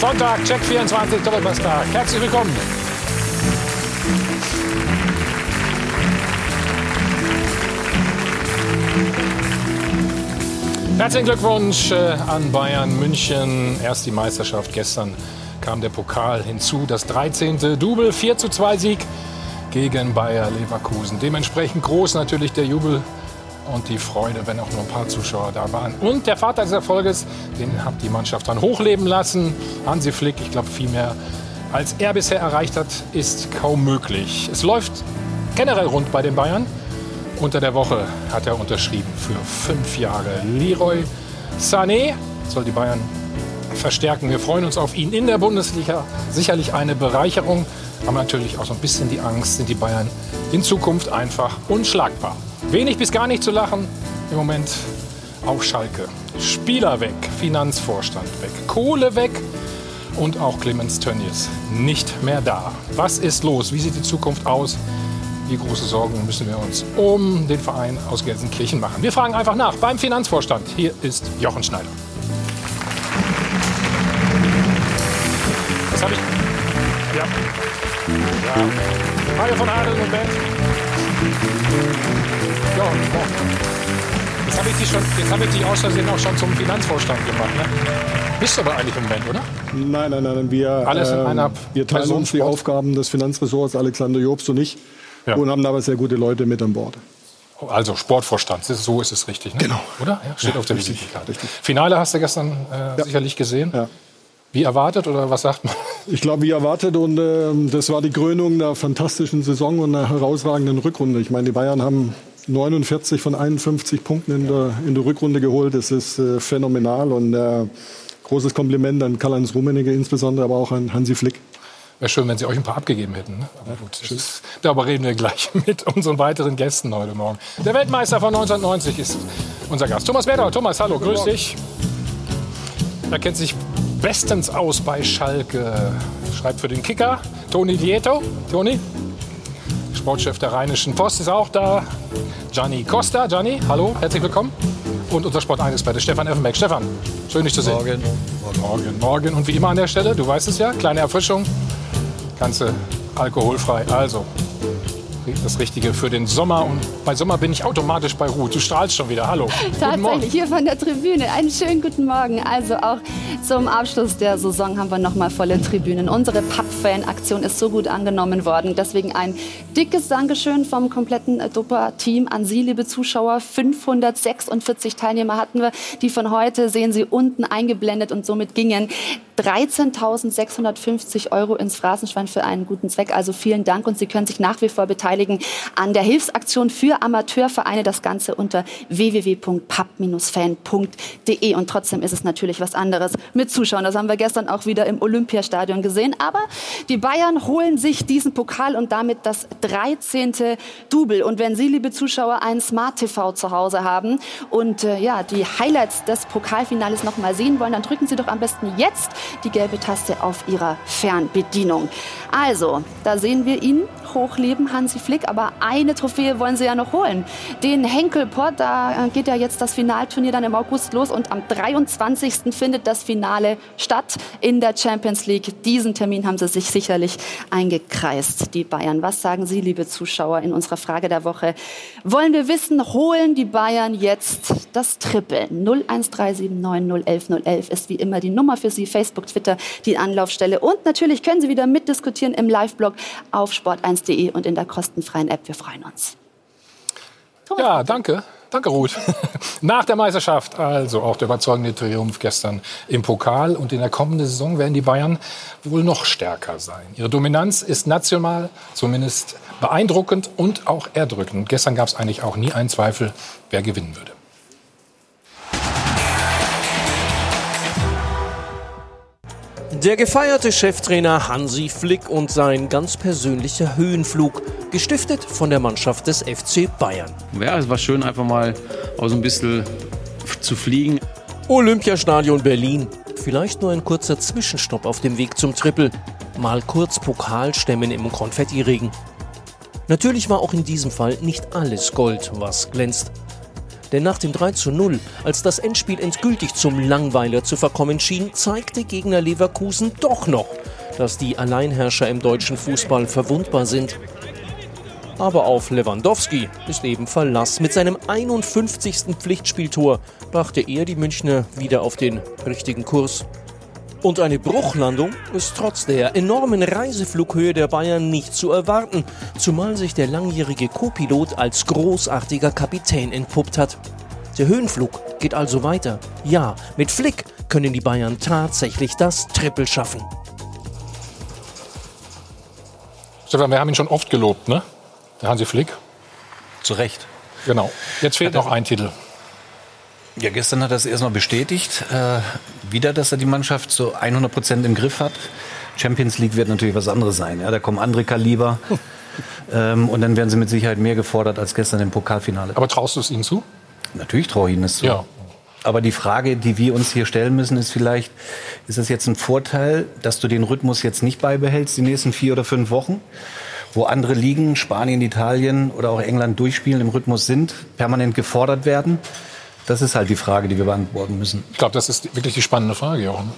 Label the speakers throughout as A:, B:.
A: Sonntag, Check 24, Doppelpasstag. Herzlich willkommen. Herzlichen Glückwunsch äh, an Bayern München. Erst die Meisterschaft. Gestern kam der Pokal hinzu. Das 13. Double 4 zu 2 Sieg gegen Bayer Leverkusen. Dementsprechend groß natürlich der Jubel und die Freude, wenn auch nur ein paar Zuschauer da waren. Und der Vater des Erfolges, den hat die Mannschaft dann hochleben lassen. Hansi Flick, ich glaube, viel mehr als er bisher erreicht hat, ist kaum möglich. Es läuft generell rund bei den Bayern. Unter der Woche hat er unterschrieben für fünf Jahre. Leroy Sané soll die Bayern verstärken. Wir freuen uns auf ihn in der Bundesliga. Sicherlich eine Bereicherung, aber natürlich auch so ein bisschen die Angst, sind die Bayern in Zukunft einfach unschlagbar. Wenig bis gar nicht zu lachen im Moment auf Schalke. Spieler weg, Finanzvorstand weg, Kohle weg und auch Clemens Tönnies nicht mehr da. Was ist los? Wie sieht die Zukunft aus? Wie große Sorgen müssen wir uns um den Verein aus Gelsenkirchen machen? Wir fragen einfach nach beim Finanzvorstand. Hier ist Jochen Schneider. Was habe ich? Ja. ja. Mario von Adel und Band. Ja, Jetzt habe ich dich schon, jetzt habe ich dich aus Versehen auch schon zum Finanzvorstand gemacht. Ne? Bist du aber eigentlich im Moment, oder?
B: Nein, nein, nein. Wir,
A: Alles in
B: ähm,
A: einer
B: wir teilen uns die? Aufgaben des Finanzressorts, Alexander Jobst und ich,
A: Ja.
B: und haben dabei sehr gute Leute mit an Bord.
A: Also Sportvorstand, so ist es richtig. Ne?
B: Genau.
A: Oder? Ja, steht
B: Ja,
A: auf der
B: richtig, richtig.
A: Finale hast du gestern äh, sicherlich gesehen.
B: Ja.
A: Wie erwartet oder was sagt man?
B: Ich glaube, wie erwartet, und ähm, das war die Krönung einer fantastischen Saison und einer herausragenden Rückrunde. Ich meine, die Bayern haben 49 von 51 Punkten in der, in der Rückrunde geholt. Das ist äh, phänomenal und äh, großes Kompliment an Karl-Heinz Rummenigge insbesondere, aber auch an Hansi Flick.
A: Wäre schön, wenn Sie euch ein paar abgegeben hätten. Ne? Aber gut, ist, darüber reden wir gleich mit unseren weiteren Gästen heute Morgen. Der Weltmeister von 1990 ist unser Gast. Thomas Werder. Thomas, hallo, grüß dich. Er kennt sich bestens aus bei Schalke. Schreibt für den Kicker. Toni Dieto. Toni, Sportchef der Rheinischen Post, ist auch da. Gianni Costa. Gianni, hallo, herzlich willkommen. Und unser Sport 1 experte Stefan Effenbeck. Stefan, schön dich zu sehen.
C: Morgen.
A: Morgen, morgen. Und wie immer an der Stelle, du weißt es ja, kleine Erfrischung. Ganze alkoholfrei. Also, das Richtige für den Sommer. Und bei Sommer bin ich automatisch bei Ruhe. Du strahlst schon wieder. Hallo.
D: Tatsächlich, hier von der Tribüne. Einen schönen guten Morgen. Also auch zum Abschluss der Saison haben wir noch mal volle Tribünen. Unsere Papp-Fan-Aktion ist so gut angenommen worden. Deswegen ein dickes Dankeschön vom kompletten Dopa-Team an Sie, liebe Zuschauer. 546 Teilnehmer hatten wir. Die von heute sehen Sie unten eingeblendet und somit gingen 13.650 Euro ins Phrasenschwein für einen guten Zweck. Also vielen Dank und Sie können sich nach wie vor beteiligen an der Hilfsaktion für Amateurvereine. Das Ganze unter www.pub-fan.de. Und trotzdem ist es natürlich was anderes mit Zuschauern. Das haben wir gestern auch wieder im Olympiastadion gesehen. Aber die Bayern holen sich diesen Pokal und damit das 13. Double. Und wenn Sie, liebe Zuschauer, einen Smart TV zu Hause haben und äh, ja, die Highlights des Pokalfinales noch mal sehen wollen, dann drücken Sie doch am besten jetzt die gelbe Taste auf Ihrer Fernbedienung. Also, da sehen wir ihn hochleben, Hansi Flick. Aber eine Trophäe wollen Sie ja noch holen. Den Henkelpott, da äh, geht ja jetzt das Finalturnier dann im August los und am 23. findet das Finale statt in der Champions League. Diesen Termin haben Sie sich sicherlich eingekreist, die Bayern. Was sagen Sie, liebe Zuschauer, in unserer Frage der Woche? Wollen wir wissen, holen die Bayern jetzt das Triple? 01379011011 ist wie immer die Nummer für Sie. Facebook, Twitter, die Anlaufstelle. Und natürlich können Sie wieder mitdiskutieren im Live-Blog auf sport1.de und in der kostenfreien App. Wir freuen uns.
A: Ja, danke. Danke, Ruth. Nach der Meisterschaft, also auch der überzeugende Triumph gestern im Pokal. Und in der kommenden Saison werden die Bayern wohl noch stärker sein. Ihre Dominanz ist national zumindest beeindruckend und auch erdrückend. Gestern gab es eigentlich auch nie einen Zweifel, wer gewinnen würde.
E: Der gefeierte Cheftrainer Hansi Flick und sein ganz persönlicher Höhenflug, gestiftet von der Mannschaft des FC Bayern.
F: Ja, es war schön, einfach mal auch so ein bisschen zu fliegen.
E: Olympiastadion Berlin. Vielleicht nur ein kurzer Zwischenstopp auf dem Weg zum Triple. Mal kurz Pokal stemmen im Konfettiregen. Natürlich war auch in diesem Fall nicht alles Gold, was glänzt. Denn nach dem 3 zu 0, als das Endspiel endgültig zum Langweiler zu verkommen schien, zeigte Gegner Leverkusen doch noch, dass die Alleinherrscher im deutschen Fußball verwundbar sind. Aber auf Lewandowski ist eben Verlass. Mit seinem 51. Pflichtspieltor brachte er die Münchner wieder auf den richtigen Kurs. Und eine Bruchlandung ist trotz der enormen Reiseflughöhe der Bayern nicht zu erwarten, zumal sich der langjährige Co-Pilot als großartiger Kapitän entpuppt hat. Der Höhenflug geht also weiter. Ja, mit Flick können die Bayern tatsächlich das Triple schaffen.
A: Stefan, wir haben ihn schon oft gelobt, ne? Der Hansi Flick.
C: Zu Recht.
A: Genau. Jetzt fehlt noch ein Titel.
C: Ja, gestern hat er es erstmal bestätigt. Äh, wieder, dass er die Mannschaft zu 100 Prozent im Griff hat. Champions League wird natürlich was anderes sein. Ja, da kommen andere Kaliber. ähm, und dann werden sie mit Sicherheit mehr gefordert als gestern im Pokalfinale.
A: Aber traust du es ihnen zu?
C: Natürlich traue ich ihnen es zu.
A: Ja.
C: Aber die Frage, die wir uns hier stellen müssen, ist vielleicht, ist es jetzt ein Vorteil, dass du den Rhythmus jetzt nicht beibehältst, die nächsten vier oder fünf Wochen? Wo andere Ligen, Spanien, Italien oder auch England durchspielen, im Rhythmus sind, permanent gefordert werden? Das ist halt die Frage, die wir beantworten müssen.
A: Ich glaube, das ist wirklich die spannende Frage, Jochen.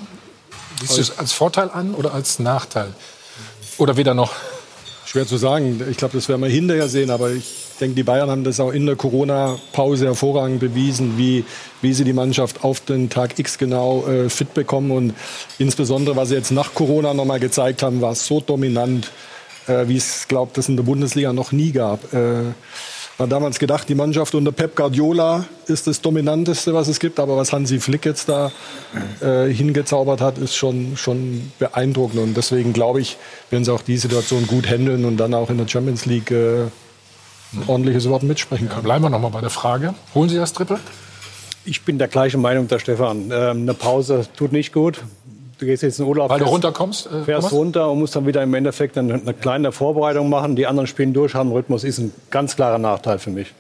A: Siehst du es als Vorteil an oder als Nachteil? Oder weder noch?
B: Schwer zu sagen. Ich glaube, das werden wir hinterher sehen. Aber ich denke, die Bayern haben das auch in der Corona-Pause hervorragend bewiesen, wie, wie sie die Mannschaft auf den Tag X genau äh, fit bekommen. Und insbesondere, was sie jetzt nach Corona noch mal gezeigt haben, war so dominant, äh, wie es, glaube ich, in der Bundesliga noch nie gab. Äh, man hat damals gedacht, die Mannschaft unter Pep Guardiola ist das Dominanteste, was es gibt. Aber was Hansi Flick jetzt da äh, hingezaubert hat, ist schon, schon beeindruckend. Und deswegen glaube ich, werden sie auch die Situation gut handeln und dann auch in der Champions League äh, ein ordentliches Wort mitsprechen können.
A: Ja, bleiben wir noch mal bei der Frage. Holen Sie das Triple?
G: Ich bin der gleichen Meinung der Stefan. Ähm, eine Pause tut nicht gut. Du gehst jetzt in den Urlaub.
A: Weil du
G: fährst-
A: runterkommst? Äh,
G: fährst
A: Thomas?
G: runter und musst dann wieder im Endeffekt eine, eine kleine Vorbereitung machen. Die anderen spielen durch, haben Rhythmus. Ist ein ganz klarer Nachteil für mich.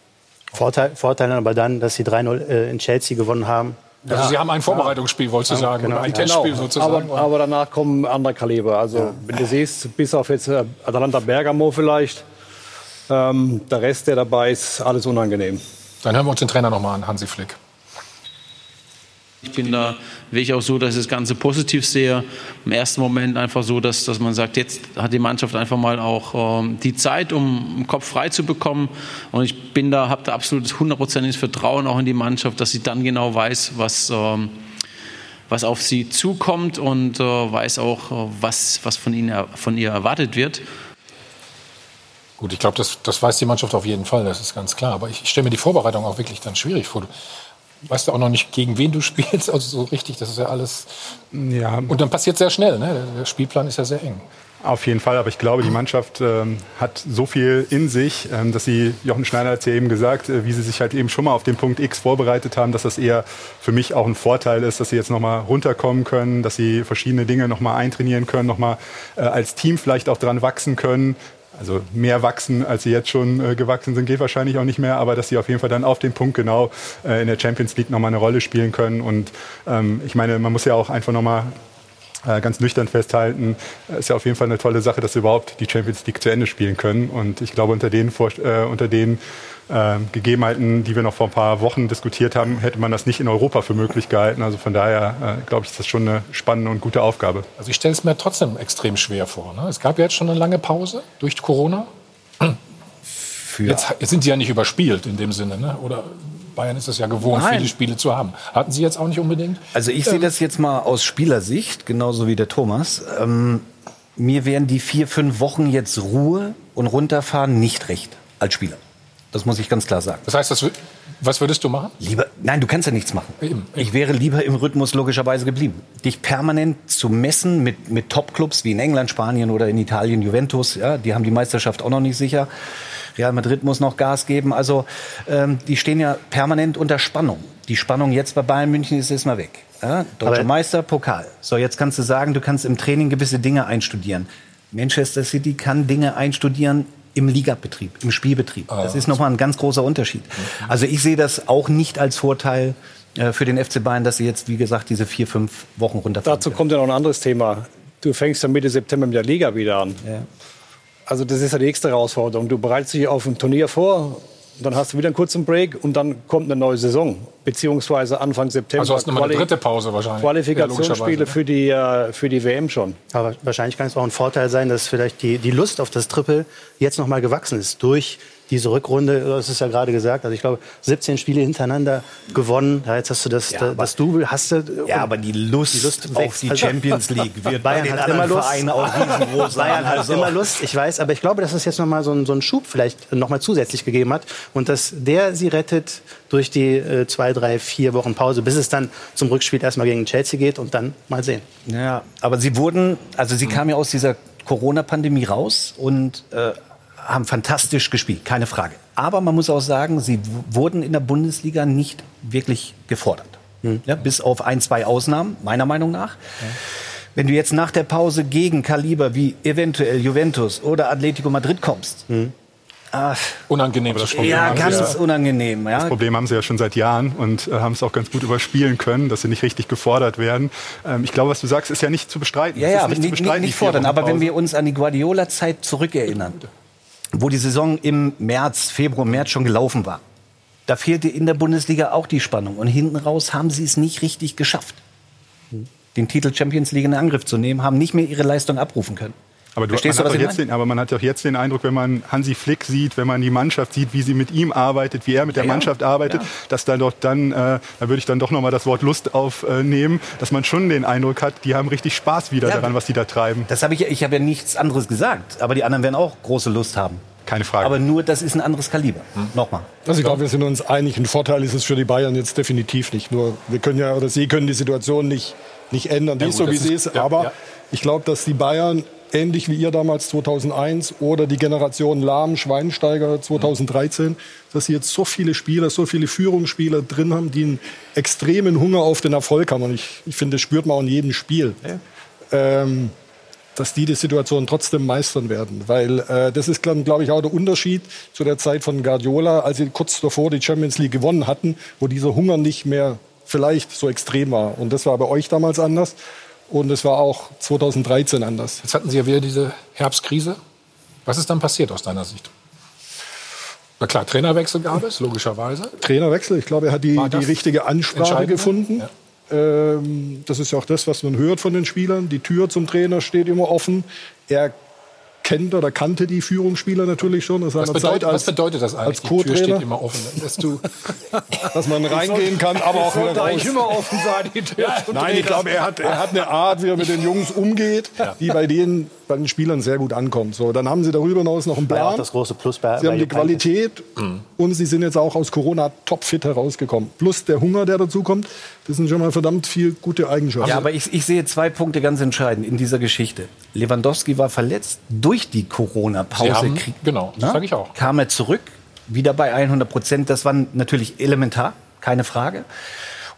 H: Vorteil, Vorteil aber dann, dass sie 3-0 äh, in Chelsea gewonnen haben.
A: Also Sie haben ein Vorbereitungsspiel, wolltest du sagen,
H: genau.
A: ein Testspiel sozusagen.
G: Aber, aber danach kommen andere Kaliber. Also wenn du siehst, bis auf jetzt äh, Atalanta Bergamo vielleicht, ähm, der Rest, der dabei ist, alles unangenehm.
A: Dann hören wir uns den Trainer noch mal an, Hansi Flick.
F: Ich bin da wirklich auch so, dass ich das Ganze positiv sehe. Im ersten Moment einfach so, dass, dass man sagt, jetzt hat die Mannschaft einfach mal auch ähm, die Zeit, um den Kopf frei zu bekommen. Und ich bin da, habe da absolut hundertprozentiges Vertrauen auch in die Mannschaft, dass sie dann genau weiß, was, ähm, was auf sie zukommt und äh, weiß auch, äh, was, was von, ihnen, von ihr erwartet wird.
A: Gut, ich glaube, das, das weiß die Mannschaft auf jeden Fall, das ist ganz klar. Aber ich, ich stelle mir die Vorbereitung auch wirklich dann schwierig vor. Du weißt ja auch noch nicht, gegen wen du spielst, also so richtig, das ist ja alles.
I: Ja,
A: Und dann passiert sehr schnell, ne? Der- Der Spielplan ist ja sehr eng.
I: auf jeden Fall. Aber ich glaube, die Mannschaft ähm, hat so viel in sich, ähm, dass sie, Jochen Schneider hat es ja eben gesagt, äh, wie sie sich halt eben schon mal auf den Punkt X vorbereitet haben, dass das eher für mich auch ein Vorteil ist, dass sie jetzt nochmal runterkommen können, dass sie verschiedene Dinge nochmal eintrainieren können, nochmal äh, als Team vielleicht auch dran wachsen können. Also mehr wachsen, als sie jetzt schon äh, gewachsen sind, geht wahrscheinlich auch nicht mehr, aber dass sie auf jeden Fall dann auf den Punkt genau äh, in der Champions League nochmal eine Rolle spielen können. Und ähm, ich meine, man muss ja auch einfach nochmal äh, ganz nüchtern festhalten, äh, ist ja auf jeden Fall eine tolle Sache, dass sie überhaupt die Champions League zu Ende spielen können. Und ich glaube, unter den, äh, unter den äh, Gegebenheiten, die wir noch vor ein paar Wochen diskutiert haben, hätte man das nicht in Europa für möglich gehalten. Also von daher äh, glaube ich, ist das schon eine spannende und gute Aufgabe.
A: Also ich stelle es mir trotzdem extrem schwer vor. Ne? Es gab ja jetzt schon eine lange Pause durch Corona.
C: Für
A: Jetzt, jetzt sind sie ja nicht überspielt in dem Sinne, ne? Oder Bayern ist es ja gewohnt,
C: Nein.
A: viele Spiele zu haben. Hatten Sie jetzt auch nicht unbedingt?
C: Also ich sehe das jetzt mal aus Spielersicht, genauso wie der Thomas. Ähm, mir wären die vier, fünf Wochen jetzt Ruhe und runterfahren nicht recht als Spieler. Das muss ich ganz klar sagen.
A: Das heißt, das, was würdest du machen?
C: Lieber, nein, du kannst ja nichts machen.
A: Eben, eben.
C: Ich wäre lieber im Rhythmus logischerweise geblieben. Dich permanent zu messen mit, mit Top-Clubs wie in England, Spanien oder in Italien, Juventus, ja, die haben die Meisterschaft auch noch nicht sicher. Real Madrid muss noch Gas geben. Also ähm, die stehen ja permanent unter Spannung. Die Spannung jetzt bei Bayern München ist erstmal weg. Ja, Deutscher
H: Aber-
C: Meister, Pokal. So, jetzt kannst du sagen, du kannst im Training gewisse Dinge einstudieren. Manchester City kann Dinge einstudieren im Ligabetrieb, im Spielbetrieb. Das ist nochmal ein ganz großer Unterschied. Also ich sehe das auch nicht als Vorteil äh, für den FC Bayern, dass sie jetzt, wie gesagt, diese vier, fünf Wochen runterfahren.
G: Dazu kommt ja noch ein anderes Thema. Du fängst ja Mitte September mit der Liga wieder an.
C: Ja.
G: Also das ist ja die nächste Herausforderung. Du bereitest dich auf ein Turnier vor, dann hast du wieder einen kurzen Break und dann kommt eine neue Saison. Beziehungsweise Anfang September.
A: Also hast du nochmal eine dritte Pause wahrscheinlich.
G: Qualifikationsspiele
A: Ja,
G: für, die, äh, für die WM schon.
H: Aber wahrscheinlich kann es auch ein Vorteil sein, dass vielleicht die, die Lust auf das Triple jetzt noch mal gewachsen ist durch diese Rückrunde. Das ist ja gerade gesagt. Also ich glaube, 17 Spiele hintereinander gewonnen. Ja, jetzt hast du das,
C: Ja,
H: das Double. Hast du,
C: Ja, aber die Lust,
H: Die Lust
C: auf die
H: Also-
C: Champions League wird bei
H: Bayern
C: den
H: hat
C: anderen
H: immer Lust.
C: Vereinen auch riesengroß.
H: Bayern hat
C: Also-
H: immer Lust, ich weiß, aber ich glaube, dass es jetzt noch mal so einen, so einen Schub vielleicht noch mal zusätzlich gegeben hat und dass der sie rettet durch die äh, zwei, drei, vier Wochen Pause, bis es dann zum Rückspiel erstmal gegen Chelsea geht und dann mal sehen.
C: Ja, aber sie wurden, also sie kamen ja aus dieser Corona-Pandemie raus und äh, haben fantastisch gespielt, keine Frage. Aber man muss auch sagen, sie wurden in der Bundesliga nicht wirklich gefordert. Ja, bis auf ein, zwei Ausnahmen, meiner Meinung nach. Wenn du jetzt nach der Pause gegen Kaliber wie eventuell Juventus oder Atletico Madrid kommst, ah,
A: Unangenehm zu spielen.
C: ja, ganz
I: ja-
C: unangenehm. Ja.
I: Das Problem haben sie ja schon seit Jahren und äh, haben es auch ganz gut überspielen können, dass sie nicht richtig gefordert werden. Ähm, ich glaube, was du sagst, ist ja nicht zu bestreiten.
C: Ja, ja,
I: ist
C: aber nicht,
I: zu
C: nicht,
I: bestreiten,
C: nicht fordern. Aber wenn wir uns an die Guardiola-Zeit zurückerinnern, wo die Saison im März, Februar, März schon gelaufen war, da fehlte in der Bundesliga auch die Spannung. Und hinten raus haben sie es nicht richtig geschafft, den Titel Champions League in Angriff zu nehmen, haben nicht mehr ihre Leistung abrufen können.
I: Aber, du,
C: Verstehst
I: man
C: du, was
I: hat jetzt den, aber man hat doch jetzt den Eindruck, wenn man Hansi Flick sieht, wenn man die Mannschaft sieht, wie sie mit ihm arbeitet, wie er mit der
C: Ja.
I: Mannschaft arbeitet,
C: Ja.
I: dass da doch dann, äh, da würde ich dann doch noch mal das Wort Lust aufnehmen, dass man schon den Eindruck hat, die haben richtig Spaß wieder
C: Ja.
I: daran, was die da treiben.
C: Das habe ich, ja- ich habe ja nichts anderes gesagt. Aber die anderen werden auch große Lust haben.
I: Keine Frage.
C: Aber nur, das ist ein anderes Kaliber. Nochmal.
B: Also ich glaube, wir sind uns einig. Ein Vorteil ist es für die Bayern jetzt definitiv nicht. Nur wir können ja oder Sie können die Situation nicht, nicht ändern. Die
A: Ja,
B: ist so, wie sie
A: ist-
B: ist.
A: ja,
B: Aber
A: ja.
B: ich glaube, dass die Bayern ähnlich wie ihr damals 2001 oder die Generation Lahm, Schweinsteiger 2013, dass sie jetzt so viele Spieler, so viele Führungsspieler drin haben, die einen extremen Hunger auf den Erfolg haben. Und ich, ich finde, das spürt man auch in jedem Spiel. Ähm, dass die die Situation trotzdem meistern werden. Weil äh, das ist, glaube ich, auch der Unterschied zu der Zeit von Guardiola, als sie kurz davor die Champions League gewonnen hatten, wo dieser Hunger nicht mehr vielleicht so extrem war. Und das war bei euch damals anders. Und es war auch 2013 anders.
A: Jetzt hatten Sie ja wieder diese Herbstkrise. Was ist dann passiert aus deiner Sicht? Na klar, Trainerwechsel gab es, logischerweise.
B: Trainerwechsel, ich glaube, er hat die, die richtige Ansprache gefunden.
A: Ja.
B: Ähm, das ist ja auch das, was man hört von den Spielern. Die Tür zum Trainer steht immer offen. Er kennt oder kannte die Führungsspieler natürlich schon aus
A: Was bedeutet,
B: Zeit als,
A: was bedeutet das eigentlich?
B: als
A: Die Tür
B: Co-Trainer,
A: steht immer offen. Dass du
B: dass man reingehen kann, aber auch wieder raus.
G: immer offen sein, die Tür zu
B: Nein, ich glaube, er hat, er hat eine Art, wie er mit den Jungs umgeht, die bei denen, bei den Spielern sehr gut ankommt. So, dann haben sie darüber hinaus noch einen
H: War ja
B: Plan.
H: das große Plus bei
B: Sie haben die. Qualität und sie sind jetzt auch aus Corona topfit herausgekommen. Plus der Hunger, der dazu kommt, das sind schon mal verdammt viel gute Eigenschaften.
C: Ja, aber ich, ich sehe zwei Punkte ganz entscheidend in dieser Geschichte. Lewandowski war verletzt durch die
A: Sie
C: Corona-Pause.
A: genau, das
C: Na?
A: sag ich auch.
C: Kam er zurück, wieder bei 100 Prozent. Das war natürlich elementar, keine Frage.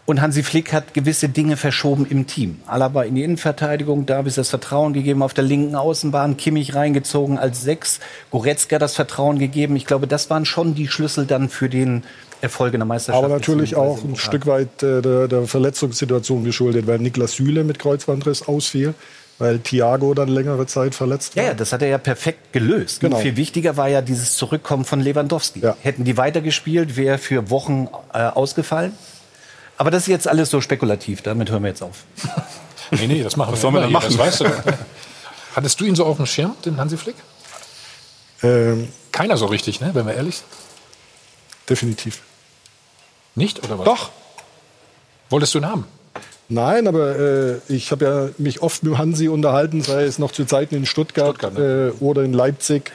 C: Und Hansi Flick hat gewisse Dinge verschoben im Team. Alaba in die Innenverteidigung, Davis das Vertrauen gegeben auf der linken Außenbahn, Kimmich reingezogen als Sechs, Goretzka das Vertrauen gegeben. Ich glaube, das waren schon die Schlüssel dann für den Erfolg in der Meisterschaft.
B: aber natürlich auch ein. Stück weit äh, der, der Verletzungssituation geschuldet, weil Niklas Süle mit Kreuzbandriss ausfiel, weil Thiago dann längere Zeit verletzt war.
C: Ja, ja, das hat er ja perfekt gelöst.
B: Genau.
C: Und viel wichtiger war ja dieses Zurückkommen von Lewandowski.
B: Ja.
C: Hätten die weitergespielt, wäre für Wochen äh, ausgefallen. Aber das ist jetzt alles so spekulativ, damit hören wir jetzt auf.
A: Nee, nee, das machen wir
I: sollen wir dann
A: hier,
I: machen?
A: Das weißt du. Hattest du ihn so auf dem Schirm, den Hansi Flick?
B: Ähm,
A: Keiner so richtig, ne? wenn wir ehrlich sind.
B: definitiv.
A: Nicht, oder was?
B: Doch.
A: Wolltest du ihn haben?
B: Nein, aber äh, ich habe ja mich oft mit Hansi unterhalten, sei es noch zu Zeiten in Stuttgart,
A: Stuttgart, ne?
B: äh, oder in Leipzig.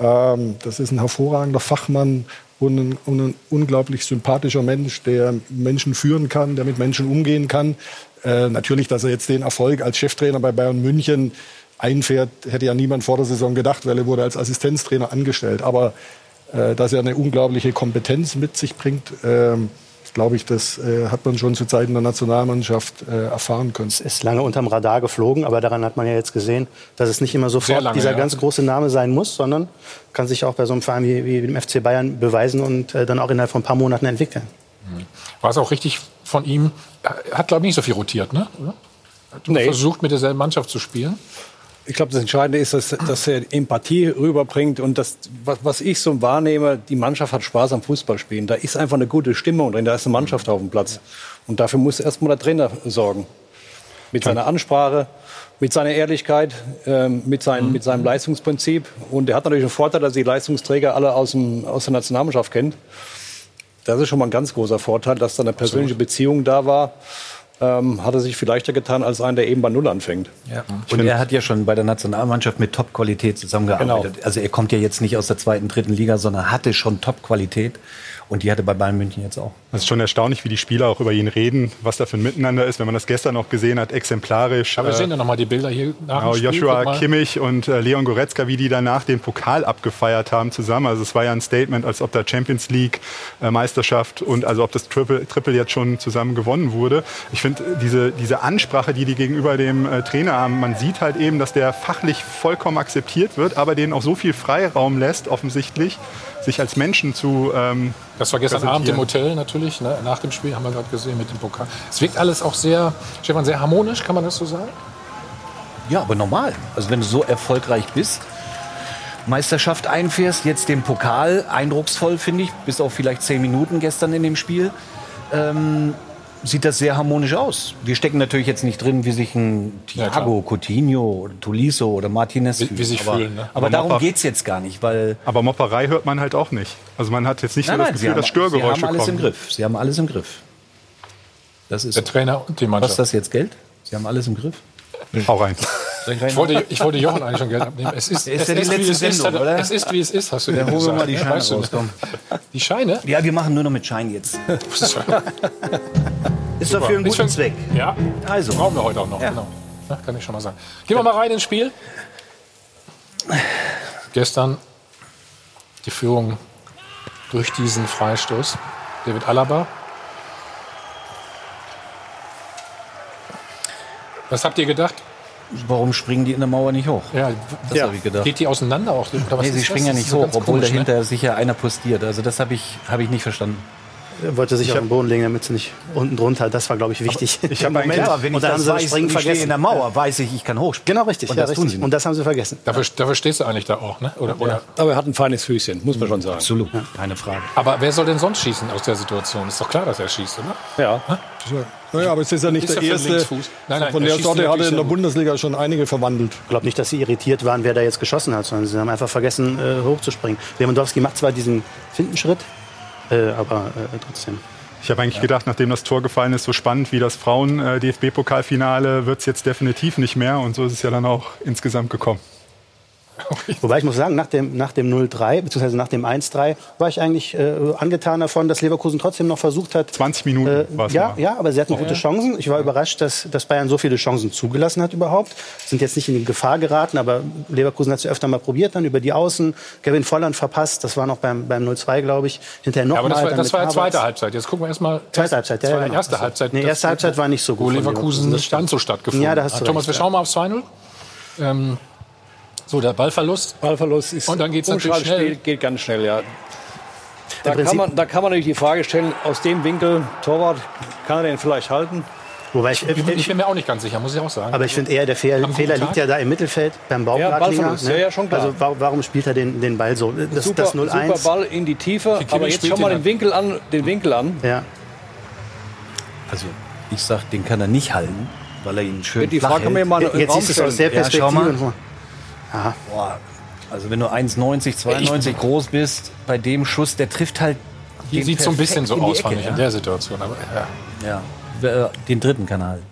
B: Ähm, das ist ein hervorragender Fachmann und ein, und ein unglaublich sympathischer Mensch, der Menschen führen kann, der mit Menschen umgehen kann. Äh, natürlich, dass er jetzt den Erfolg als Cheftrainer bei Bayern München einfährt, hätte ja niemand vor der Saison gedacht, weil er wurde als Assistenztrainer angestellt. Aber äh, dass er eine unglaubliche Kompetenz mit sich bringt, ähm, glaube ich, das äh, hat man schon zu Zeiten der Nationalmannschaft äh, erfahren können.
H: ist lange unterm Radar geflogen, aber daran hat man ja jetzt gesehen, dass es nicht immer sofort
A: lange,
H: dieser
A: ja.
H: ganz große Name sein muss, sondern kann sich auch bei so einem Verein wie, wie dem FC Bayern beweisen und äh, dann auch innerhalb von ein paar Monaten entwickeln.
A: War es auch richtig von ihm? Er hat, glaube ich, nicht so viel rotiert, ne? Oder? Hat
G: Nee.
A: versucht, mit derselben Mannschaft zu spielen.
G: Ich glaube, das Entscheidende ist, dass, dass er Empathie rüberbringt und das, was, was ich so wahrnehme, die Mannschaft hat Spaß am Fußballspielen. Da ist einfach eine gute Stimmung drin, da ist eine Mannschaft auf dem Platz. Und dafür muss erstmal der Trainer sorgen. Mit seiner Ansprache, mit seiner Ehrlichkeit, ähm, mit, sein, mit seinem Leistungsprinzip. Und er hat natürlich einen Vorteil, dass er die Leistungsträger alle aus, dem, aus der Nationalmannschaft kennt. Das ist schon mal ein ganz großer Vorteil, dass da eine persönliche Beziehung da war. Ähm, hat er sich viel leichter getan als einer, der eben bei Null anfängt.
C: Ja. Und er hat ja schon bei der Nationalmannschaft mit Top-Qualität zusammengearbeitet.
G: Genau.
C: Also er kommt ja jetzt nicht aus der zweiten, dritten Liga, sondern hatte schon Top-Qualität. Und die hatte bei Bayern München jetzt auch.
I: Es ist schon erstaunlich, wie die Spieler auch über ihn reden, was da für ein Miteinander ist. Wenn man das gestern noch gesehen hat, exemplarisch.
A: Aber wir
I: äh,
A: sehen ja nochmal die Bilder hier nach
I: Genau,
A: dem Spiel.
I: Joshua. Kimmich und äh, Leon Goretzka, wie die danach den Pokal abgefeiert haben zusammen. Also es war ja ein Statement, als ob da Champions League äh, Meisterschaft und also ob das Triple, Triple jetzt schon zusammen gewonnen wurde. Ich finde äh, diese, diese Ansprache, die die gegenüber dem äh, Trainer haben, man sieht halt eben, dass der fachlich vollkommen akzeptiert wird, aber denen auch so viel Freiraum lässt, offensichtlich, sich als Menschen zu ähm,
A: Das war gestern Abend im. Hotel natürlich, ne? nach dem Spiel haben wir gerade gesehen mit dem Pokal. Es wirkt alles auch sehr, Stefan, sehr harmonisch, kann man das so sagen?
C: Ja, aber normal. Also wenn du so erfolgreich bist, Meisterschaft einfährst, jetzt den Pokal, eindrucksvoll finde ich, bis auf vielleicht zehn Minuten gestern in dem Spiel, ähm, sieht das sehr harmonisch aus. Wir stecken natürlich jetzt nicht drin, wie sich ein
A: Ja,
C: Thiago, Coutinho, oder Tuliso oder Martinez
A: Wie- wie sich
C: aber,
A: fühlen, ne?
C: Aber
I: Aber
C: darum
I: Moppa-
C: geht's jetzt gar nicht, weil
I: Aber Mopperei hört man halt auch nicht. Also man hat jetzt nicht so das Gefühl, dass
C: sie
I: Störgeräusche
C: haben alles
I: kommen.
C: im Griff. Sie haben alles im Griff. Das ist
A: Der Trainer und die
C: Was
A: Mannschaft.
C: ist das jetzt Geld? Sie haben alles im Griff.
I: Hau rein.
A: Ich wollte, ich wollte Jochen eigentlich schon Geld abnehmen. Es ist,
C: Ist
A: es
C: ja die
A: ist, wie
C: letzte
A: es ist,
C: Sendung, oder?
A: es ist, wie es ist, hast du
C: Dann
A: dir
C: holen wir
A: gesagt.
C: mal die Scheine
A: Weißt du
C: raus,
A: nicht.
C: komm.
A: Die Scheine?
C: Ja, wir machen nur noch mit Schein jetzt. Ist doch für einen guten Zweck.
A: Ja,
C: Also.
A: brauchen wir heute auch noch.
C: Ja.
A: Genau. Ja, kann ich schon mal sagen. Gehen wir mal rein ins Spiel. Gestern die Führung durch diesen Freistoß. David Alaba. Was habt ihr gedacht?
C: Warum springen die in der Mauer nicht hoch?
A: Ja,
C: Das habe ich gedacht.
A: Geht die auseinander auch? Oder was
C: Nee, sie springen
A: das?
C: ja nicht
A: so
C: hoch, obwohl
A: komisch, ne?
C: dahinter sicher einer postiert. Also das habe ich, hab ich nicht verstanden.
H: Er wollte sich auf den Boden legen, damit sie nicht unten drunter. Das war, glaube ich, wichtig.
I: Ich habe eigentlich
C: Ja, wenn ich
H: und dann
C: das
H: haben sie das
C: weiß,
H: Springen
C: ich
H: vergessen.
C: in der Mauer, weiß ich, ich kann hochspringen.
H: Genau richtig,
C: Und
H: ja,
C: das tun
H: richtig. Und das haben sie vergessen.
A: Dafür, dafür stehst du eigentlich da auch, ne? Oder, oder?
G: Aber er hat ein feines Füßchen, muss man schon sagen.
C: Absolut, keine Frage.
A: Aber wer soll denn sonst schießen aus der Situation? Ist doch klar, dass er schießt, oder?
G: Ja.
B: Naja, aber es ist ja nicht
A: Ist
B: der
A: er
B: erste.
A: Nein, nein,
B: von
A: er
B: der Sorte hat er in der. Bundesliga schon einige verwandelt.
H: Ich glaube nicht, dass sie irritiert waren, wer da jetzt geschossen hat, sondern sie haben einfach vergessen, äh, hochzuspringen. Lewandowski macht zwar diesen Findenschritt, äh, aber äh, trotzdem.
I: Ich habe eigentlich gedacht, nachdem das Tor gefallen ist, so spannend wie das Frauen-DFB-Pokalfinale wird es jetzt definitiv nicht mehr. Und so ist es ja dann auch insgesamt gekommen.
H: Wobei ich muss sagen, nach dem, nach dem 0-3, beziehungsweise nach dem 1-3, war ich eigentlich äh, angetan davon, dass Leverkusen trotzdem noch versucht hat.
I: 20 Minuten
H: Äh,
I: war es
H: ja,
I: mal.
H: ja, aber sie hatten gute Chancen. Ich war überrascht, dass, dass Bayern so viele Chancen zugelassen hat überhaupt. Sind jetzt nicht in Gefahr geraten, aber Leverkusen hat es öfter mal probiert, dann über die Außen. Kevin Volland verpasst, das war noch beim, beim 0-2, glaube ich. Hinterher
A: Ja,
H: nochmal.
A: aber das war, das war ja zweite Halbzeit. Jetzt gucken wir erstmal.
H: Zweite Halbzeit, ja,
A: war
H: genau.
A: erste Halbzeit.
H: Nee, erste Halbzeit war nicht so gut
A: Wo Leverkusen nicht ganz so stattgefunden
H: Ja, da hast
A: hat.
H: du
A: Thomas,
H: recht,
A: wir
H: ja.
A: schauen mal aufs 2-0. Ähm, so, der Ballverlust.
G: Ballverlust ist
A: Und dann geht's natürlich schnell.
G: geht ganz schnell, ja. Da kann, man, da kann man natürlich die Frage stellen, aus dem Winkel, Torwart, kann er den vielleicht halten?
H: Wobei ich,
A: Ich bin, ich bin mir auch nicht ganz sicher, muss ich auch sagen.
H: aber ich finde eher, der Fehl, Fehler
A: Tag.
H: liegt ja da im Mittelfeld beim Baumgartlinger.
G: Ja, ja, schon klar.
H: Also wa- warum spielt er den, den Ball so? Das,
G: Super,
H: das
G: super
H: 0-1.
G: Ball in die Tiefe, aber jetzt schau mal
A: den
G: Winkel an. Den Winkel an.
H: Ja.
C: Also ich sag, den kann er nicht halten, weil er ihn schön
G: Die
C: flach
G: Frage
C: hält.
G: mal im
H: Jetzt
G: Raum
H: siehst du es aus der
C: Ja, schau
H: Perspektive.
C: Mal. Boah, also wenn du 1,90, 92 groß bist, bei dem Schuss, der trifft halt
A: Hier sieht so ein bisschen so aus, fand ich,
C: ja?
A: in der Situation. Aber, ja.
C: Ja, äh, den dritten kann er halten.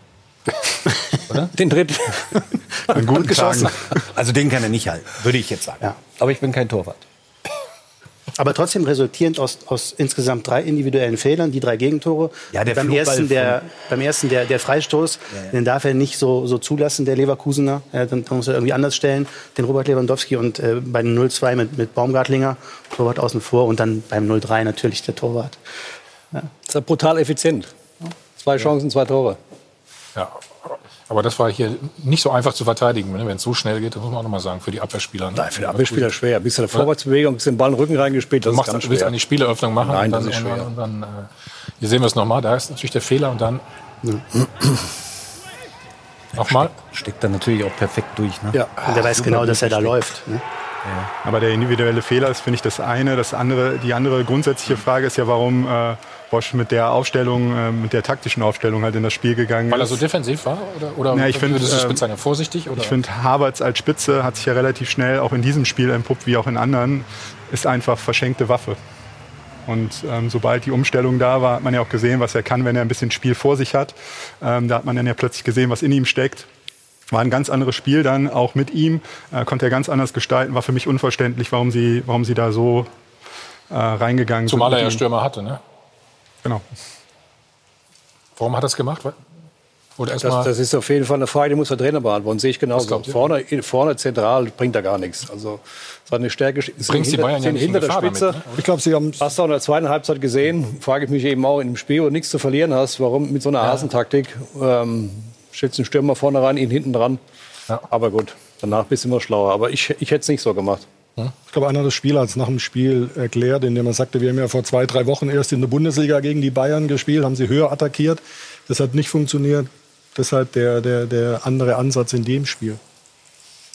G: Den dritten.
I: An guten Tagen.
C: Also den kann er nicht halten, würde ich jetzt sagen.
H: Ja.
C: Aber ich bin kein Torwart.
H: Aber trotzdem resultierend aus, aus insgesamt drei individuellen Fehlern, die drei Gegentore.
C: Ja, der
H: beim,
C: Flugball
H: ersten, der, beim ersten der, der Freistoß, den darf er nicht so, so zulassen, der Leverkusener. Äh, dann, dann muss er irgendwie anders stellen, den Robert Lewandowski. Und äh, bei dem 0-2 mit, mit Baumgartlinger, Torwart außen vor. Und dann beim 0-3 natürlich der Torwart.
G: Das ist ja brutal effizient. Zwei Chancen, zwei Tore.
A: ja. Aber das war hier nicht so einfach zu verteidigen, ne? wenn es so schnell geht. Das muss man auch nochmal sagen, für die Abwehrspieler. Ne?
G: Nein, für den Abwehrspieler schwer. Bis eine Vorwärtsbewegung, bis den Ball in den Rücken reingespielt, das
A: Du
G: ist
A: machst,
G: ganz
A: du willst
G: schwer.
A: eine Spieleröffnung machen.
G: Nein,
A: und dann,
G: das ist
A: und dann,
G: schwer.
A: und dann, äh, hier sehen wir es nochmal. Da ist natürlich der Fehler und dann Nochmal.
C: Steckt dann natürlich auch perfekt durch. Ne?
H: Ja, und der weiß genau, dass er da läuft. Ne?
I: Aber der individuelle Fehler ist, finde ich, das eine. Das andere, die andere grundsätzliche Frage ist ja, warum äh, Bosch mit der Aufstellung, äh, mit der taktischen Aufstellung halt in das Spiel gegangen
A: Weil er
I: ist.
A: so defensiv war? Oder, oder
I: Ja, ich find,
A: würdest du es bezeichnen? Vorsichtig? Oder?
I: Ich finde, Havertz als Spitze hat sich ja relativ schnell auch in diesem Spiel entpuppt, wie auch in anderen, ist einfach verschenkte Waffe. Und ähm, sobald die Umstellung da war, hat man ja auch gesehen, was er kann, wenn er ein bisschen Spiel vor sich hat. Ähm, da hat man dann ja plötzlich gesehen, was in ihm steckt. War ein ganz anderes Spiel dann, auch mit ihm. Äh, konnte er ganz anders gestalten. War für mich unverständlich, warum sie, warum sie da so äh, reingegangen
A: Zumal
I: sind.
A: er ja. Stürmer hatte, ne?
I: Genau.
A: Warum hat er es gemacht? Oder
G: Das,
A: erstmal.
G: das ist auf jeden Fall eine Frage, die muss der Trainer beantworten. Sehe ich genauso. Vorne, vorne zentral bringt er gar nichts. Also seine Stärke ist
A: Bringt's die
G: hinter,
A: Bayern ja nicht in
G: hinter der Spitze.
A: damit, ne?
B: Ich glaube, sie haben
G: Hast du auch in der zweiten Halbzeit gesehen, frage ich mich eben auch in dem Spiel, wo du nichts zu verlieren hast, warum mit so einer Hasentaktik ähm, einen Stürmer vorne rein, ihn hinten dran.
A: Ja.
G: Aber gut, danach bist du immer schlauer. Aber ich, ich hätte es nicht so gemacht.
B: Ich glaube, einer des Spieler hat es nach dem Spiel erklärt, indem er sagte, wir haben ja vor zwei, drei Wochen erst in der Bundesliga gegen die Bayern gespielt, haben sie höher attackiert. Das hat nicht funktioniert. Deshalb der, der, der andere Ansatz in dem Spiel.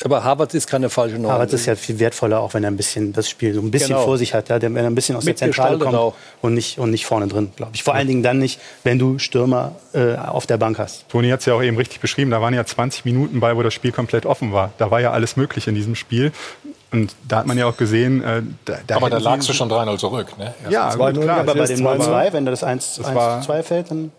G: Aber Harvard ist keine falsche Norm.
H: Das ist ja viel wertvoller, auch wenn er ein bisschen das Spiel so ein bisschen
G: Genau.
H: vor sich hat, ja, wenn er ein bisschen aus der Zentrale kommt
G: auch.
H: und nicht, und nicht vorne drin, glaube ich. Vor allen Dingen dann nicht, wenn du Stürmer äh, auf der Bank hast.
I: Toni hat es ja auch eben richtig beschrieben, da waren ja 20 Minuten bei, wo das Spiel komplett offen war. Da war ja alles möglich in diesem Spiel. Und da hat man ja auch gesehen, äh, da, da
A: aber da lagst du schon 3-0 zurück. Ne? Erst
I: Ja,
B: Zwei
I: gut,
B: Null,
I: klar.
B: aber
H: bei dem
B: 2-0.
H: 0-2, wenn da das 1
I: Das war-
H: 1 2 fällt, dann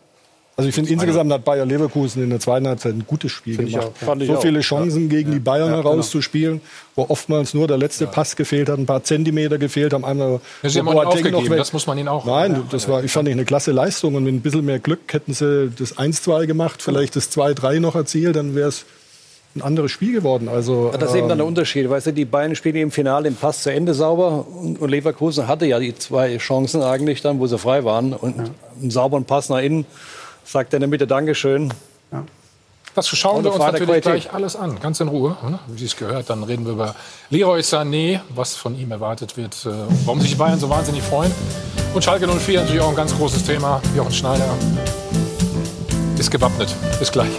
B: Also ich finde insgesamt hat Bayer Leverkusen in der zweiten Halbzeit ein gutes Spiel
G: Finde ich
B: gemacht.
G: auch, ja.
B: So
G: auch.
B: viele Chancen gegen die Bayern herauszuspielen, wo oftmals nur der letzte Pass gefehlt hat, ein paar Zentimeter gefehlt haben. Einmal,
A: Ja, sie haben auch
B: noch weg-
A: das muss man ihnen auch-
B: Nein, das war, ich fand ich eine klasse Leistung und mit ein bisschen mehr Glück hätten sie das 1-2 gemacht, vielleicht das 2-3 noch erzielt, dann wäre es ein anderes Spiel geworden. Also,
G: Das ist eben dann der
B: ähm,
G: Unterschied. Weißt du, die Bayern spielen im Finale den Pass zu Ende sauber und, Leverkusen hatte ja die zwei Chancen eigentlich dann, wo sie frei waren. Und einen sauberen Pass nach innen sagt er in der Mitte Dankeschön.
A: Das schauen wir uns natürlich
G: Qualität.
A: gleich alles an, ganz in Ruhe, wie es gehört. Dann reden wir über Leroy Sané, was von ihm erwartet wird, äh, warum sich die Bayern so wahnsinnig freuen. Und Schalke 04 natürlich auch ein ganz großes Thema. Jochen Schneider ist gewappnet. Bis gleich.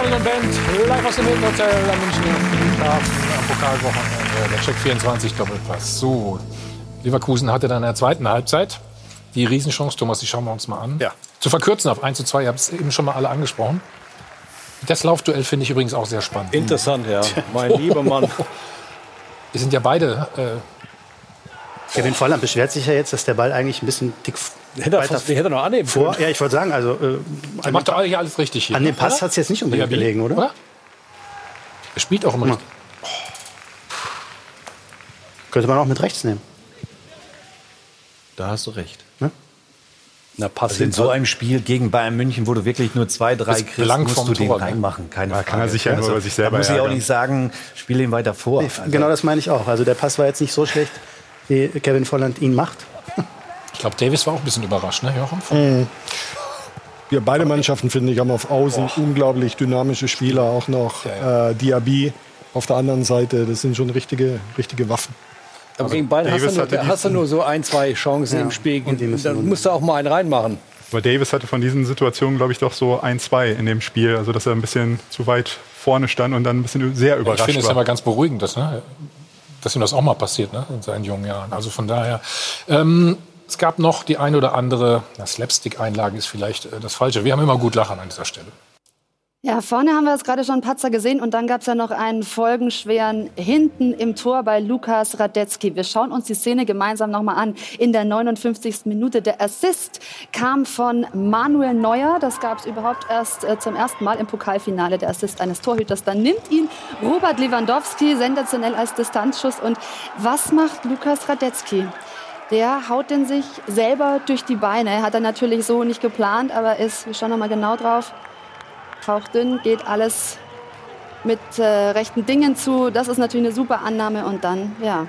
A: Adel und Band, live aus dem Hilton Hotel am Münchner Flughafen am Pokalwochenende. Der Check 24 Doppelpass. So, Leverkusen hatte dann in der zweiten Halbzeit die Riesenchance, Thomas, die schauen wir uns mal an.
G: Ja.
A: Zu verkürzen auf 1 zu 2, ihr habt es eben schon mal alle angesprochen. Das Laufduell finde ich übrigens auch sehr spannend.
G: Interessant, ja. Mein lieber Mann.
A: Die sind ja beide. Äh,
H: Kevin Volland beschwert sich ja jetzt, dass der Ball eigentlich ein bisschen dick
G: Hätte er, fast, hätte er noch annehmen können.
H: vor. Ja, ich wollte sagen, also äh,
A: er macht doch hier alles richtig hier.
H: an dem
A: oder?
H: Pass hat es jetzt nicht unbedingt gelegen, oder?
A: Er spielt auch immer richtig.
H: Könnte man auch mit rechts nehmen.
C: Da hast du recht.
G: Na, Pass
C: Also in so einem Spiel gegen Bayern München, wo du wirklich nur zwei, drei kriegst, musst du den
A: Tor, ne?
C: reinmachen. Keine
I: Da
C: Frage.
I: kann er sich ja nur über sich selber
C: Da muss ich auch nicht sagen, spiel ihn weiter vor.
H: Nee,
C: Also,
H: genau das meine ich auch. Also der Pass war jetzt nicht so schlecht, wie Kevin Volland ihn macht.
A: Ich glaube, Davis war auch ein bisschen überrascht, ne, Jochen? Von-
B: Wir beide Mannschaften, finde ich, haben auf Außen unglaublich dynamische Spieler. Auch noch äh, Diaby auf der anderen Seite. Das sind schon richtige, richtige Waffen.
G: Aber gegen Bayern hast hast du nur so ein, zwei Chancen
H: Ja,
G: im Spiel.
H: und die müssen
G: Dann
H: nur-
G: musst du auch mal einen reinmachen.
I: Aber Davis hatte von diesen Situationen, glaube ich, doch so ein, zwei in dem Spiel. Also, dass er ein bisschen zu weit vorne stand und dann ein bisschen sehr
A: Ich
I: überrascht
A: finde es
I: war.
A: aber ganz beruhigend, dass, ne, dass ihm das auch mal passiert ne, in seinen jungen Jahren. Also von daher. Ähm, es gab noch die ein oder andere, na, Slapstick-Einlage ist vielleicht äh, das Falsche. Wir haben immer gut lachen an dieser Stelle.
D: Ja, vorne haben wir jetzt gerade schon Patzer gesehen und dann gab es ja noch einen folgenschweren hinten im Tor bei Lukas Radetzky. Wir schauen uns die Szene gemeinsam nochmal an. In der 59. Minute der Assist kam von Manuel Neuer. Das gab es überhaupt erst äh, zum ersten Mal im Pokalfinale, der Assist eines Torhüters. Dann nimmt ihn Robert Lewandowski sensationell als Distanzschuss. Und was macht Lukas Radetzky? Der haut den sich selber durch die Beine. Hat er natürlich so nicht geplant, aber ist, wir schauen nochmal genau drauf, hauchdünn, geht alles mit äh, rechten Dingen zu. Das ist natürlich eine super Annahme und dann, ja,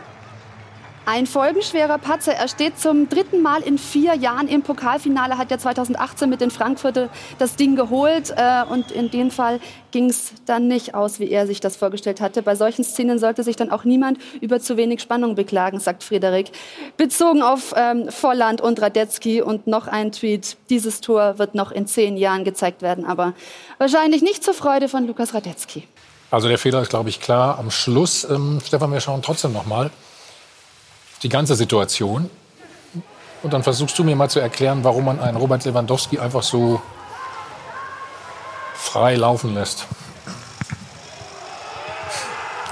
D: Ein folgenschwerer Patzer. Er steht zum dritten Mal in vier Jahren im Pokalfinale, hat ja 2018 mit den Frankfurter das Ding geholt. Äh, und in dem Fall ging es dann nicht aus, wie er sich das vorgestellt hatte. Bei solchen Szenen sollte sich dann auch niemand über zu wenig Spannung beklagen, sagt Frederik. Bezogen auf ähm, Volland und Radetzky und noch ein Tweet. Dieses Tor wird noch in zehn Jahren gezeigt werden, aber wahrscheinlich nicht zur Freude von Lukas Radetzky.
A: Also der Fehler ist, glaube ich, klar. Am Schluss, ähm, Stefan, wir schauen trotzdem noch mal die ganze Situation. Und dann versuchst du mir mal zu erklären, warum man einen Robert Lewandowski einfach so frei laufen lässt.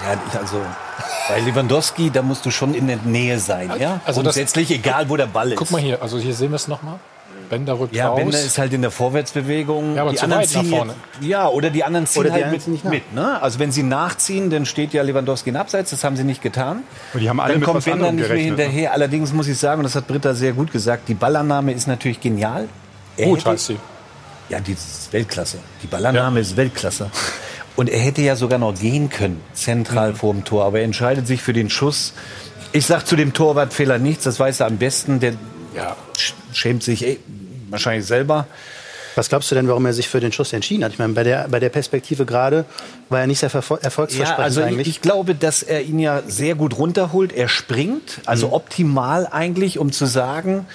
C: Ja, also bei Lewandowski, da musst du schon in der Nähe sein. Ja?
A: Also das-
C: Grundsätzlich, egal wo der Ball ist.
A: Guck mal hier, also hier sehen wir es noch mal. Bender rückt
C: Ja,
A: raus.
C: Bender ist halt in der Vorwärtsbewegung.
A: Ja, aber
C: die
A: zu
C: anderen
A: weit nach
C: ziehen
A: vorne.
C: Jetzt, ja, oder die anderen ziehen
H: Oder
C: halt mit.
H: nicht nach.
C: mit ne? Also wenn sie nachziehen, dann steht ja Lewandowski in Abseits. Das haben sie nicht getan.
I: Und die haben alle
C: dann
I: mit
C: kommt Bender nicht mehr
I: gerechnet. ne?
C: hinterher. Allerdings muss ich sagen, und das hat Britta sehr gut gesagt, die Ballannahme ist natürlich genial. Er
A: Gut heißt sie.
C: Ja, die ist Weltklasse. Die Ballannahme ist Weltklasse. Und er hätte ja sogar noch gehen können, zentral vor dem Tor. Aber er entscheidet sich für den Schuss. Ich sag zu dem Torwartfehler nichts, das weiß er am besten. Der
A: Ja.
C: sch- schämt sich eh, wahrscheinlich selber.
H: Was glaubst du denn, warum er sich für den Schuss entschieden hat? Ich meine, bei der, bei der Perspektive gerade war er nicht sehr verfol-
C: Ja,
H: erfolgsversprechend
C: also ich,
H: eigentlich.
C: ich glaube, dass er ihn ja sehr gut runterholt. Er springt, also
H: Mhm.
C: optimal eigentlich, um zu sagen,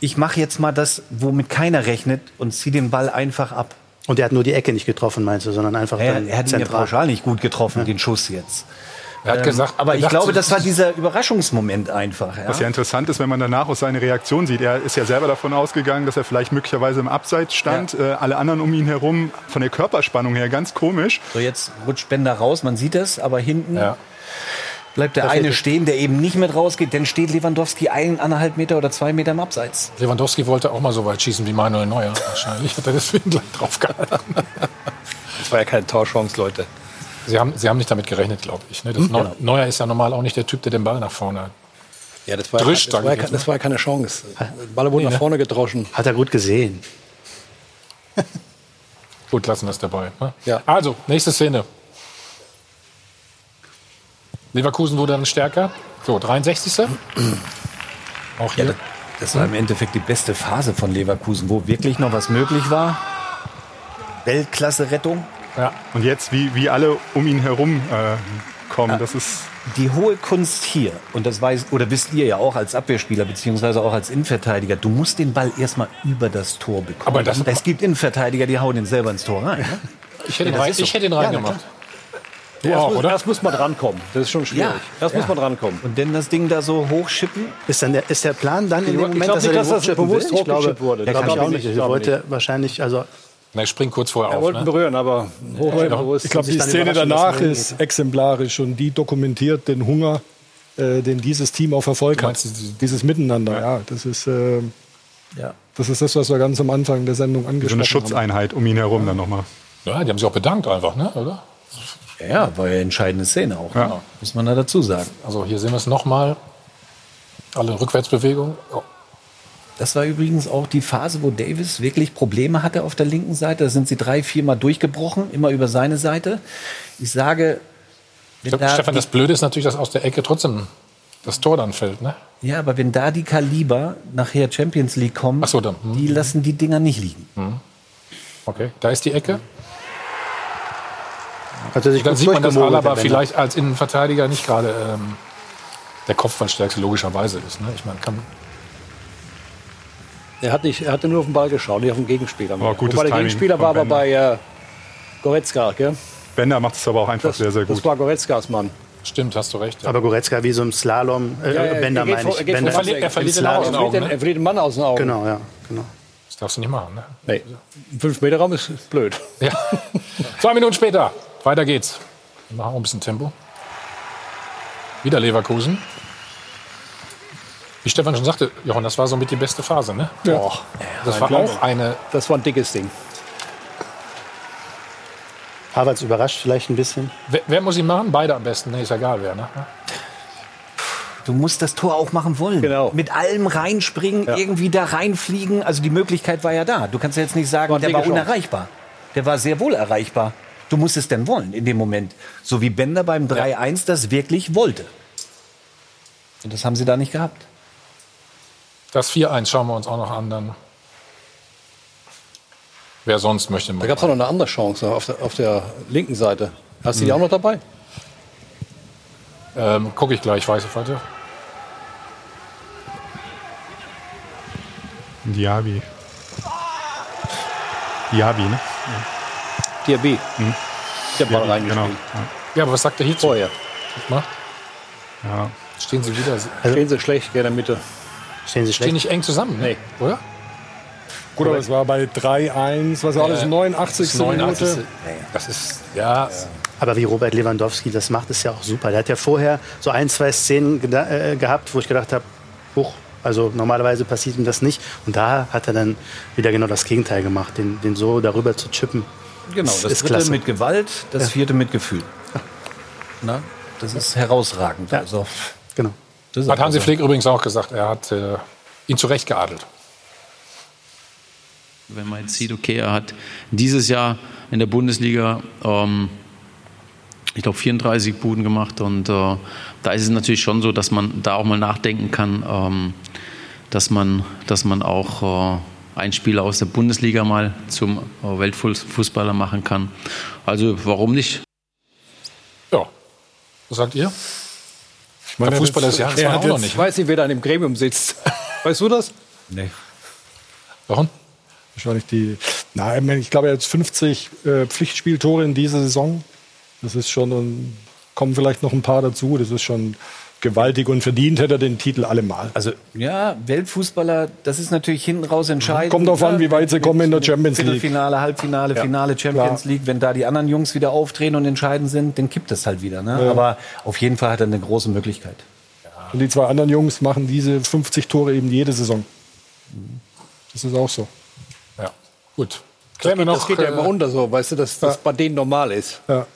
C: ich mache jetzt mal das, womit keiner rechnet und ziehe den Ball einfach ab.
H: Und er hat nur die Ecke nicht getroffen, meinst du, sondern einfach
C: Er,
H: dann
C: er hat ihn ja pauschal nicht gut getroffen, den Schuss jetzt.
A: Er hat
C: Ähm,
A: gesagt,
C: aber
A: er
C: ich glaube, das war dieser Überraschungsmoment einfach. Ja?
I: Was ja interessant ist, wenn man danach auch seine Reaktion sieht. Er ist ja selber davon ausgegangen, dass er vielleicht möglicherweise im Abseits stand. Äh, alle anderen um ihn herum von der Körperspannung her ganz komisch.
C: So, jetzt rutscht Bender raus, man sieht es, aber hinten
A: Ja.
C: bleibt der eine stehen, der eben nicht mit rausgeht. Dann steht Lewandowski eineinhalb Meter oder zwei Meter im Abseits.
A: Lewandowski wollte auch mal so weit schießen wie Manuel Neuer. Wahrscheinlich hat er deswegen gleich drauf gehalten.
G: Das war ja keine Torchance, Leute.
A: Sie haben, Sie haben nicht damit gerechnet, glaube ich. Ne? Das Neu-
C: Genau.
A: Neuer ist ja normal auch nicht der Typ, der den Ball nach vorne hat.
G: Ja, das war,
A: Drischt,
G: das, war, ja, das war ja keine Chance. Der Ball wurde nach vorne gedroschen.
H: Hat er gut gesehen.
A: Gut, lassen wir es dabei. Ne?
G: Ja.
A: Also, nächste Szene. Leverkusen wurde dann stärker. So, 63. Auch hier.
C: Das war im Endeffekt die beste Phase von Leverkusen, wo wirklich noch was möglich war. Weltklasse-Rettung.
A: Ja.
I: Und jetzt, wie, wie alle um ihn herum äh, kommen, das ist
C: Die hohe Kunst hier, und das weiß, oder wisst ihr ja auch als Abwehrspieler, beziehungsweise auch als Innenverteidiger, du musst den Ball erstmal über das Tor bekommen.
A: Aber das-
C: es gibt Innenverteidiger, die hauen den selber ins Tor rein. Ne?
A: Ich hätte ihn,
C: das
A: rein,
C: so.
A: ich hätte ihn
C: Ja,
A: reingemacht. Du
G: erst,
A: auch,
G: muss,
A: oder?
G: erst muss man drankommen. Das ist schon schwierig.
C: Ja.
G: Erst muss man drankommen.
C: Und dann das Ding da so hochschippen.
H: Ist, dann der, ist der Plan dann in dem
G: Ich
H: Moment,
G: glaub
H: dass er
G: nicht,
H: den
G: dass das bewusst?
H: Ich
G: hochgeschippt wurde.
H: der
G: Das
H: kann ich auch
G: ich
H: nicht. Er
G: ich
H: wollte wahrscheinlich, also
A: Na, ich spring kurz vorher
G: Er
A: auf.
G: wollte ihn
A: Ne?
G: berühren, aber hochbewusst.
B: Ich glaube, die Szene danach ist exemplarisch und die dokumentiert den Hunger, äh, den dieses Team auf Erfolg hat. Dieses Miteinander, ja. das, ist, äh,
C: Ja.
B: das ist das, was wir ganz am Anfang der Sendung
I: so eine
B: angesprochen haben.
I: Schutzeinheit um ihn herum dann nochmal.
A: Ja, die haben sich auch bedankt einfach, ne? oder?
C: Ja, ja, war ja eine entscheidende Szene auch.
I: Ja.
C: ne? Muss man da dazu sagen.
A: Also hier sehen wir es nochmal. Alle Rückwärtsbewegungen. Oh.
C: Das war übrigens auch die Phase, wo Davis wirklich Probleme hatte auf der linken Seite. Da sind sie drei, viermal durchgebrochen, immer über seine Seite. Ich sage, wenn da
A: Stefan, das Blöde ist natürlich, dass aus der Ecke trotzdem das Tor dann fällt. Ne?
C: ja, aber wenn da die Kaliber nachher Champions League kommen,
A: Ach so, dann, hm.
C: die lassen die Dinger nicht liegen.
A: Okay, da ist die Ecke.
H: sich
A: Dann sieht man, dass Alaba vielleicht als Innenverteidiger nicht gerade ähm, der Kopfballstärkste logischerweise ist. Ne? Ich meine, kann,
G: Er, hat nicht, er hatte nur auf den Ball geschaut, nicht auf den Gegenspieler.
I: Oh, gutes
G: Wobei der
I: Timing
G: Gegenspieler war aber bei äh, Goretzka. Gell?
I: Bender macht es aber auch einfach
G: Das,
I: sehr, sehr
G: das
I: gut.
G: war Goretzkas Mann.
A: stimmt, hast du recht. Ja.
H: Aber Goretzka wie so im Slalom, äh,
G: Ja, ja,
H: Bender
G: er
H: meine ich.
G: er
H: Bender im
A: verliert- er verliert den
H: Slalom.
A: aus den
G: Er
A: Augen.
G: verliert, den,
A: ne?
G: er verliert den Mann aus den Augen.
H: Genau, ja. Genau.
A: Das darfst du nicht machen. Ne?
G: Nee. Ein 5-Meter-Raum ist blöd.
A: Ja. Zwei Minuten später. Weiter geht's. Wir machen auch ein bisschen Tempo. Wieder Leverkusen. Wie Stefan schon sagte, Jochen, das war so mit die beste Phase. Ne?
G: Boah,
A: Das war auch eine.
G: das war ein dickes Ding.
H: Havertz überrascht vielleicht ein bisschen.
A: Wer, wer muss ihn machen? Beide am besten. Nee, ist egal wer. Ne?
C: Du musst das Tor auch machen wollen.
G: Genau.
C: Mit allem reinspringen, irgendwie da reinfliegen. Also die Möglichkeit war ja da. Du kannst ja jetzt nicht sagen,
G: War
C: der war
G: Chance.
C: unerreichbar. Der war sehr wohl erreichbar. Du musst es denn wollen in dem Moment. So wie Bender beim 3-1 das wirklich wollte. Und das haben sie da nicht gehabt.
A: Das 4-1 schauen wir uns auch noch an dann. Wer sonst möchte
G: Da gab es noch eine andere Chance auf der, auf der linken Seite. Hast du die
A: Hm.
G: auch noch dabei?
A: Ähm, Gucke ich gleich, weiß ich weiter.
I: Diaby. Diaby, ne?
G: Diaby.
I: Hm.
G: Der Ball
I: Diaby,
G: reingespielt.
I: Genau.
A: Ja, aber was sagt er hierzu?
G: Vorher.
A: Mal.
I: Ja.
A: Stehen sie wieder.
G: Stehen sie schlecht, der Mitte.
H: Stehen sie
A: Stehen nicht eng zusammen, ne? oder?
B: Gut, aber es war bei 3-1, was war das,
A: Äh,
B: 89.
A: 89.
B: Minute.
A: Das ist, ja,
H: Aber wie Robert Lewandowski das macht, ist ja auch super. Der hat ja vorher so ein, zwei Szenen äh, gehabt, wo ich gedacht habe, huch, also normalerweise passiert ihm das nicht. Und da hat er dann wieder genau das Gegenteil gemacht, den, den so darüber zu chippen.
C: Genau,
H: ist,
C: das
H: ist
C: dritte
H: klasse.
C: mit Gewalt, das
H: Ja.
C: vierte mit Gefühl. Na, das ist herausragend. Also,
H: Genau.
C: Das ist
A: Hat Hansi Flick übrigens auch gesagt, er hat äh, ihn zurecht geadelt.
F: Wenn man jetzt sieht, okay, er hat dieses Jahr in der Bundesliga, ähm, ich glaube, 34 Buden gemacht und äh, da ist es natürlich schon so, dass man da auch mal nachdenken kann, ähm, dass, man, dass man auch äh, einen Spieler aus der Bundesliga mal zum äh, Weltfußballer machen kann. Also warum nicht?
A: Ja. Was sagt ihr?
B: Ich meine,
A: Der Fußballer des Jahres war auch noch nicht.
G: Ich weiß nicht, wer da in dem Gremium sitzt. Weißt du das?
C: Nee.
A: Warum?
B: Wahrscheinlich die. Na, ich glaube, er hat jetzt 50 äh, Pflichtspieltore in dieser Saison. Das ist schon, und kommen vielleicht noch ein paar dazu. Das ist schon gewaltig und verdient hätte er den Titel allemal.
C: Also ja, Weltfußballer, das ist natürlich hinten raus entscheidend.
B: Kommt darauf an, wie weit sie kommen in der Champions League.
C: Viertelfinale, Halbfinale,
B: Ja,
C: Finale Champions
B: klar.
C: League. Wenn da die anderen Jungs wieder aufdrehen und entscheidend sind, dann kippt es halt wieder. Ne?
B: Ja.
C: Aber auf jeden Fall hat er eine große Möglichkeit.
B: Und die zwei anderen Jungs machen diese 50 Tore eben jede Saison. Das ist auch so.
A: Ja. Gut. Klären wir noch.
G: das geht ja
A: äh,
G: immer unter so, weißt du, dass das bei denen normal ist.
B: Ja.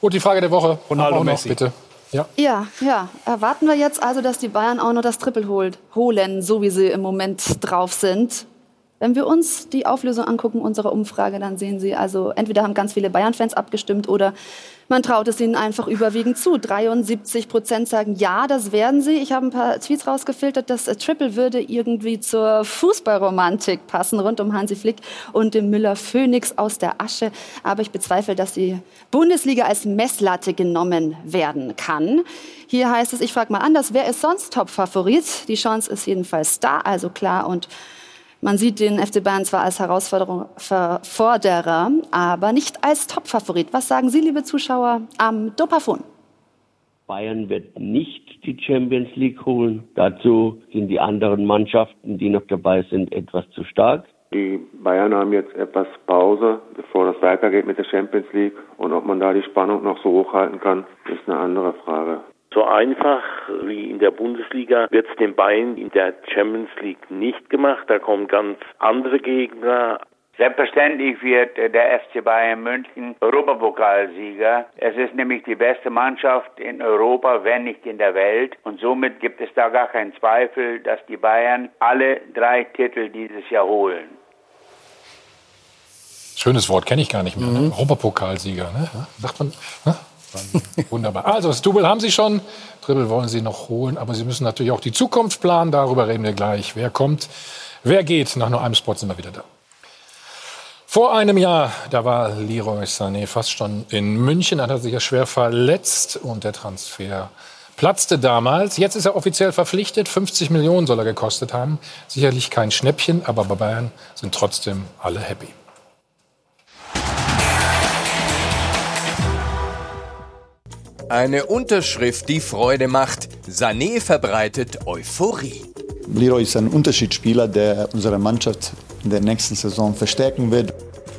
A: Gut, die Frage der Woche.
G: Ronaldo
A: Auch noch,
G: Messi.
A: bitte. Ja.
D: Ja, ja. Erwarten wir jetzt also, dass die Bayern auch noch das Triple holt, holen, so wie sie im Moment drauf sind. Wenn wir uns die Auflösung angucken unserer Umfrage, dann sehen Sie, also entweder haben ganz viele Bayern-Fans abgestimmt oder man traut es ihnen einfach überwiegend zu. 73 Prozent sagen, ja, das werden sie. Ich habe ein paar Tweets rausgefiltert, das äh, Triple würde irgendwie zur Fußballromantik passen, rund um Hansi Flick und dem Müller-Phönix aus der Asche. Aber ich bezweifle, dass die Bundesliga als Messlatte genommen werden kann. Hier heißt es, ich frage mal anders, wer ist sonst Top-Favorit? Die Chance ist jedenfalls da, also klar und man sieht den FC Bayern zwar als Verforderer, aber nicht als Topfavorit. Was sagen Sie, liebe Zuschauer, am Dopafon?
J: Bayern wird nicht die Champions League holen. Dazu sind die anderen Mannschaften, die noch dabei sind, etwas zu stark.
K: Die Bayern haben jetzt etwas Pause, bevor das weitergeht mit der Champions League. Und ob man da die Spannung noch so hochhalten kann, ist eine andere Frage.
L: So einfach wie in der Bundesliga wird es den Bayern in der Champions League nicht gemacht. Da kommen ganz andere Gegner.
M: Selbstverständlich wird der FC Bayern München Europapokalsieger. Es ist nämlich die beste Mannschaft in Europa, wenn nicht in der Welt. Und somit gibt es da gar keinen Zweifel, dass die Bayern alle drei Titel dieses Jahr holen.
A: Schönes Wort, kenne ich gar nicht mehr.
G: Mhm.
A: Ne? Europapokalsieger, ne? Sagt man. Ne? Wunderbar. Also, das Double haben Sie schon. Triple wollen Sie noch holen. Aber Sie müssen natürlich auch die Zukunft planen. Darüber reden wir gleich. Wer kommt, wer geht. Nach nur einem Spot sind wir wieder da. Vor einem Jahr, da war Leroy Sané fast schon in München, hat er sich ja schwer verletzt und der Transfer platzte damals. Jetzt ist er offiziell verpflichtet. 50 Millionen soll er gekostet haben. Sicherlich kein Schnäppchen, aber bei Bayern sind trotzdem alle happy.
N: Eine Unterschrift, die Freude macht. Sané verbreitet Euphorie.
O: Leroy ist ein Unterschiedsspieler, der unsere Mannschaft in der nächsten Saison verstärken wird.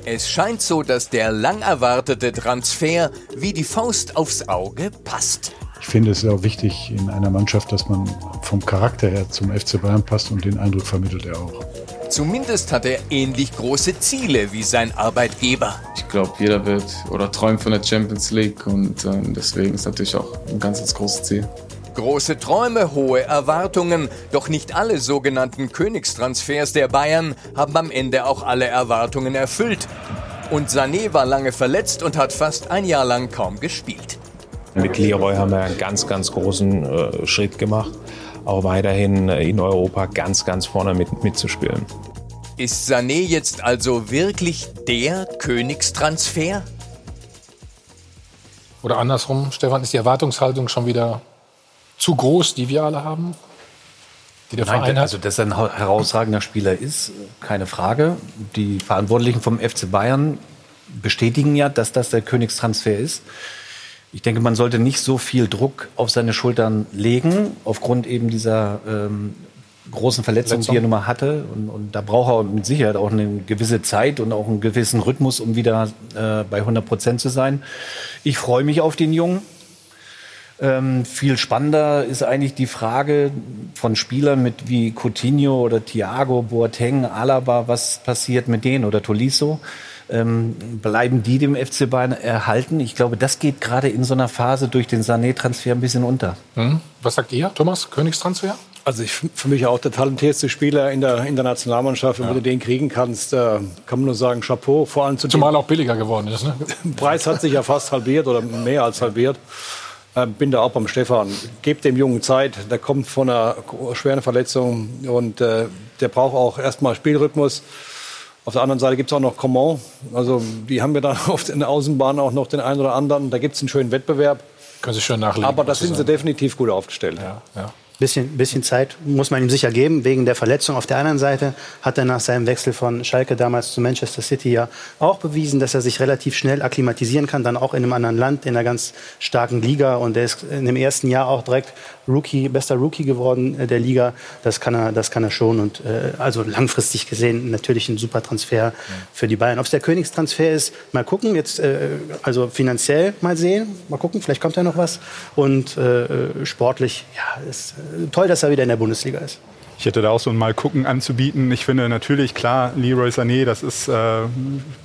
N: Es scheint so, dass der lang erwartete Transfer wie die Faust aufs Auge passt.
P: Ich finde es auch wichtig in einer Mannschaft, dass man vom Charakter her zum FC Bayern passt und den Eindruck vermittelt er auch.
N: Zumindest hat er ähnlich große Ziele wie sein Arbeitgeber.
Q: Ich glaube, jeder wird oder träumt von der Champions League und äh, deswegen ist natürlich auch ein ganz großes Ziel.
N: Große Träume, hohe Erwartungen, doch nicht alle sogenannten Königstransfers der Bayern haben am Ende auch alle Erwartungen erfüllt. Und Sané war lange verletzt und hat fast ein Jahr lang kaum gespielt.
R: Mit Leroy haben wir einen ganz, ganz großen äh, Schritt gemacht, auch weiterhin in Europa ganz, ganz vorne mit, mitzuspielen.
N: Ist Sané jetzt also wirklich der Königstransfer?
A: Oder andersrum, Stefan, ist die Erwartungshaltung schon wieder zu groß, die wir alle haben?
C: Die der Nein, Verein hat? Also, dass er ein herausragender Spieler ist, keine Frage. Die Verantwortlichen vom FC Bayern bestätigen ja, dass das der Königstransfer ist. Ich denke, man sollte nicht so viel Druck auf seine Schultern legen, aufgrund eben dieser ähm, großen Verletzung, Verletzung, die er nun mal hatte. Und, und, da braucht er mit Sicherheit auch eine gewisse Zeit und auch einen gewissen Rhythmus, um wieder äh, bei 100 Prozent zu sein. Ich freue mich auf den Jungen. Ähm, viel spannender ist eigentlich die Frage von Spielern mit wie Coutinho oder Thiago, Boateng, Alaba, was passiert mit denen oder Tolisso? Ähm, bleiben die dem FC Bayern erhalten? Ich glaube, das geht gerade in so einer Phase durch den Sané-Transfer ein bisschen unter.
A: Hm. Was sagt ihr, Thomas? Königstransfer?
G: Also ich für mich auch der talentierteste Spieler in der, in der Nationalmannschaft. Wenn ja. du den kriegen kannst, äh, kann man nur sagen, Chapeau. Vor allem zu
A: Zumal auch billiger geworden ist. Ne?
G: Preis hat sich ja fast halbiert oder mehr als halbiert. Äh, bin da auch beim Stefan. Gebt dem Jungen Zeit. Der kommt von einer schweren Verletzung und äh, der braucht auch erstmal Spielrhythmus. Auf der anderen Seite gibt es auch noch Coman. Also die haben wir dann auf der Außenbahn auch noch den einen oder anderen. Da gibt es einen schönen Wettbewerb.
A: Können Sie schön nachlegen.
G: Aber da sind sie definitiv gut aufgestellt.
A: Ja, ja.
H: Bisschen, bisschen Zeit muss man ihm sicher geben, wegen der Verletzung. Auf der anderen Seite hat er nach seinem Wechsel von Schalke damals zu Manchester City ja auch bewiesen, dass er sich relativ schnell akklimatisieren kann, dann auch in einem anderen Land, in einer ganz starken Liga. Und er ist in dem ersten Jahr auch direkt Rookie, bester Rookie geworden äh, der Liga. Das kann er, das kann er schon. Und äh, also langfristig gesehen natürlich ein super Transfer für die Bayern. Ob es der Königstransfer ist, mal gucken. Jetzt äh, also finanziell mal sehen, mal gucken. Vielleicht kommt ja noch was. Und äh, äh sportlich, ja, ist äh, toll, dass er wieder in der Bundesliga ist.
I: Ich hätte da auch so ein Mal gucken anzubieten. Ich finde natürlich, klar, Leroy Sané, das ist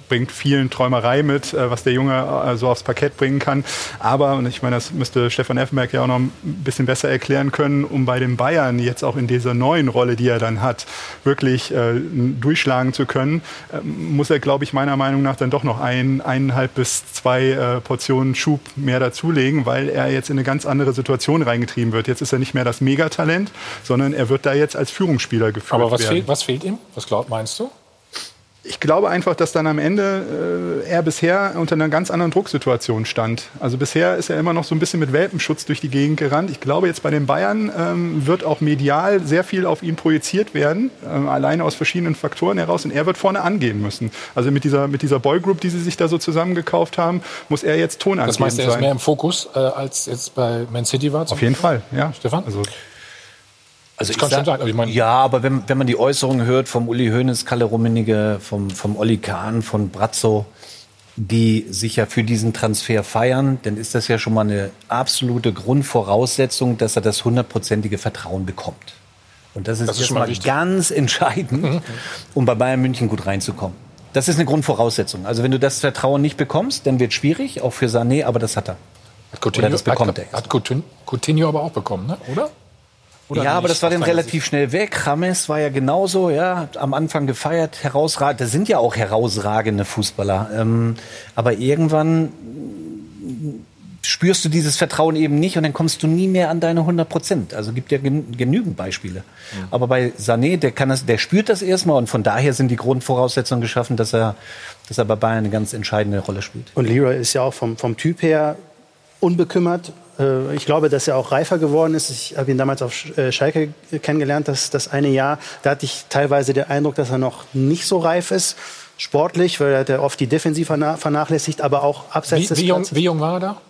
I: bringt vielen Träumerei mit, äh, was der Junge äh, so aufs Parkett bringen kann. Aber, und ich meine, das müsste Stefan Effenberg ja auch noch ein bisschen besser erklären können, um bei den Bayern jetzt auch in dieser neuen Rolle, die er dann hat, wirklich äh, durchschlagen zu können, muss er, glaube ich, meiner Meinung nach dann doch noch ein, eineinhalb bis zwei Portionen Schub mehr dazulegen, weil er jetzt in eine ganz andere Situation reingetrieben wird. Jetzt ist er nicht mehr das Megatalent, sondern er wird da jetzt als Führungsspieler geführt
A: Aber was
I: werden.
A: Fehlt, was fehlt ihm? Was glaub, meinst du?
I: Ich glaube einfach, dass dann am Ende äh, er bisher unter einer ganz anderen Drucksituation stand. Also bisher ist er immer noch so ein bisschen mit Welpenschutz durch die Gegend gerannt. Ich glaube, jetzt bei den Bayern ähm, wird auch medial sehr viel auf ihn projiziert werden, äh, alleine aus verschiedenen Faktoren heraus. Und er wird vorne angehen müssen. Also mit dieser, mit dieser Boygroup, die sie sich da so zusammengekauft haben, muss er jetzt Ton angeben.
A: Das heißt, er ist mehr im Fokus, äh, als jetzt bei Man City war?
I: Auf jeden Fall, ja.
A: Stefan?
I: Also
C: also das kann sag, schon sein. Aber ich mein ja, aber wenn, wenn man die Äußerungen hört vom Uli Hoeneß, Kalle Rummenigge, vom, vom Olli Kahn, von Brazzo, die sich ja für diesen Transfer feiern, dann ist das ja schon mal eine absolute Grundvoraussetzung, dass er das hundertprozentige Vertrauen bekommt. Und das ist, das ist mal ganz entscheidend, mhm. um bei Bayern München gut reinzukommen. Das ist eine Grundvoraussetzung. Also wenn du das Vertrauen nicht bekommst, dann wird es schwierig, auch für Sané, aber das hat er.
A: Hat Coutinho, das bekommt hat, er. Hat Coutinho aber auch bekommen, ne? oder?
C: Oder ja, aber das war dann relativ schnell weg. Rames war ja genauso, ja, am Anfang gefeiert, herausragend. Das sind ja auch herausragende Fußballer. Ähm, aber irgendwann spürst du dieses Vertrauen eben nicht und dann kommst du nie mehr an deine 100 Prozent. Also gibt ja genügend Beispiele. Mhm. Aber bei Sané, der kann das, der spürt das erstmal und von daher sind die Grundvoraussetzungen geschaffen, dass er, dass er bei Bayern eine ganz entscheidende Rolle spielt.
H: Und Leroy ist ja auch vom, vom Typ her unbekümmert, ich glaube, dass er auch reifer geworden ist. Ich habe ihn damals auf äh, Schalke kennengelernt, das, das eine Jahr. Da hatte ich teilweise den Eindruck, dass er noch nicht so reif ist. Sportlich, weil er oft die Defensiv vernachlässigt, aber auch abseits
A: wie,
H: des
A: wie jung, wie jung war er da?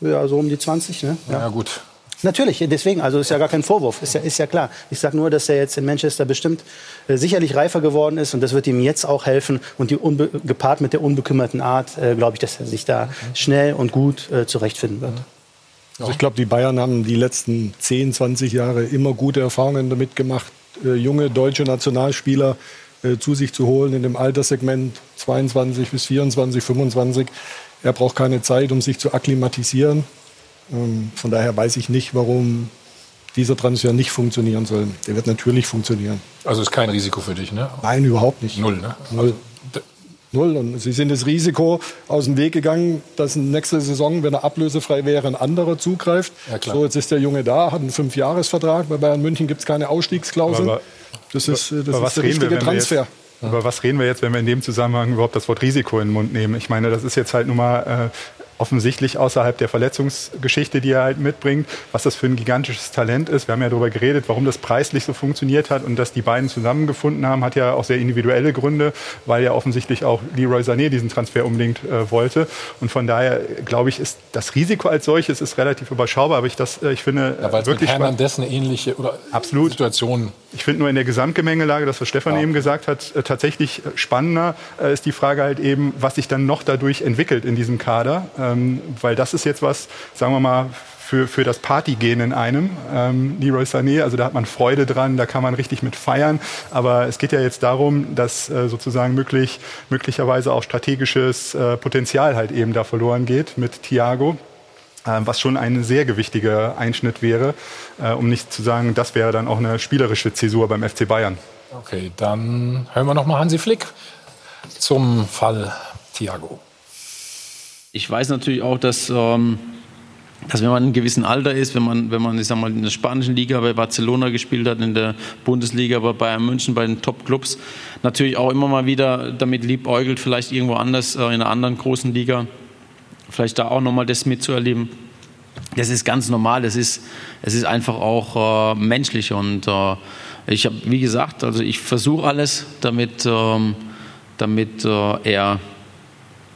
H: Ja, so um die 20. Ne?
A: Ja, ja gut.
H: Natürlich, deswegen, also ist ja gar kein Vorwurf, ist ja, ist ja klar. Ich sage nur, dass er jetzt in Manchester bestimmt äh, sicherlich reifer geworden ist und das wird ihm jetzt auch helfen und die gepaart mit der unbekümmerten Art, äh, glaube ich, dass er sich da schnell und gut äh, zurechtfinden wird.
B: Also ich glaube, die Bayern haben die letzten 10, 20 Jahre immer gute Erfahrungen damit gemacht, äh, junge deutsche Nationalspieler äh, zu sich zu holen in dem Alterssegment 22 bis 24, 25. Er braucht keine Zeit, um sich zu akklimatisieren. Ähm, von daher weiß ich nicht, warum dieser Transfer nicht funktionieren soll. Der wird natürlich funktionieren.
A: Also ist kein Risiko für dich, ne?
B: Nein, überhaupt nicht.
A: Null, ne?
B: Null.
A: Also
B: Null. Und sie sind das Risiko aus dem Weg gegangen, dass nächste Saison, wenn er ablösefrei wäre, ein anderer zugreift.
A: Ja,
B: so, jetzt ist der Junge da, hat einen Fünfjahresvertrag. Bei Bayern München gibt es keine Ausstiegsklausel.
I: Aber-
B: das ist, äh, das ist der richtige
I: wir
B: Transfer.
I: Über was reden wir jetzt, wenn wir in dem Zusammenhang überhaupt das Wort Risiko in den Mund nehmen? Ich meine, das ist jetzt halt nun mal äh, offensichtlich außerhalb der Verletzungsgeschichte, die er halt mitbringt, was das für ein gigantisches Talent ist. Wir haben ja darüber geredet, warum das preislich so funktioniert hat und dass die beiden zusammengefunden haben, hat ja auch sehr individuelle Gründe, weil ja offensichtlich auch Leroy Sané diesen Transfer unbedingt äh, wollte. Und von daher glaube ich, ist das Risiko als solches ist relativ überschaubar, aber ich das, äh, ich finde
A: Ja, weil mit
I: wirklich spannend.
A: Hernandez eine ähnliche oder
I: Absolut.
A: Situation
I: Ich finde nur in der Gesamtgemengelage, das was Stefan eben gesagt hat, äh, tatsächlich spannender äh, ist die Frage halt eben, was sich dann noch dadurch entwickelt in diesem Kader. Ähm, weil das ist jetzt was, sagen wir mal, für, für das Partygehen in einem, ähm, Leroy Sané. Also da hat man Freude dran, da kann man richtig mit feiern. Aber es geht ja jetzt darum, dass äh, sozusagen möglich, möglicherweise auch strategisches äh, Potenzial halt eben da verloren geht mit Thiago. Ähm, was schon ein sehr gewichtiger Einschnitt wäre, äh, um nicht zu sagen, das wäre dann auch eine spielerische Zäsur beim FC Bayern.
A: Okay, dann hören wir noch mal Hansi Flick zum Fall Thiago.
F: Ich weiß natürlich auch, dass, ähm, dass wenn man in einem gewissen Alter ist, wenn man, wenn man ich sag mal, in der spanischen Liga bei Barcelona gespielt hat, in der Bundesliga bei Bayern München, bei den Top-Clubs, natürlich auch immer mal wieder damit liebäugelt, vielleicht irgendwo anders, äh, in einer anderen großen Liga, vielleicht da auch nochmal das mitzuerleben. Das ist ganz normal, es ist, es ist einfach auch äh, menschlich und äh, ich habe, wie gesagt, also ich versuche alles, damit, ähm, damit äh, er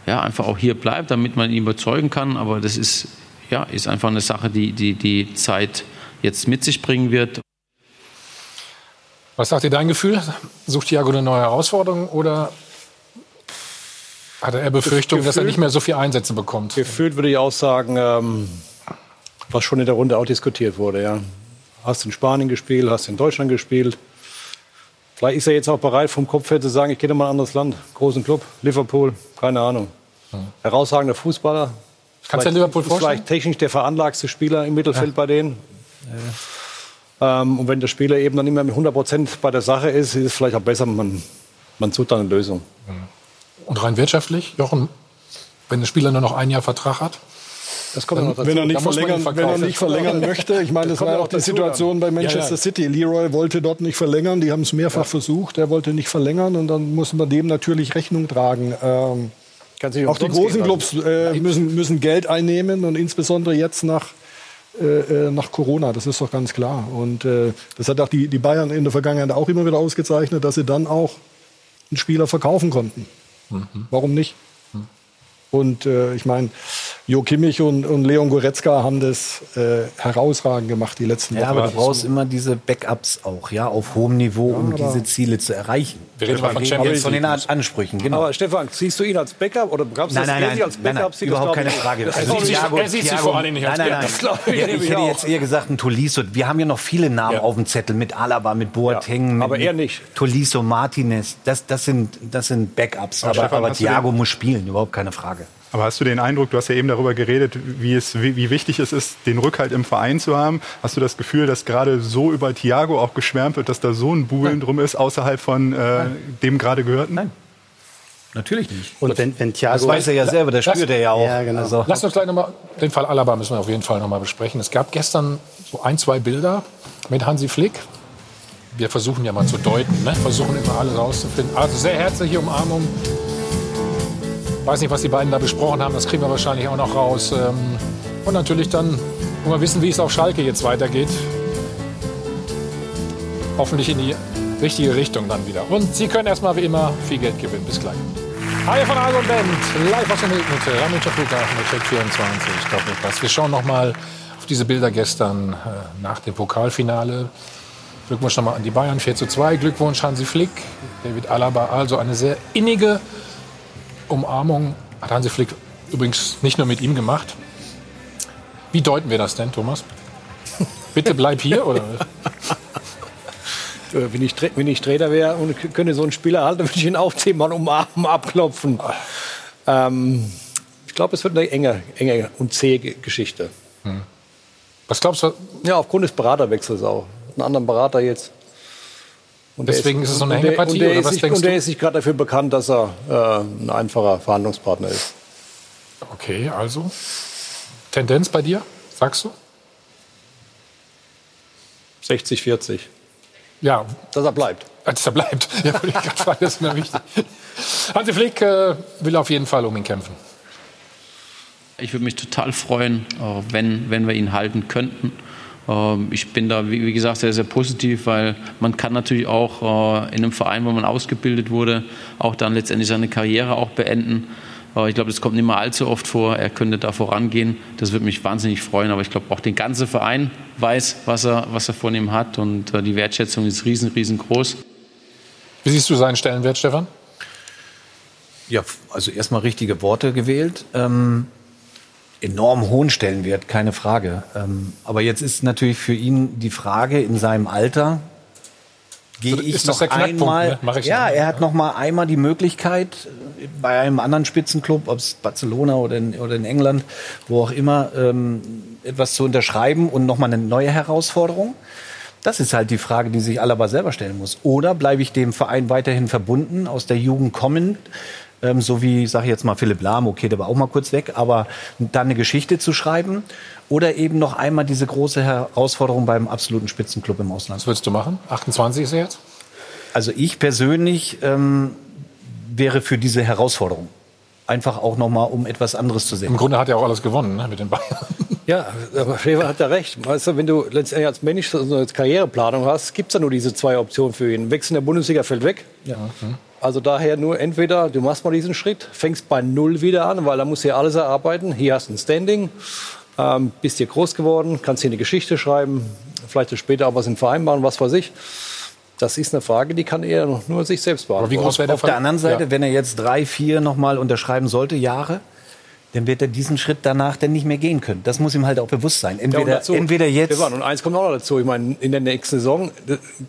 F: ja, einfach auch hier bleibt, damit man ihn überzeugen kann. Aber das ist, ja, ist einfach eine Sache, die, die die Zeit jetzt mit sich bringen wird.
A: Was sagt dir dein Gefühl? Sucht Thiago eine neue Herausforderung oder hat er Befürchtungen, dass er nicht mehr so viel Einsätze bekommt?
G: Gefühlt würde ich auch sagen, ähm, was schon in der Runde auch diskutiert wurde. Ja. Hast in Spanien gespielt, hast in Deutschland gespielt. Vielleicht ist er jetzt auch bereit, vom Kopf her zu sagen, ich gehe mal in ein anderes Land. Großen Club, Liverpool, keine Ahnung. Herausragender Fußballer.
A: Kannst du Liverpool
G: ist
A: vorstellen?
G: Vielleicht technisch der veranlagste Spieler im Mittelfeld bei denen. Ähm, und wenn der Spieler eben dann nicht mehr mit 100 Prozent bei der Sache ist, ist es vielleicht auch besser, man, man sucht dann eine Lösung.
A: Und rein wirtschaftlich, Jochen, wenn der Spieler nur noch ein Jahr Vertrag hat?
G: Das kommt
A: Dann-
G: noch dazu.
B: Wenn er nicht verlängern, wenn er nicht verlängern möchte, ich meine, das
G: kommt
B: war
G: ja
B: ja
G: auch
B: die Situation bei
A: Ja,
B: Manchester
A: ja.
B: City. Leroy wollte dort nicht verlängern, die haben es mehrfach versucht, er wollte nicht verlängern und dann muss man dem natürlich Rechnung tragen. Ähm, auch die großen Clubs äh, müssen, müssen Geld einnehmen und insbesondere jetzt nach, äh, äh, nach Corona, das ist doch ganz klar. Und äh, das hat auch die, die Bayern in der Vergangenheit auch immer wieder ausgezeichnet, dass sie dann auch einen Spieler verkaufen konnten. Warum nicht? Und äh, ich meine, Jo Kimmich und, und Leon Goretzka haben das äh, herausragend gemacht die letzten
C: Ja,
B: Wochen.
C: aber du brauchst immer diese Backups auch, ja, auf hohem Niveau, um diese Ziele zu erreichen.
A: Wir reden mal von Champions
C: von den Ansprüchen, genau.
G: Aber Stefan, siehst du ihn als Backup oder gab's
C: Nein,
G: das
C: nein, nein,
G: als
C: nein, nein,
G: Backup? sieht? Das
C: überhaupt keine
G: ich-
C: Frage.
G: Das
C: Also Thiago-
A: er sieht sich vor allem nicht als
C: Nein, nein, nein. Ja, ich hätte
G: auch.
C: jetzt eher gesagt, ein Tolisso. Wir haben ja noch viele Namen
A: Ja.
C: auf dem Zettel mit Alaba, mit Boateng, mit,
G: aber er
C: mit
G: nicht.
C: Tolisso, Martinez. Das, das, sind, das sind Backups.
I: Aber
C: Thiago muss spielen, überhaupt keine Frage.
I: Aber hast du den Eindruck, du hast ja eben darüber geredet, wie, es, wie, wie wichtig es ist, den Rückhalt im Verein zu haben. Hast du das Gefühl, dass gerade so über Thiago auch geschwärmt wird, dass da so ein Buhlen drum ist, außerhalb von äh, dem gerade gehörten?
C: Nein. Natürlich nicht.
H: Und wenn, wenn Thiago.
C: Das weiß er ja selber, das spürt er ja auch.
H: Ja, genau.
C: Also,
A: Lasst uns gleich nochmal, den Fall Alaba müssen wir auf jeden Fall nochmal besprechen. Es gab gestern so ein, zwei Bilder mit Hansi Flick. Wir versuchen ja mal zu deuten, ne? versuchen immer alles rauszufinden. Also sehr herzliche Umarmung. Weiß nicht, was die beiden da besprochen haben, das kriegen wir wahrscheinlich auch noch raus. Ähm, Und natürlich dann, wollen wir wissen, wie es auf Schalke jetzt weitergeht. Hoffentlich in die richtige Richtung dann wieder. Und Sie können erstmal wie immer viel Geld gewinnen. Bis gleich. Hi von Argon Band, live aus der Milchmitte, Ramünscher Flughafen, Check 24, Doppelpass. Wir schauen noch mal auf diese Bilder gestern äh, nach dem Pokalfinale. Glückwunsch nochmal an die Bayern, 4 zu 2. Glückwunsch Hansi Flick, David Alaba. Also eine sehr innige Umarmung hat Hansi Flick übrigens nicht nur mit ihm gemacht. Wie deuten wir das denn, Thomas? Bitte bleib hier, oder?
G: Äh, Wenn ich, wenn ich Trainer wäre und könnte so einen Spieler halten, würde ich ihn auch zehnmal umarmen, abklopfen. Ähm, ich glaube, es wird eine enge, enge und zähe Ge- Geschichte.
A: Was glaubst du?
G: Ja, aufgrund des Beraterwechsels auch. Einen anderen Berater jetzt. Und
A: Deswegen ist es so eine
G: und der-
A: Hängepartie,
G: und der
A: oder
G: ist
A: was denkst
G: Und der ist nicht gerade dafür bekannt, dass er äh, ein einfacher Verhandlungspartner ist.
A: Okay, also Tendenz bei dir, sagst du?
G: 60, 40.
A: Ja.
G: Dass er bleibt.
A: Dass er bleibt. Ja, wollte ich gerade fragen, das ist mir wichtig. Hansi Flick äh, will auf jeden Fall um ihn kämpfen.
F: Ich würde mich total freuen, äh, wenn, wenn wir ihn halten könnten. Ähm, Ich bin da, wie gesagt, sehr, sehr positiv, weil man kann natürlich auch äh, in einem Verein, wo man ausgebildet wurde, auch dann letztendlich seine Karriere auch beenden. Äh, Ich glaube, das kommt nicht mehr allzu oft vor. Er könnte da vorangehen. Das würde mich wahnsinnig freuen. Aber ich glaube, auch der ganze Verein weiß, was er, was er von ihm hat. Und äh, die Wertschätzung ist riesen, riesengroß.
A: Wie siehst du seinen Stellenwert, Stefan?
C: Ja, also erstmal richtige Worte gewählt. Ähm, enorm hohen Stellenwert, keine Frage. Ähm, aber jetzt ist natürlich für ihn die Frage in seinem Alter, gehe
A: So,
C: ich noch einmal,
A: ne? Ich
C: ja,
A: so.
C: er hat noch mal einmal die Möglichkeit bei einem anderen Spitzenclub, ob es Barcelona oder in, oder in England, wo auch immer, ähm, etwas zu unterschreiben und noch mal eine neue Herausforderung. Das ist halt die Frage, die sich Alaba selber stellen muss. Oder bleibe ich dem Verein weiterhin verbunden, aus der Jugend kommend, ähm, so wie, sage ich jetzt mal, Philipp Lahm, okay, der war auch mal kurz weg, aber dann eine Geschichte zu schreiben oder eben noch einmal diese große Herausforderung beim absoluten Spitzenclub im Ausland.
A: Was würdest du machen? 28 ist er jetzt?
C: Also ich persönlich ähm, wäre für diese Herausforderung. Einfach auch noch mal, um etwas anderes zu sehen.
A: Im Grunde hat er auch alles gewonnen ne, mit den Bayern.
G: Ja, aber Schäfer hat ja recht. Weißt du, wenn du letztendlich als Mensch so eine Karriereplanung hast, gibt es ja nur diese zwei Optionen für ihn. Wechsel in der Bundesliga fällt weg. Also daher nur entweder du machst mal diesen Schritt, fängst bei Null wieder an, weil da musst du ja alles erarbeiten. Hier hast du ein Standing, ähm, bist hier groß geworden, kannst hier eine Geschichte schreiben, vielleicht später auch was im Verein machen, was weiß ich. Das ist eine Frage, die kann er nur sich selbst beantworten.
C: Auf der anderen Seite, wenn er jetzt drei, vier noch mal unterschreiben sollte, Jahre, dann wird er diesen Schritt danach dann nicht mehr gehen können. Das muss ihm halt auch bewusst sein.
G: Ja, und
C: Entweder,
G: dazu-
C: entweder jetzt.
G: Stefan, und eins kommt auch noch dazu. Ich meine, in der nächsten Saison,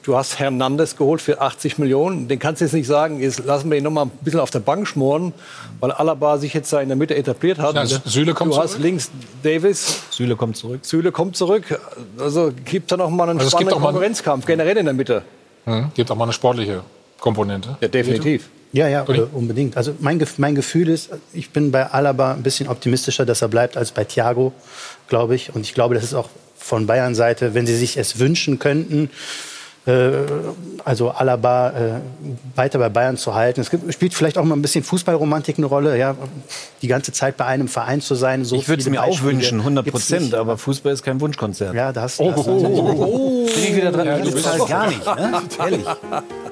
G: du hast Hernandez geholt für 80 Millionen. Den kannst du jetzt nicht sagen, jetzt lassen wir ihn noch mal ein bisschen auf der Bank schmoren, weil Alaba sich jetzt da in der Mitte etabliert hat.
A: Ja, Süle kommt
G: du hast
A: zurück.
G: links Davis.
C: Süle kommt zurück.
G: Süle kommt zurück. Also gibt da noch mal einen
A: Also
G: spannenden Konkurrenzkampf, generell in der Mitte.
A: Hm, gibt auch mal eine sportliche Komponente.
G: Ja, definitiv.
H: Ja, ja, äh, unbedingt. Also mein, mein Gefühl ist, ich bin bei Alaba ein bisschen optimistischer, dass er bleibt als bei Thiago, glaube ich. Und ich glaube, das ist auch von Bayern Seite, wenn sie sich es wünschen könnten, also Alaba äh, weiter bei Bayern zu halten. Es gibt, spielt vielleicht auch mal ein bisschen Fußballromantik eine Rolle, ja, die ganze Zeit bei einem Verein zu sein. So
C: ich würde es mir auch wünschen, 100
H: gibt's
C: Prozent. Aber Fußball ist kein Wunschkonzert.
H: Ja, da hast
C: oh, oh, oh, oh, oh. Bin ich wieder dran?
A: Ja, du
C: das
A: bist-
C: ist halt gar nicht. Ne? Ehrlich.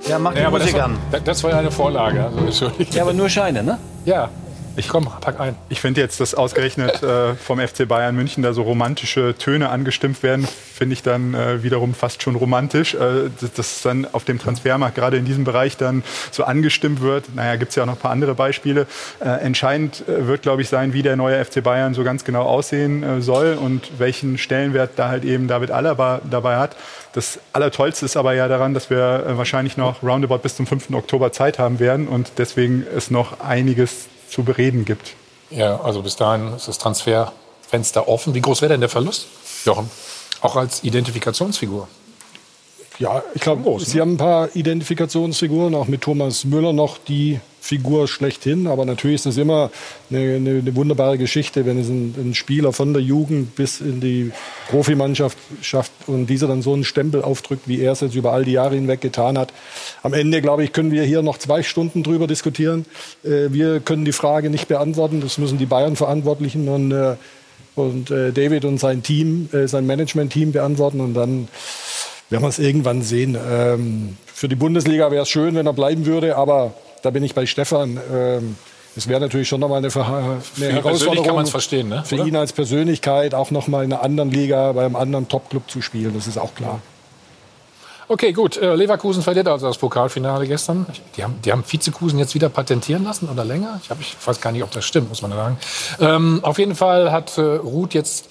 C: Ja, mach die
A: Ja, aber das
C: Musik
A: war,
C: an.
A: das war ja eine Vorlage. Also.
C: Ja, aber nur Scheine, ne?
A: Ja, ich komm, pack ein.
I: Ich finde jetzt, dass ausgerechnet äh, vom FC Bayern München da so romantische Töne angestimmt werden, finde ich dann äh, wiederum fast schon romantisch. Äh, dass- dann auf dem Transfermarkt gerade in diesem Bereich dann so angestimmt wird. Naja, gibt es ja auch noch ein paar andere Beispiele. Äh, entscheidend äh, wird, glaube ich, sein, wie der neue FC Bayern so ganz genau aussehen äh, soll und welchen Stellenwert da halt eben David Alaba dabei hat. Das Allertollste ist aber ja daran, dass wir wahrscheinlich noch roundabout bis zum 5. Oktober Zeit haben werden und deswegen es noch einiges zu bereden gibt.
A: Ja, also bis dahin ist das Transferfenster offen. Wie groß wäre denn der Verlust, Jochen? Auch als Identifikationsfigur.
B: Ja, ich glaube, Sie haben ein paar Identifikationsfiguren, auch mit Thomas Müller noch die Figur schlechthin. Aber natürlich ist es immer eine, eine, eine wunderbare Geschichte, wenn es ein, ein Spieler von der Jugend bis in die Profimannschaft schafft und dieser dann so einen Stempel aufdrückt, wie er es jetzt über all die Jahre hinweg getan hat. Am Ende, glaube ich, können wir hier noch zwei Stunden drüber diskutieren. Äh, wir können die Frage nicht beantworten. Das müssen die Bayern-Verantwortlichen und, äh, und äh, David und sein Team, äh, sein Management-Team beantworten. Und dann werden wir es irgendwann sehen. Ähm, für die Bundesliga wäre es schön, wenn er bleiben würde, aber da bin ich bei Stefan. Ähm, es wäre natürlich schon nochmal eine, Verha- eine
A: persönlich
B: Herausforderung
A: kann verstehen, ne?
B: für
A: Oder?
B: ihn als Persönlichkeit auch nochmal in einer anderen Liga, bei einem anderen Top-Club zu spielen. Das ist auch klar.
A: Okay, gut. Äh, Leverkusen verliert also das Pokalfinale gestern. Die haben, die haben Vizekusen jetzt wieder patentieren lassen oder länger? Ich, hab, ich weiß gar nicht, ob das stimmt, muss man sagen. Ähm, auf jeden Fall hat äh, Ruth jetzt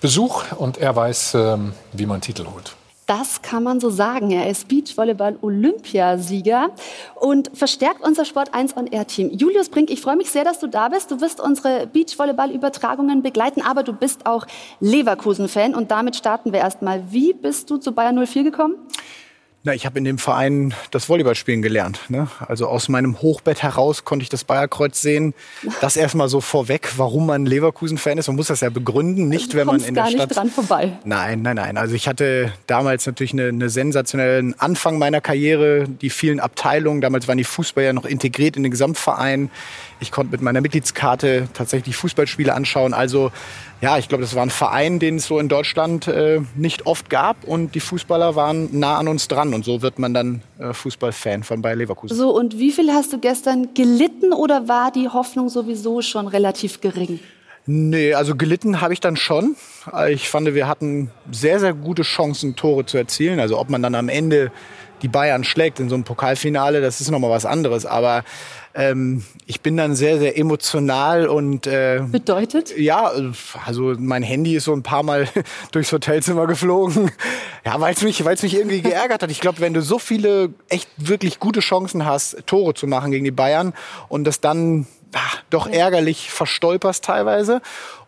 A: Besuch und er weiß, ähm, wie man Titel holt.
D: Das kann man so sagen. Er ist Beachvolleyball-Olympiasieger und verstärkt unser Sport 1 on Air Team. Julius Brink, ich freue mich sehr, dass du da bist. Du wirst unsere Beachvolleyball-Übertragungen begleiten, aber du bist auch Leverkusen-Fan und damit starten wir erstmal. Wie bist du zu Bayern 04 gekommen?
S: Na, ich habe in dem Verein das Volleyballspielen gelernt. Ne? Also aus meinem Hochbett heraus konnte ich das Bayerkreuz sehen. Das erstmal so vorweg, warum man Leverkusen-Fan ist. Man muss das ja begründen, nicht wenn man in der
D: gar
S: Stadt.
D: nicht dran vorbei.
S: Nein, nein, nein. Also ich hatte damals natürlich eine, eine sensationellen Anfang meiner Karriere, die vielen Abteilungen. Damals waren die Fußballer noch integriert in den Gesamtverein. Ich konnte mit meiner Mitgliedskarte tatsächlich Fußballspiele anschauen. Also ja, ich glaube, das war ein Verein, den es so in Deutschland äh, nicht oft gab und die Fußballer waren nah an uns dran und so wird man dann äh, Fußballfan von Bayer Leverkusen.
D: So, und wie viel hast du gestern gelitten oder war die Hoffnung sowieso schon relativ gering?
S: Nee, also gelitten habe ich dann schon. Ich fand, wir hatten sehr, sehr gute Chancen, Tore zu erzielen. Also ob man dann am Ende die Bayern schlägt in so einem Pokalfinale, das ist nochmal was anderes. Aber ähm, ich bin dann sehr, sehr emotional und äh,
D: bedeutet?
S: Ja, also mein Handy ist so ein paar Mal durchs Hotelzimmer geflogen. Ja, weil es mich, weil es mich irgendwie geärgert hat. Ich glaube, wenn du so viele echt wirklich gute Chancen hast, Tore zu machen gegen die Bayern und das dann ah, doch ärgerlich verstolperst teilweise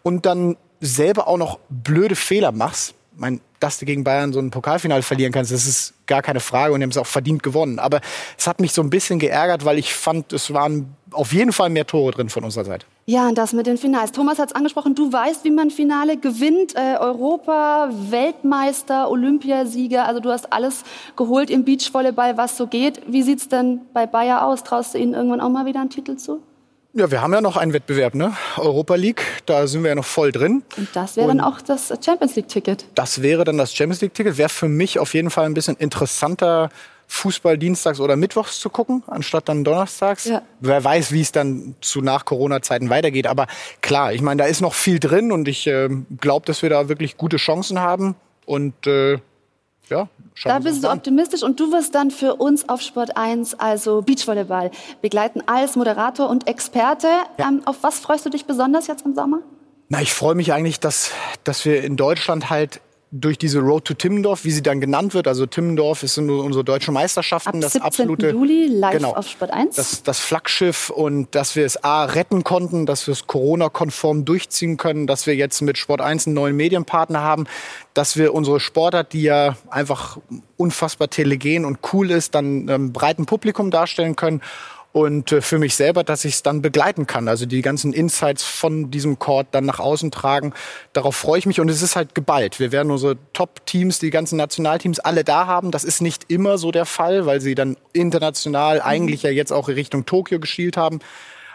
S: und dann selber auch noch blöde Fehler machst. Mein, dass du gegen Bayern so ein Pokalfinale verlieren kannst, das ist gar keine Frage und die haben es auch verdient gewonnen. Aber es hat mich so ein bisschen geärgert, weil ich fand, es waren auf jeden Fall mehr Tore drin von unserer Seite.
D: Ja, und das mit den Finals. Thomas hat es angesprochen, du weißt, wie man Finale gewinnt. Äh, Europa, Weltmeister, Olympiasieger, also du hast alles geholt im Beachvolleyball, was so geht. Wie sieht's denn bei Bayer aus? Traust du ihnen irgendwann auch mal wieder einen Titel zu?
S: Ja, wir haben ja noch einen Wettbewerb, ne? Europa League, da sind wir ja noch voll drin.
D: Und das wäre dann auch das Champions League-Ticket.
S: Das wäre dann das Champions League-Ticket. Wäre für mich auf jeden Fall ein bisschen interessanter, Fußball dienstags oder mittwochs zu gucken, anstatt dann donnerstags.
D: Ja.
S: Wer weiß, wie es dann zu nach Corona-Zeiten weitergeht. Aber klar, ich meine, da ist noch viel drin und ich äh, glaube, dass wir da wirklich gute Chancen haben. Und äh, ja,
D: Da bist du
S: an.
D: optimistisch und du wirst dann für uns auf Sport 1, also Beachvolleyball, begleiten als Moderator und Experte. Ähm, auf was freust du dich besonders jetzt im Sommer?
S: Na, ich freue mich eigentlich, dass, dass wir in Deutschland halt durch diese Road to Timmendorf, wie sie dann genannt wird, also Timmendorf ist unsere deutsche Meisterschaften,
D: Ab
S: das
D: 17.
S: absolute
D: Juli live
S: genau,
D: auf Sport 1.
S: das, das Flaggschiff und dass wir es A retten konnten, dass wir es Corona-konform durchziehen können, dass wir jetzt mit Sport 1 einen neuen Medienpartner haben, dass wir unsere Sportart, die ja einfach unfassbar telegen und cool ist, dann ähm, breiten Publikum darstellen können. Und äh, für mich selber, dass ich es dann begleiten kann. Also die ganzen Insights von diesem Court dann nach außen tragen. Darauf freue ich mich und es ist halt geballt. Wir werden unsere Top-Teams, die ganzen Nationalteams alle da haben. Das ist nicht immer so der Fall, weil sie dann international eigentlich ja jetzt auch Richtung Tokio geschielt haben.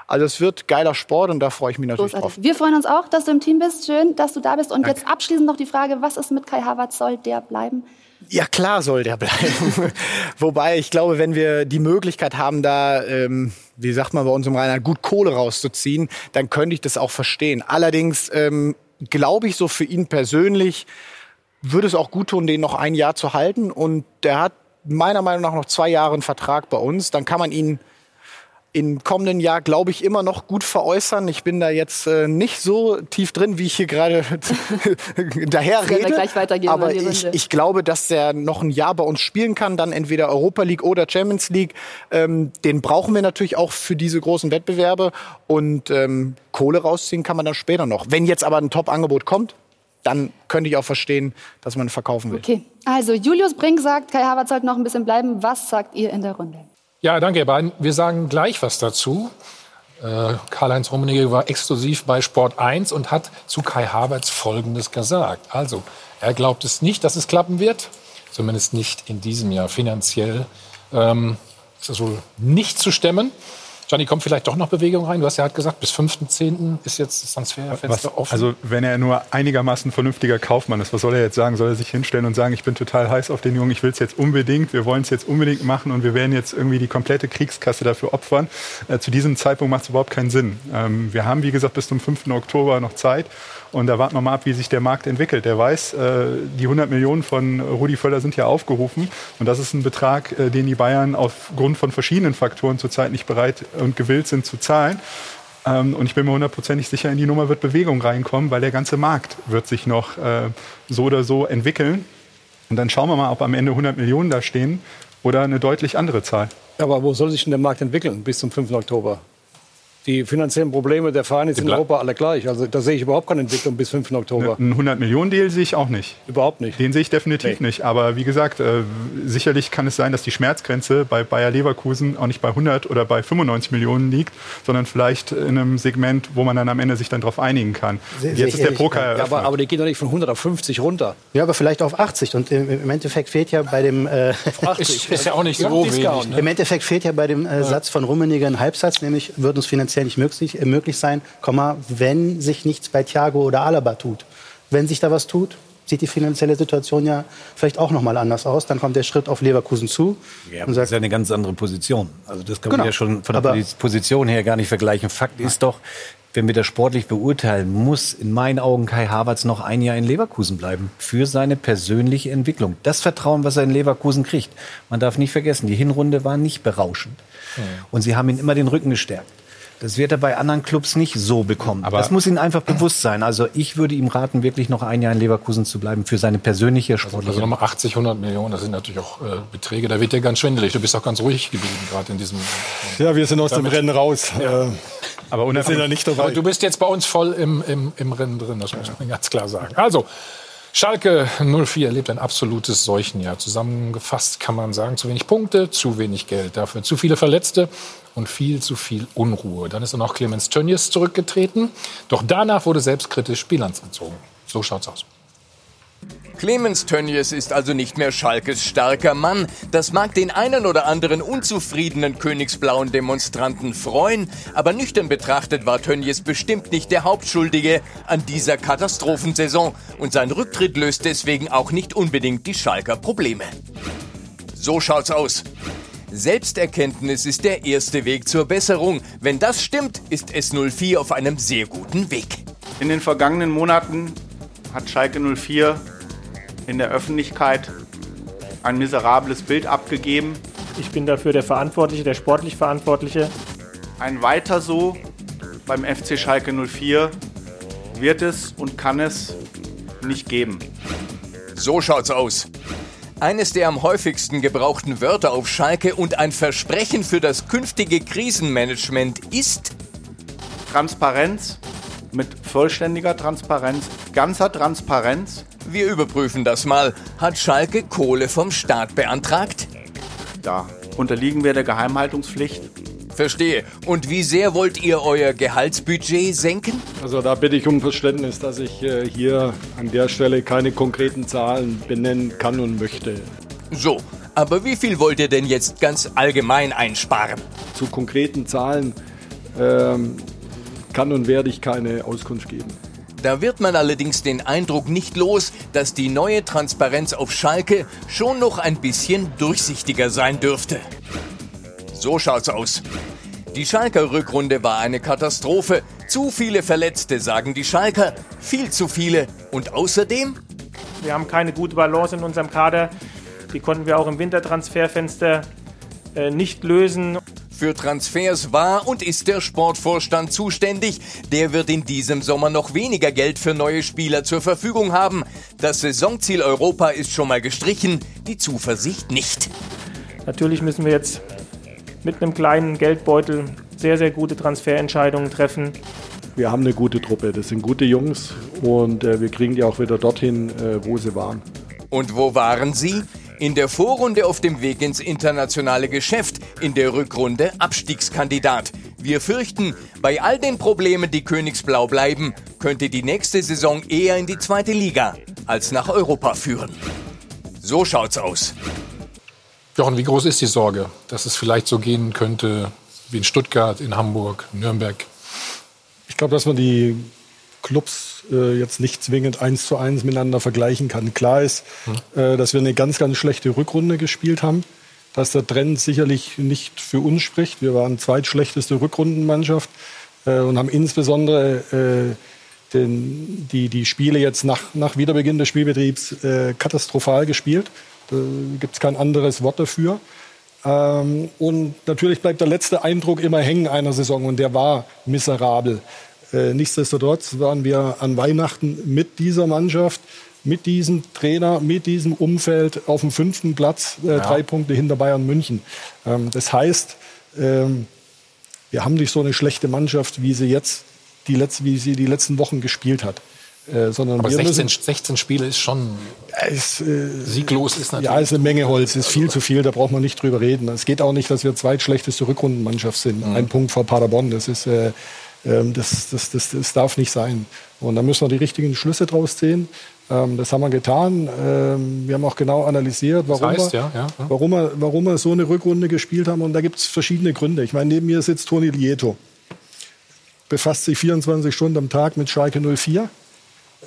S: Also es wird geiler Sport und da freue ich mich natürlich drauf.
D: Großartig. Wir freuen uns auch, dass du im Team bist. Schön, dass du da bist. Und jetzt abschließend noch die Frage, was ist mit Kai Havertz? Soll der bleiben?
S: Ja, klar soll der bleiben. Wobei ich glaube, wenn wir die Möglichkeit haben, da, ähm, wie sagt man bei uns im Rheinland, gut Kohle rauszuziehen, dann könnte ich das auch verstehen. Allerdings ähm, glaube ich so für ihn persönlich, würde es auch gut tun, den noch ein Jahr zu halten. Und der hat meiner Meinung nach noch zwei Jahre einen Vertrag bei uns. Dann kann man ihn im kommenden Jahr, glaube ich, immer noch gut veräußern. Ich bin da jetzt äh, nicht so tief drin, wie ich hier gerade daher rede.
D: weitergehen
S: Aber ich, ich glaube, dass der noch ein Jahr bei uns spielen kann, dann entweder Europa League oder Champions League. Ähm, den brauchen wir natürlich auch für diese großen Wettbewerbe. Und ähm, Kohle rausziehen kann man dann später noch. Wenn jetzt aber ein Top-Angebot kommt, dann könnte ich auch verstehen, dass man verkaufen will.
D: Okay, also Julius Brink sagt, Kai Havertz sollte noch ein bisschen bleiben. Was sagt ihr in der Runde?
A: Ja, danke, ihr beiden. Wir sagen gleich was dazu. Äh, Karl-Heinz Rummenigge war exklusiv bei Sport 1 und hat zu Kai Havertz Folgendes gesagt. Also, er glaubt es nicht, dass es klappen wird. Zumindest nicht in diesem Jahr. Finanziell ähm, ist das wohl nicht zu stemmen. Gianni, kommt vielleicht doch noch Bewegung rein? Du hast ja halt gesagt, bis 5.10. ist jetzt das Transferfenster
I: Was,
A: offen.
I: also wenn er nur einigermaßen vernünftiger Kaufmann ist, was soll er jetzt sagen? Soll er sich hinstellen und sagen, ich bin total heiß auf den Jungen, ich will es jetzt unbedingt, wir wollen es jetzt unbedingt machen und wir werden jetzt irgendwie die komplette Kriegskasse dafür opfern? Äh, zu diesem Zeitpunkt macht es überhaupt keinen Sinn. Ähm, wir haben, wie gesagt, bis zum 5. Oktober noch Zeit und da warten wir mal ab, wie sich der Markt entwickelt. Der weiß, äh, die 100 Millionen von Rudi Völler sind ja aufgerufen und das ist ein Betrag, äh, den die Bayern aufgrund von verschiedenen Faktoren zurzeit nicht bereit und gewillt sind zu zahlen. Ähm, und ich bin mir hundertprozentig sicher, in die Nummer wird Bewegung reinkommen, weil der ganze Markt wird sich noch äh, so oder so entwickeln. Und dann schauen wir mal, ob am Ende 100 Millionen da stehen oder eine deutlich andere Zahl.
S: Aber wo soll sich denn der Markt entwickeln bis zum 5. Oktober?
G: Die finanziellen Probleme der Vereine sind in Europa alle gleich. Also da sehe ich überhaupt keine Entwicklung bis 5. Oktober.
I: Ein 100-Millionen-Deal sehe ich auch nicht.
G: Überhaupt nicht.
I: Den sehe ich definitiv
G: Nee.
I: nicht. Aber wie gesagt, äh, sicherlich kann es sein, dass die Schmerzgrenze bei Bayer Leverkusen auch nicht bei 100 oder bei 95 Millionen liegt, sondern vielleicht in einem Segment, wo man dann am Ende sich dann darauf einigen kann.
H: Sehe-
I: Jetzt ist der Poker
H: ja.
G: Aber, aber die gehen doch nicht von 100 auf 50 runter.
H: Ja, aber vielleicht auf 80. Und im, im Endeffekt fehlt ja bei dem. Äh,
A: Ist- ist ja auch nicht so wenig, ne?
H: Im Endeffekt fehlt ja bei dem äh, Satz von Rummeniger ein Halbsatz, nämlich wird uns finanziell nicht möglich, äh, möglich sein, Komma, wenn sich nichts bei Thiago oder Alaba tut. Wenn sich da was tut, sieht die finanzielle Situation ja vielleicht auch noch mal anders aus. Dann kommt der Schritt auf Leverkusen zu
C: Ja,
H: und
C: das
H: sagt,
C: ist ja eine ganz andere Position. Also das kann
H: Genau.
C: man ja schon von der
H: Aber-
C: Posi- Position her gar nicht vergleichen. Fakt ist doch, wenn wir das sportlich beurteilen, muss in meinen Augen Kai Havertz noch ein Jahr in Leverkusen bleiben für seine persönliche Entwicklung. Das Vertrauen, was er in Leverkusen kriegt. Man darf nicht vergessen, die Hinrunde war nicht berauschend. Und sie haben ihm immer den Rücken gestärkt. Das wird er bei anderen Clubs nicht so bekommen.
A: Aber-
C: das muss ihm einfach bewusst sein. Also ich würde ihm raten, wirklich noch ein Jahr in Leverkusen zu bleiben für seine persönliche sportliche
A: Also nochmal 80, 100 Millionen, das sind natürlich auch äh, Beträge, da wird dir ganz schwindelig. Du bist auch ganz ruhig geblieben, gerade in diesem.
B: Ja, wir sind aus
A: Damit-
B: dem Rennen raus.
A: Ja.
B: Äh,
I: aber
B: wir sind ja nicht dabei.
A: Aber du bist jetzt bei uns voll im, im, im Rennen drin, das muss man ganz klar sagen. Also, Schalke 04 erlebt ein absolutes Seuchenjahr. Zusammengefasst kann man sagen, zu wenig Punkte, zu wenig Geld, dafür zu viele Verletzte und viel zu viel Unruhe. Dann ist dann auch Clemens Tönnies zurückgetreten. Doch danach wurde selbstkritisch Bilanz gezogen. So schaut's aus.
N: Clemens Tönnies ist also nicht mehr Schalkes starker Mann. Das mag den einen oder anderen unzufriedenen königsblauen Demonstranten freuen, aber nüchtern betrachtet war Tönnies bestimmt nicht der Hauptschuldige an dieser Katastrophensaison und sein Rücktritt löst deswegen auch nicht unbedingt die Schalker Probleme. So schaut's aus. Selbsterkenntnis ist der erste Weg zur Besserung. Wenn das stimmt, ist S04 auf einem sehr guten Weg.
T: In den vergangenen Monaten hat Schalke 04 in der Öffentlichkeit ein miserables Bild abgegeben.
U: Ich bin dafür der Verantwortliche, der sportlich Verantwortliche.
T: Ein Weiter so beim FC Schalke 04 wird es und kann es nicht geben.
N: So schaut's aus. Eines der am häufigsten gebrauchten Wörter auf Schalke und ein Versprechen für das künftige Krisenmanagement ist
T: Transparenz mit vollständiger Transparenz, ganzer Transparenz.
N: Wir überprüfen das mal. Hat Schalke Kohle vom Staat beantragt?
T: Da unterliegen wir der Geheimhaltungspflicht.
N: Verstehe. Und wie sehr wollt ihr euer Gehaltsbudget senken?
B: Also da bitte ich um Verständnis, dass ich äh, hier an der Stelle keine konkreten Zahlen benennen kann und möchte.
N: So, aber wie viel wollt ihr denn jetzt ganz allgemein einsparen?
B: Zu konkreten Zahlen ähm, kann und werde ich keine Auskunft geben.
N: Da wird man allerdings den Eindruck nicht los, dass die neue Transparenz auf Schalke schon noch ein bisschen durchsichtiger sein dürfte. So schaut's aus. Die Schalker Rückrunde war eine Katastrophe. Zu viele Verletzte, sagen die Schalker. Viel zu viele. Und außerdem
U: Wir haben keine gute Balance in unserem Kader. Die konnten wir auch im Wintertransferfenster äh, nicht lösen.
N: Für Transfers war und ist der Sportvorstand zuständig. Der wird in diesem Sommer noch weniger Geld für neue Spieler zur Verfügung haben. Das Saisonziel Europa ist schon mal gestrichen, die Zuversicht nicht.
U: Natürlich müssen wir jetzt mit einem kleinen Geldbeutel sehr, sehr gute Transferentscheidungen treffen.
B: Wir haben eine gute Truppe, das sind gute Jungs und äh, wir kriegen die auch wieder dorthin, äh, wo sie waren.
N: Und wo waren sie? In der Vorrunde auf dem Weg ins internationale Geschäft, in der Rückrunde Abstiegskandidat. Wir fürchten, bei all den Problemen, die Königsblau bleiben, könnte die nächste Saison eher in die zweite Liga als nach Europa führen. So schaut's aus.
A: Jochen, wie groß ist die Sorge, dass es vielleicht so gehen könnte wie in Stuttgart, in Hamburg, Nürnberg?
B: Ich glaube, dass man die Clubs äh, jetzt nicht zwingend eins zu eins miteinander vergleichen kann. Klar ist, äh, dass wir eine ganz, ganz schlechte Rückrunde gespielt haben, dass der Trend sicherlich nicht für uns spricht. Wir waren zweitschlechteste Rückrundenmannschaft äh, und haben insbesondere äh, den, die, die Spiele jetzt nach, nach Wiederbeginn des Spielbetriebs äh, katastrophal gespielt. Da gibt es kein anderes Wort dafür. Ähm, und natürlich bleibt der letzte Eindruck immer hängen einer Saison und der war miserabel. Äh, nichtsdestotrotz waren wir an Weihnachten mit dieser Mannschaft, mit diesem Trainer, mit diesem Umfeld auf dem fünften Platz, äh, drei Punkte hinter Bayern München. Ähm, das heißt, ähm, wir haben nicht so eine schlechte Mannschaft, wie sie jetzt die letzte, wie sie die letzten Wochen gespielt hat. Äh, sondern
A: Aber
B: wir
A: 16,
B: müssen,
A: 16 Spiele ist schon
B: ist, äh,
A: sieglos ist natürlich.
B: ja, ist eine Menge Holz, ist viel zu viel, da braucht man nicht drüber reden. Es geht auch nicht, dass wir zweitschlechteste Rückrundenmannschaft sind.
A: Mhm.
B: Ein Punkt vor Paderborn, das ist, äh, das, das, das, das darf nicht sein. Und da müssen wir die richtigen Schlüsse draus ziehen. Ähm, das haben wir getan. Ähm, wir haben auch genau analysiert, warum,
A: heißt,
B: wir,
A: ja, ja, ja.
B: Warum, wir, warum wir so eine Rückrunde gespielt haben. Und da gibt es verschiedene Gründe. Ich meine, neben mir sitzt Toni Lieto. Befasst sich 24 Stunden am Tag mit Schalke 04.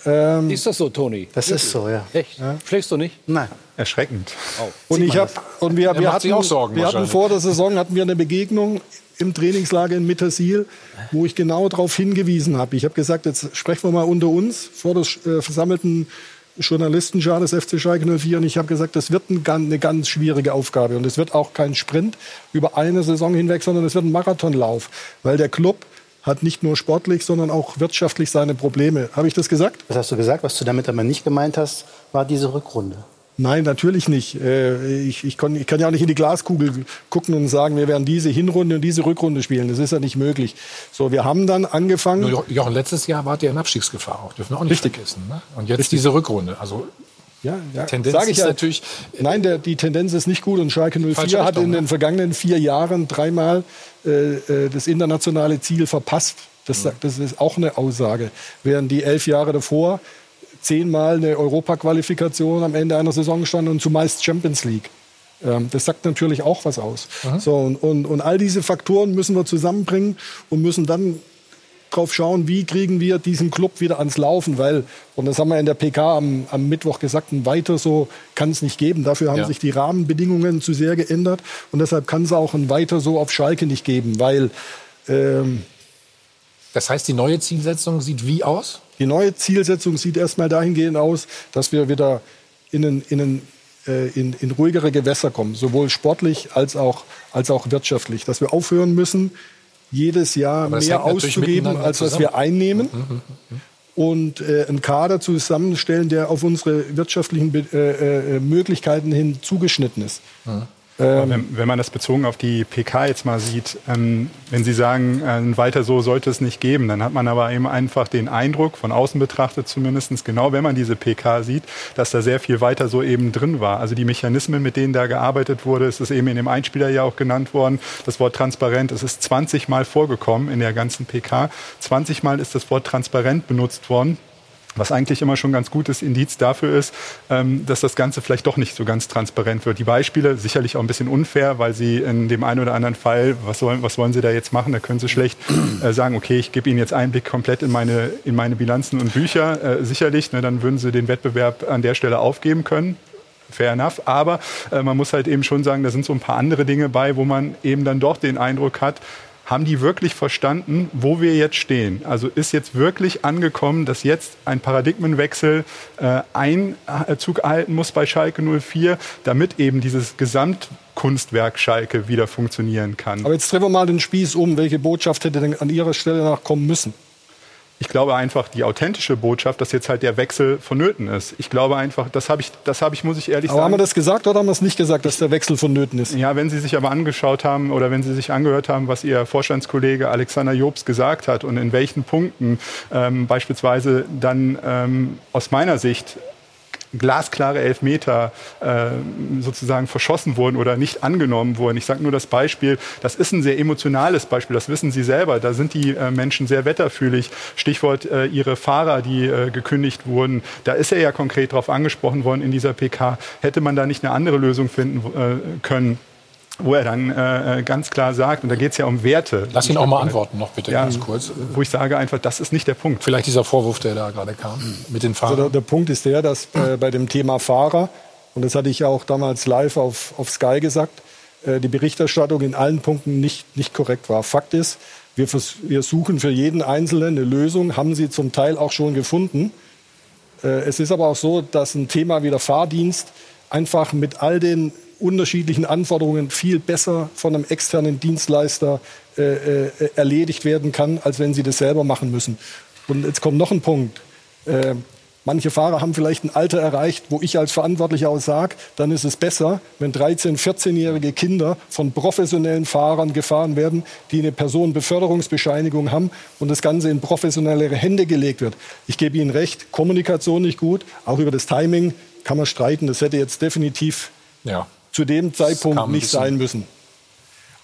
B: Ähm,
G: Ist das so, Toni?
H: Das ist so, ja.
G: Echt? Schläfst du nicht?
H: Nein.
I: Erschreckend.
B: Und ich habe und wir, wir, hatten,
A: auch Sorgen
B: wir hatten vor der Saison hatten wir eine Begegnung im Trainingslager in Mittersil, wo ich genau darauf hingewiesen habe. Ich habe gesagt, jetzt sprechen wir mal unter uns vor der äh, versammelten Journalistenschar des FC Schalke 04 und ich habe gesagt, das wird ein, eine ganz schwierige Aufgabe und es wird auch kein Sprint über eine Saison hinweg, sondern es wird ein Marathonlauf, weil der Club hat nicht nur sportlich, sondern auch wirtschaftlich seine Probleme. Habe ich das gesagt?
H: Was hast du gesagt? Was du damit aber nicht gemeint hast, war diese Rückrunde.
B: Nein, natürlich nicht. Äh, Ich, ich, kon, ich kann ja auch nicht in die Glaskugel gucken und sagen, wir werden diese Hinrunde und diese Rückrunde spielen. Das ist ja nicht möglich. So, wir haben dann angefangen.
A: Nur Jo- Jochen, letztes Jahr wart ihr in Abstiegsgefahr auch. Dürfen wir auch nicht
B: Richtig.
A: vergessen. Ne? Und jetzt diese Rückrunde. Also
B: Ja, ja.
A: Tendenz
B: Sag ich
A: ist
B: ja.
A: natürlich.
B: Nein, der, die Tendenz ist nicht gut und Schalke 04
A: Falsche
B: hat in
A: ne?
B: den vergangenen vier Jahren dreimal äh, äh, das internationale Ziel verpasst. Das, sagt, das ist auch eine Aussage. Während die elf Jahre davor zehnmal eine Europaqualifikation am Ende einer Saison standen und zumeist Champions League. Ähm, das sagt natürlich auch was aus. So, und, und, und all diese Faktoren müssen wir zusammenbringen und müssen dann drauf schauen, wie kriegen wir diesen Club wieder ans Laufen, weil, und das haben wir in der PK am, am Mittwoch gesagt, ein weiter so kann es nicht geben. Dafür haben
A: Ja.
B: sich die Rahmenbedingungen zu sehr geändert und deshalb kann es auch ein weiter so auf Schalke nicht geben, weil ähm,
A: Das heißt, die neue Zielsetzung sieht wie aus?
B: Die neue Zielsetzung sieht erstmal dahingehend aus, dass wir wieder in, ein, in, ein, äh, in, in ruhigere Gewässer kommen, sowohl sportlich als auch, als auch wirtschaftlich. Dass wir aufhören müssen, jedes Jahr mehr auszugeben, als was wir einnehmen.
A: Mhm.
B: und äh, einen Kader zusammenstellen, der auf unsere wirtschaftlichen Be äh, äh, Möglichkeiten hin zugeschnitten ist.
I: Aber wenn, wenn man das bezogen auf die PK jetzt mal sieht, ähm, wenn Sie sagen, äh, weiter so sollte es nicht geben, dann hat man aber eben einfach den Eindruck, von außen betrachtet zumindest, genau wenn man diese PK sieht, dass da sehr viel weiter so eben drin war. Also die Mechanismen, mit denen da gearbeitet wurde, es ist eben in dem Einspieler ja auch genannt worden, das Wort transparent, es ist 20 Mal vorgekommen in der ganzen PK. 20 Mal ist das Wort transparent benutzt worden. Was eigentlich immer schon ganz gutes Indiz dafür ist, ähm, dass das Ganze vielleicht doch nicht so ganz transparent wird. Die Beispiele sicherlich auch ein bisschen unfair, weil sie in dem einen oder anderen Fall, was wollen, was wollen sie da jetzt machen? Da können sie schlecht äh, sagen, okay, ich gebe Ihnen jetzt Einblick komplett in meine, in meine Bilanzen und Bücher. Äh, sicherlich, ne, dann würden sie den Wettbewerb an der Stelle aufgeben können. Fair enough. Aber äh, man muss halt eben schon sagen, da sind so ein paar andere Dinge bei, wo man eben dann doch den Eindruck hat, haben die wirklich verstanden, wo wir jetzt stehen? Also ist jetzt wirklich angekommen, dass jetzt ein Paradigmenwechsel äh, Einzug erhalten muss bei Schalke 04, damit eben dieses Gesamtkunstwerk Schalke wieder funktionieren kann?
B: Aber jetzt drehen wir mal den Spieß um. Welche Botschaft hätte denn an Ihrer Stelle nachkommen müssen?
I: Ich glaube einfach die authentische Botschaft, dass jetzt halt der Wechsel vonnöten ist. Ich glaube einfach, das habe ich, das habe ich, muss ich ehrlich
B: Aber haben
I: sagen.
B: wir das gesagt oder haben wir es nicht gesagt, dass der Wechsel vonnöten ist?
I: Ja, wenn Sie sich aber angeschaut haben oder wenn Sie sich angehört haben, was Ihr Vorstandskollege Alexander Jobs gesagt hat und in welchen Punkten ähm, beispielsweise dann ähm, aus meiner Sicht glasklare Elfmeter äh, sozusagen verschossen wurden oder nicht angenommen wurden. Ich sage nur das Beispiel, das ist ein sehr emotionales Beispiel, das wissen Sie selber. Da sind die äh, Menschen sehr wetterfühlig. Stichwort äh, Ihre Fahrer, die äh, gekündigt wurden. Da ist er ja konkret darauf angesprochen worden in dieser PK. Hätte man da nicht eine andere Lösung finden äh, können? Wo er dann äh, ganz klar sagt, und da geht es ja um Werte.
A: Lass ihn auch mal antworten noch bitte
I: ja,
A: ganz kurz.
I: Wo ich sage einfach, das ist nicht der Punkt.
A: Vielleicht dieser Vorwurf, der da gerade kam mit den
B: Also
A: Fahrern.
B: der, der Punkt ist der, dass äh, bei dem Thema Fahrer, und das hatte ich ja auch damals live auf, auf Sky gesagt, äh, die Berichterstattung in allen Punkten nicht, nicht korrekt war. Fakt ist, wir, vers wir suchen für jeden Einzelnen eine Lösung, haben sie zum Teil auch schon gefunden. Äh, es ist aber auch so, dass ein Thema wie der Fahrdienst einfach mit all den unterschiedlichen Anforderungen viel besser von einem externen Dienstleister äh, äh, erledigt werden kann, als wenn sie das selber machen müssen. Und jetzt kommt noch ein Punkt. Äh, Manche Fahrer haben vielleicht ein Alter erreicht, wo ich als Verantwortlicher auch sage, dann ist es besser, wenn 13-, 14-jährige Kinder von professionellen Fahrern gefahren werden, die eine Personenbeförderungsbescheinigung haben und das Ganze in professionellere Hände gelegt wird. Ich gebe Ihnen recht, Kommunikation nicht gut, auch über das Timing kann man streiten. Das hätte jetzt definitiv
A: ja.
B: Zu dem Zeitpunkt nicht sein müssen.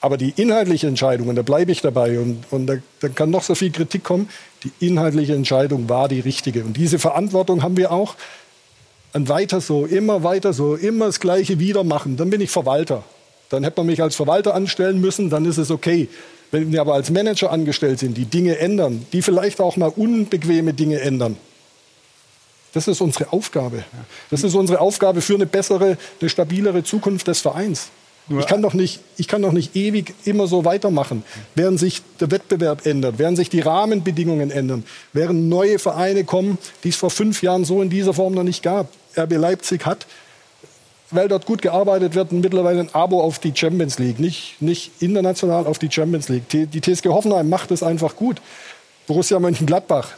B: Aber die inhaltliche Entscheidung, und da bleibe ich dabei, und, und da, da, kann noch so viel Kritik kommen, die inhaltliche Entscheidung war die richtige. Und diese Verantwortung haben wir auch. Und weiter so, immer weiter so, immer das Gleiche wieder machen. Dann bin ich Verwalter. Dann hätte man mich als Verwalter anstellen müssen, dann ist es okay. Wenn wir aber als Manager angestellt sind, die Dinge ändern, die vielleicht auch mal unbequeme Dinge ändern, das ist unsere Aufgabe. Das ist unsere Aufgabe für eine bessere, eine stabilere Zukunft des Vereins. Ich kann, doch nicht, ich kann doch nicht ewig immer so weitermachen. Während sich der Wettbewerb ändert, während sich die Rahmenbedingungen ändern, während neue Vereine kommen, die es vor fünf Jahren so in dieser Form noch nicht gab. RB Leipzig hat, weil dort gut gearbeitet wird, mittlerweile ein Abo auf die Champions League. Nicht, nicht international auf die Champions League. Die TSG Hoffenheim macht es einfach gut. Borussia Mönchengladbach,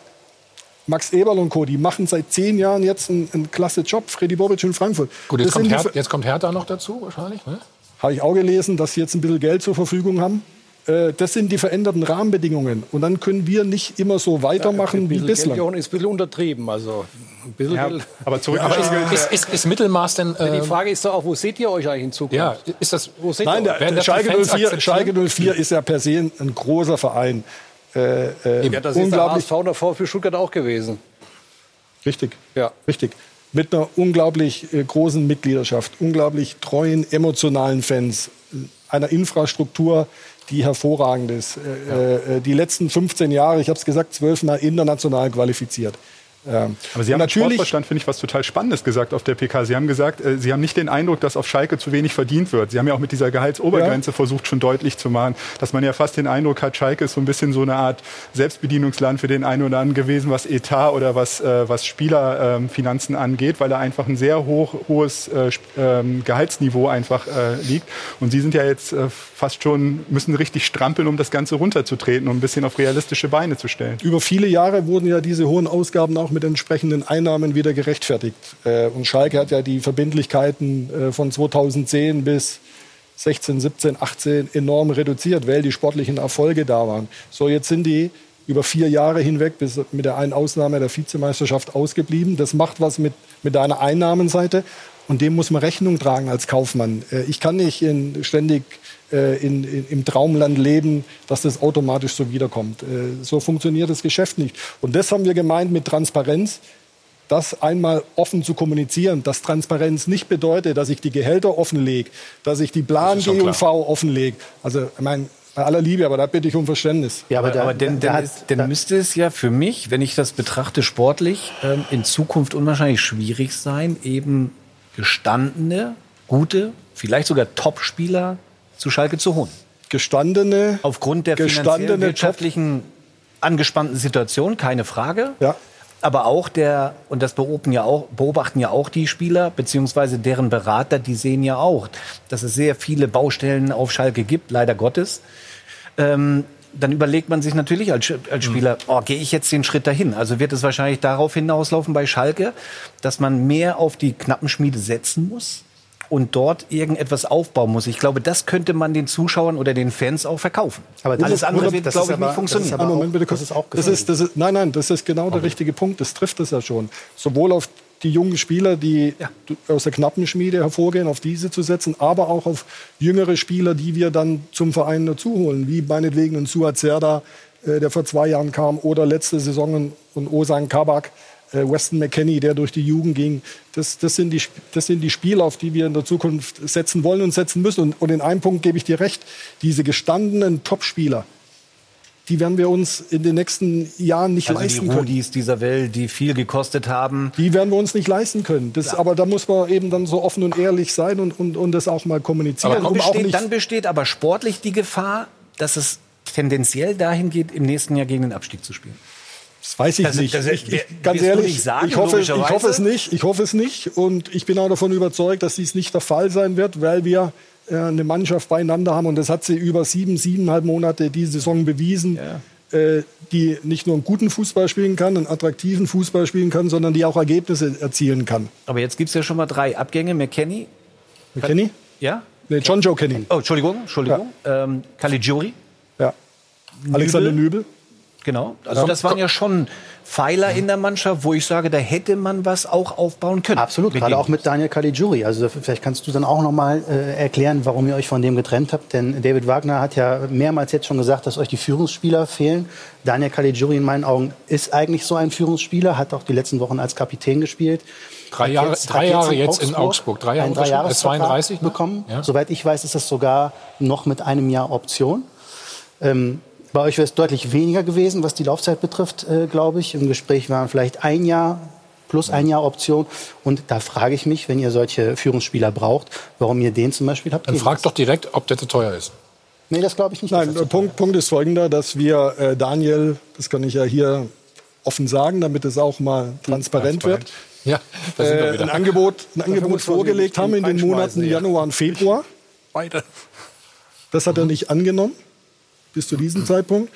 B: Max Eberl und Co., die machen seit zehn Jahren jetzt einen, einen klasse Job. Freddy Bobic in Frankfurt.
A: Gut, jetzt, kommt, Her jetzt kommt Hertha noch dazu wahrscheinlich, ne?
B: Habe ich auch gelesen, dass sie jetzt ein bisschen Geld zur Verfügung haben. Äh, das sind die veränderten Rahmenbedingungen. Und dann können wir nicht immer so weitermachen
G: ja,
B: wie bislang.
G: Geld ist ein bisschen untertrieben. Also ein bisschen
A: ja, aber zurück aber ist, ist, ist, ist, Mittelmaß denn.
G: Äh, die Frage ist doch auch, wo seht ihr euch eigentlich in Zukunft?
A: Ja, ist das.
B: Wo seht Nein, der, der Schalke, 04, Schalke 04 ist ja per se ein großer Verein.
G: Äh, äh, ja, das ist der HSV der VfB Stuttgart auch gewesen.
B: Richtig. Ja. Richtig mit einer unglaublich äh, großen Mitgliedschaft, unglaublich treuen, emotionalen Fans, einer Infrastruktur, die hervorragend ist. Ja. Äh, die letzten 15 Jahre, ich habe es gesagt, zwölfmal international qualifiziert.
I: Ähm, Aber Sie haben als Sportverstand, finde ich, was total Spannendes gesagt auf der PK. Sie haben gesagt, äh, Sie haben nicht den Eindruck, dass auf Schalke zu wenig verdient wird. Sie haben ja auch mit dieser Gehaltsobergrenze ja. versucht, schon deutlich zu machen, dass man ja fast den Eindruck hat, Schalke ist so ein bisschen so eine Art Selbstbedienungsland für den einen oder anderen gewesen, was Etat oder was, äh, was Spielerfinanzen ähm, angeht, weil da einfach ein sehr hoch, hohes äh, ähm, Gehaltsniveau einfach äh, liegt. Und Sie sind ja jetzt äh, fast schon, müssen richtig strampeln, um das Ganze runterzutreten, um ein bisschen auf realistische Beine zu stellen.
B: Über viele Jahre wurden ja diese hohen Ausgaben auch mit entsprechenden Einnahmen wieder gerechtfertigt. Äh, und Schalke hat ja die Verbindlichkeiten äh, von 2010 bis 16, 17, 18 enorm reduziert, weil die sportlichen Erfolge da waren. So, jetzt sind die über vier Jahre hinweg, bis mit der einen Ausnahme der Vizemeisterschaft ausgeblieben. Das macht was mit, mit deiner Einnahmenseite. Und dem muss man Rechnung tragen als Kaufmann. Äh, ich kann nicht in, ständig äh, in, in, im Traumland leben, dass das automatisch so wiederkommt. Äh, so funktioniert das Geschäft nicht. Und das haben wir gemeint mit Transparenz das einmal offen zu kommunizieren, dass Transparenz nicht bedeutet, dass ich die Gehälter offenlege, dass ich die Plan G&V offenlege. Also, ich meine, bei aller Liebe, aber da bitte ich um Verständnis.
C: Ja, aber, aber, aber denn, denn, ist, denn müsste es ja für mich, wenn ich das betrachte sportlich, ähm, in Zukunft unwahrscheinlich schwierig sein, eben gestandene, gute, vielleicht sogar Top-Spieler zu Schalke zu holen.
B: Gestandene.
C: Aufgrund der finanziellen, wirtschaftlichen angespannten Situation, keine Frage.
B: Ja.
C: Aber auch der, und das beobachten ja auch, beobachten ja auch die Spieler, beziehungsweise deren Berater, die sehen ja auch, dass es sehr viele Baustellen auf Schalke gibt, leider Gottes. Ähm, dann überlegt man sich natürlich als, als Spieler, oh, gehe ich jetzt den Schritt dahin? Also wird es wahrscheinlich darauf hinauslaufen bei Schalke, dass man mehr auf die Knappenschmiede setzen muss, und dort irgendetwas aufbauen muss. Ich glaube, das könnte man den Zuschauern oder den Fans auch verkaufen.
B: Aber alles andere wird, glaube ich, nicht funktionieren. Das ist Moment, bitte, das ist auch das ist, das ist, Nein, nein, das ist genau der richtige Punkt. Das trifft es ja schon. Sowohl auf die jungen Spieler, die ja. aus der knappen Schmiede hervorgehen, auf diese zu setzen, aber auch auf jüngere Spieler, die wir dann zum Verein dazuholen, wie meinetwegen ein Suat Serda, äh, der vor zwei Jahren kam, oder letzte Saison ein Osan Kabak, äh, Weston McKenney, der durch die Jugend ging. Das, das, sind die, das sind die Spiele, auf die wir in der Zukunft setzen wollen und setzen müssen. Und, und in einem Punkt gebe ich dir recht, diese gestandenen Topspieler, die werden wir uns in den nächsten Jahren nicht
C: also
B: leisten
C: die
B: können.
C: Rudis dieser Welt, die viel gekostet haben.
B: Die werden wir uns nicht leisten können. Das, ja. Aber da muss man eben dann so offen und ehrlich sein und, und, und das auch mal kommunizieren.
C: Aber um besteht, dann besteht aber sportlich die Gefahr, dass es tendenziell dahin geht, im nächsten Jahr gegen den Abstieg zu spielen.
B: Das weiß ich das, nicht. Das, ich, ich, ganz ehrlich, sagen, ich, hoffe, ich hoffe es nicht. Ich hoffe es nicht. Und ich bin auch davon überzeugt, dass dies nicht der Fall sein wird, weil wir äh, eine Mannschaft beieinander haben. Und das hat sie über sieben, siebeneinhalb Monate diese Saison bewiesen. Ja. äh, die nicht nur einen guten Fußball spielen kann, einen attraktiven Fußball spielen kann, sondern die auch Ergebnisse erzielen kann.
C: Aber jetzt gibt es ja schon mal drei Abgänge. McKenny.
B: McKenny?
C: Ja?
B: Nee, John Joe Kenny.
C: Oh, Entschuldigung, Entschuldigung. Ja. Ähm, Caligiuri.
B: Ja. Alexander Nübel.
C: Genau. Also das waren ja schon Pfeiler in der Mannschaft, wo ich sage, da hätte man was auch aufbauen können.
H: Absolut, gerade auch mit Daniel Caligiuri. Also vielleicht kannst du dann auch noch mal äh, erklären, warum ihr euch von dem getrennt habt. Denn David Wagner hat ja mehrmals jetzt schon gesagt, dass euch die Führungsspieler fehlen. Daniel Caligiuri in meinen Augen ist eigentlich so ein Führungsspieler, hat auch die letzten Wochen als Kapitän gespielt.
A: Drei Jahre jetzt, drei Jahre jetzt, in Augsburg, drei Jahre,
H: drei Jahre
A: 32
H: ne? bekommen. Ja. Soweit ich weiß, ist das sogar noch mit einem Jahr Option. Ähm, bei euch wäre es deutlich weniger gewesen, was die Laufzeit betrifft, äh, glaube ich. Im Gespräch waren vielleicht ein Jahr plus ein Jahr Option. Und da frage ich mich, wenn ihr solche Führungsspieler braucht, warum ihr den zum Beispiel habt.
A: Dann fragt doch direkt, ob der zu teuer ist.
H: Nee, das glaube ich nicht.
B: Nein, Punkt, Punkt ist folgender, dass wir äh, Daniel, das kann ich ja hier offen sagen, damit es auch mal transparent, transparent. wird,
A: ja,
B: äh, ein Angebot, ein Angebot vorgelegt haben in den Monaten Januar und Februar.
A: Beide.
B: Das hat er nicht angenommen bis zu diesem Zeitpunkt.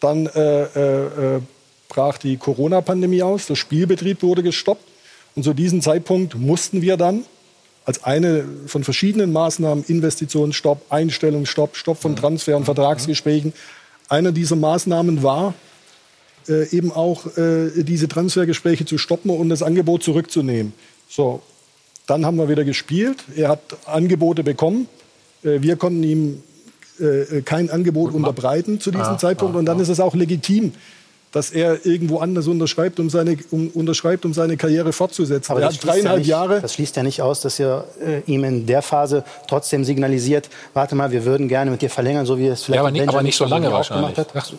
B: Dann äh, äh, äh, brach die Corona-Pandemie aus, der Spielbetrieb wurde gestoppt. Und zu diesem Zeitpunkt mussten wir dann als eine von verschiedenen Maßnahmen, Investitionsstopp, Einstellungsstopp, Stopp von Transfer- und Vertragsgesprächen, eine dieser Maßnahmen war, äh, eben auch äh, diese Transfergespräche zu stoppen und das Angebot zurückzunehmen. So, dann haben wir wieder gespielt. Er hat Angebote bekommen. Äh, wir konnten ihm äh, äh, kein Angebot unterbreiten zu diesem ah, Zeitpunkt. Und dann ah, ist es auch legitim, dass er irgendwo anders unterschreibt, um seine, um, unterschreibt, um seine Karriere fortzusetzen.
H: Aber er hat dreieinhalb ja nicht, Jahre. Das schließt ja nicht aus, dass ihr äh, ihm in der Phase trotzdem signalisiert, warte mal, wir würden gerne mit dir verlängern, so wie es vielleicht
A: ja, aber, nicht, aber nicht so lange wahrscheinlich.
H: Hat.
A: Ach,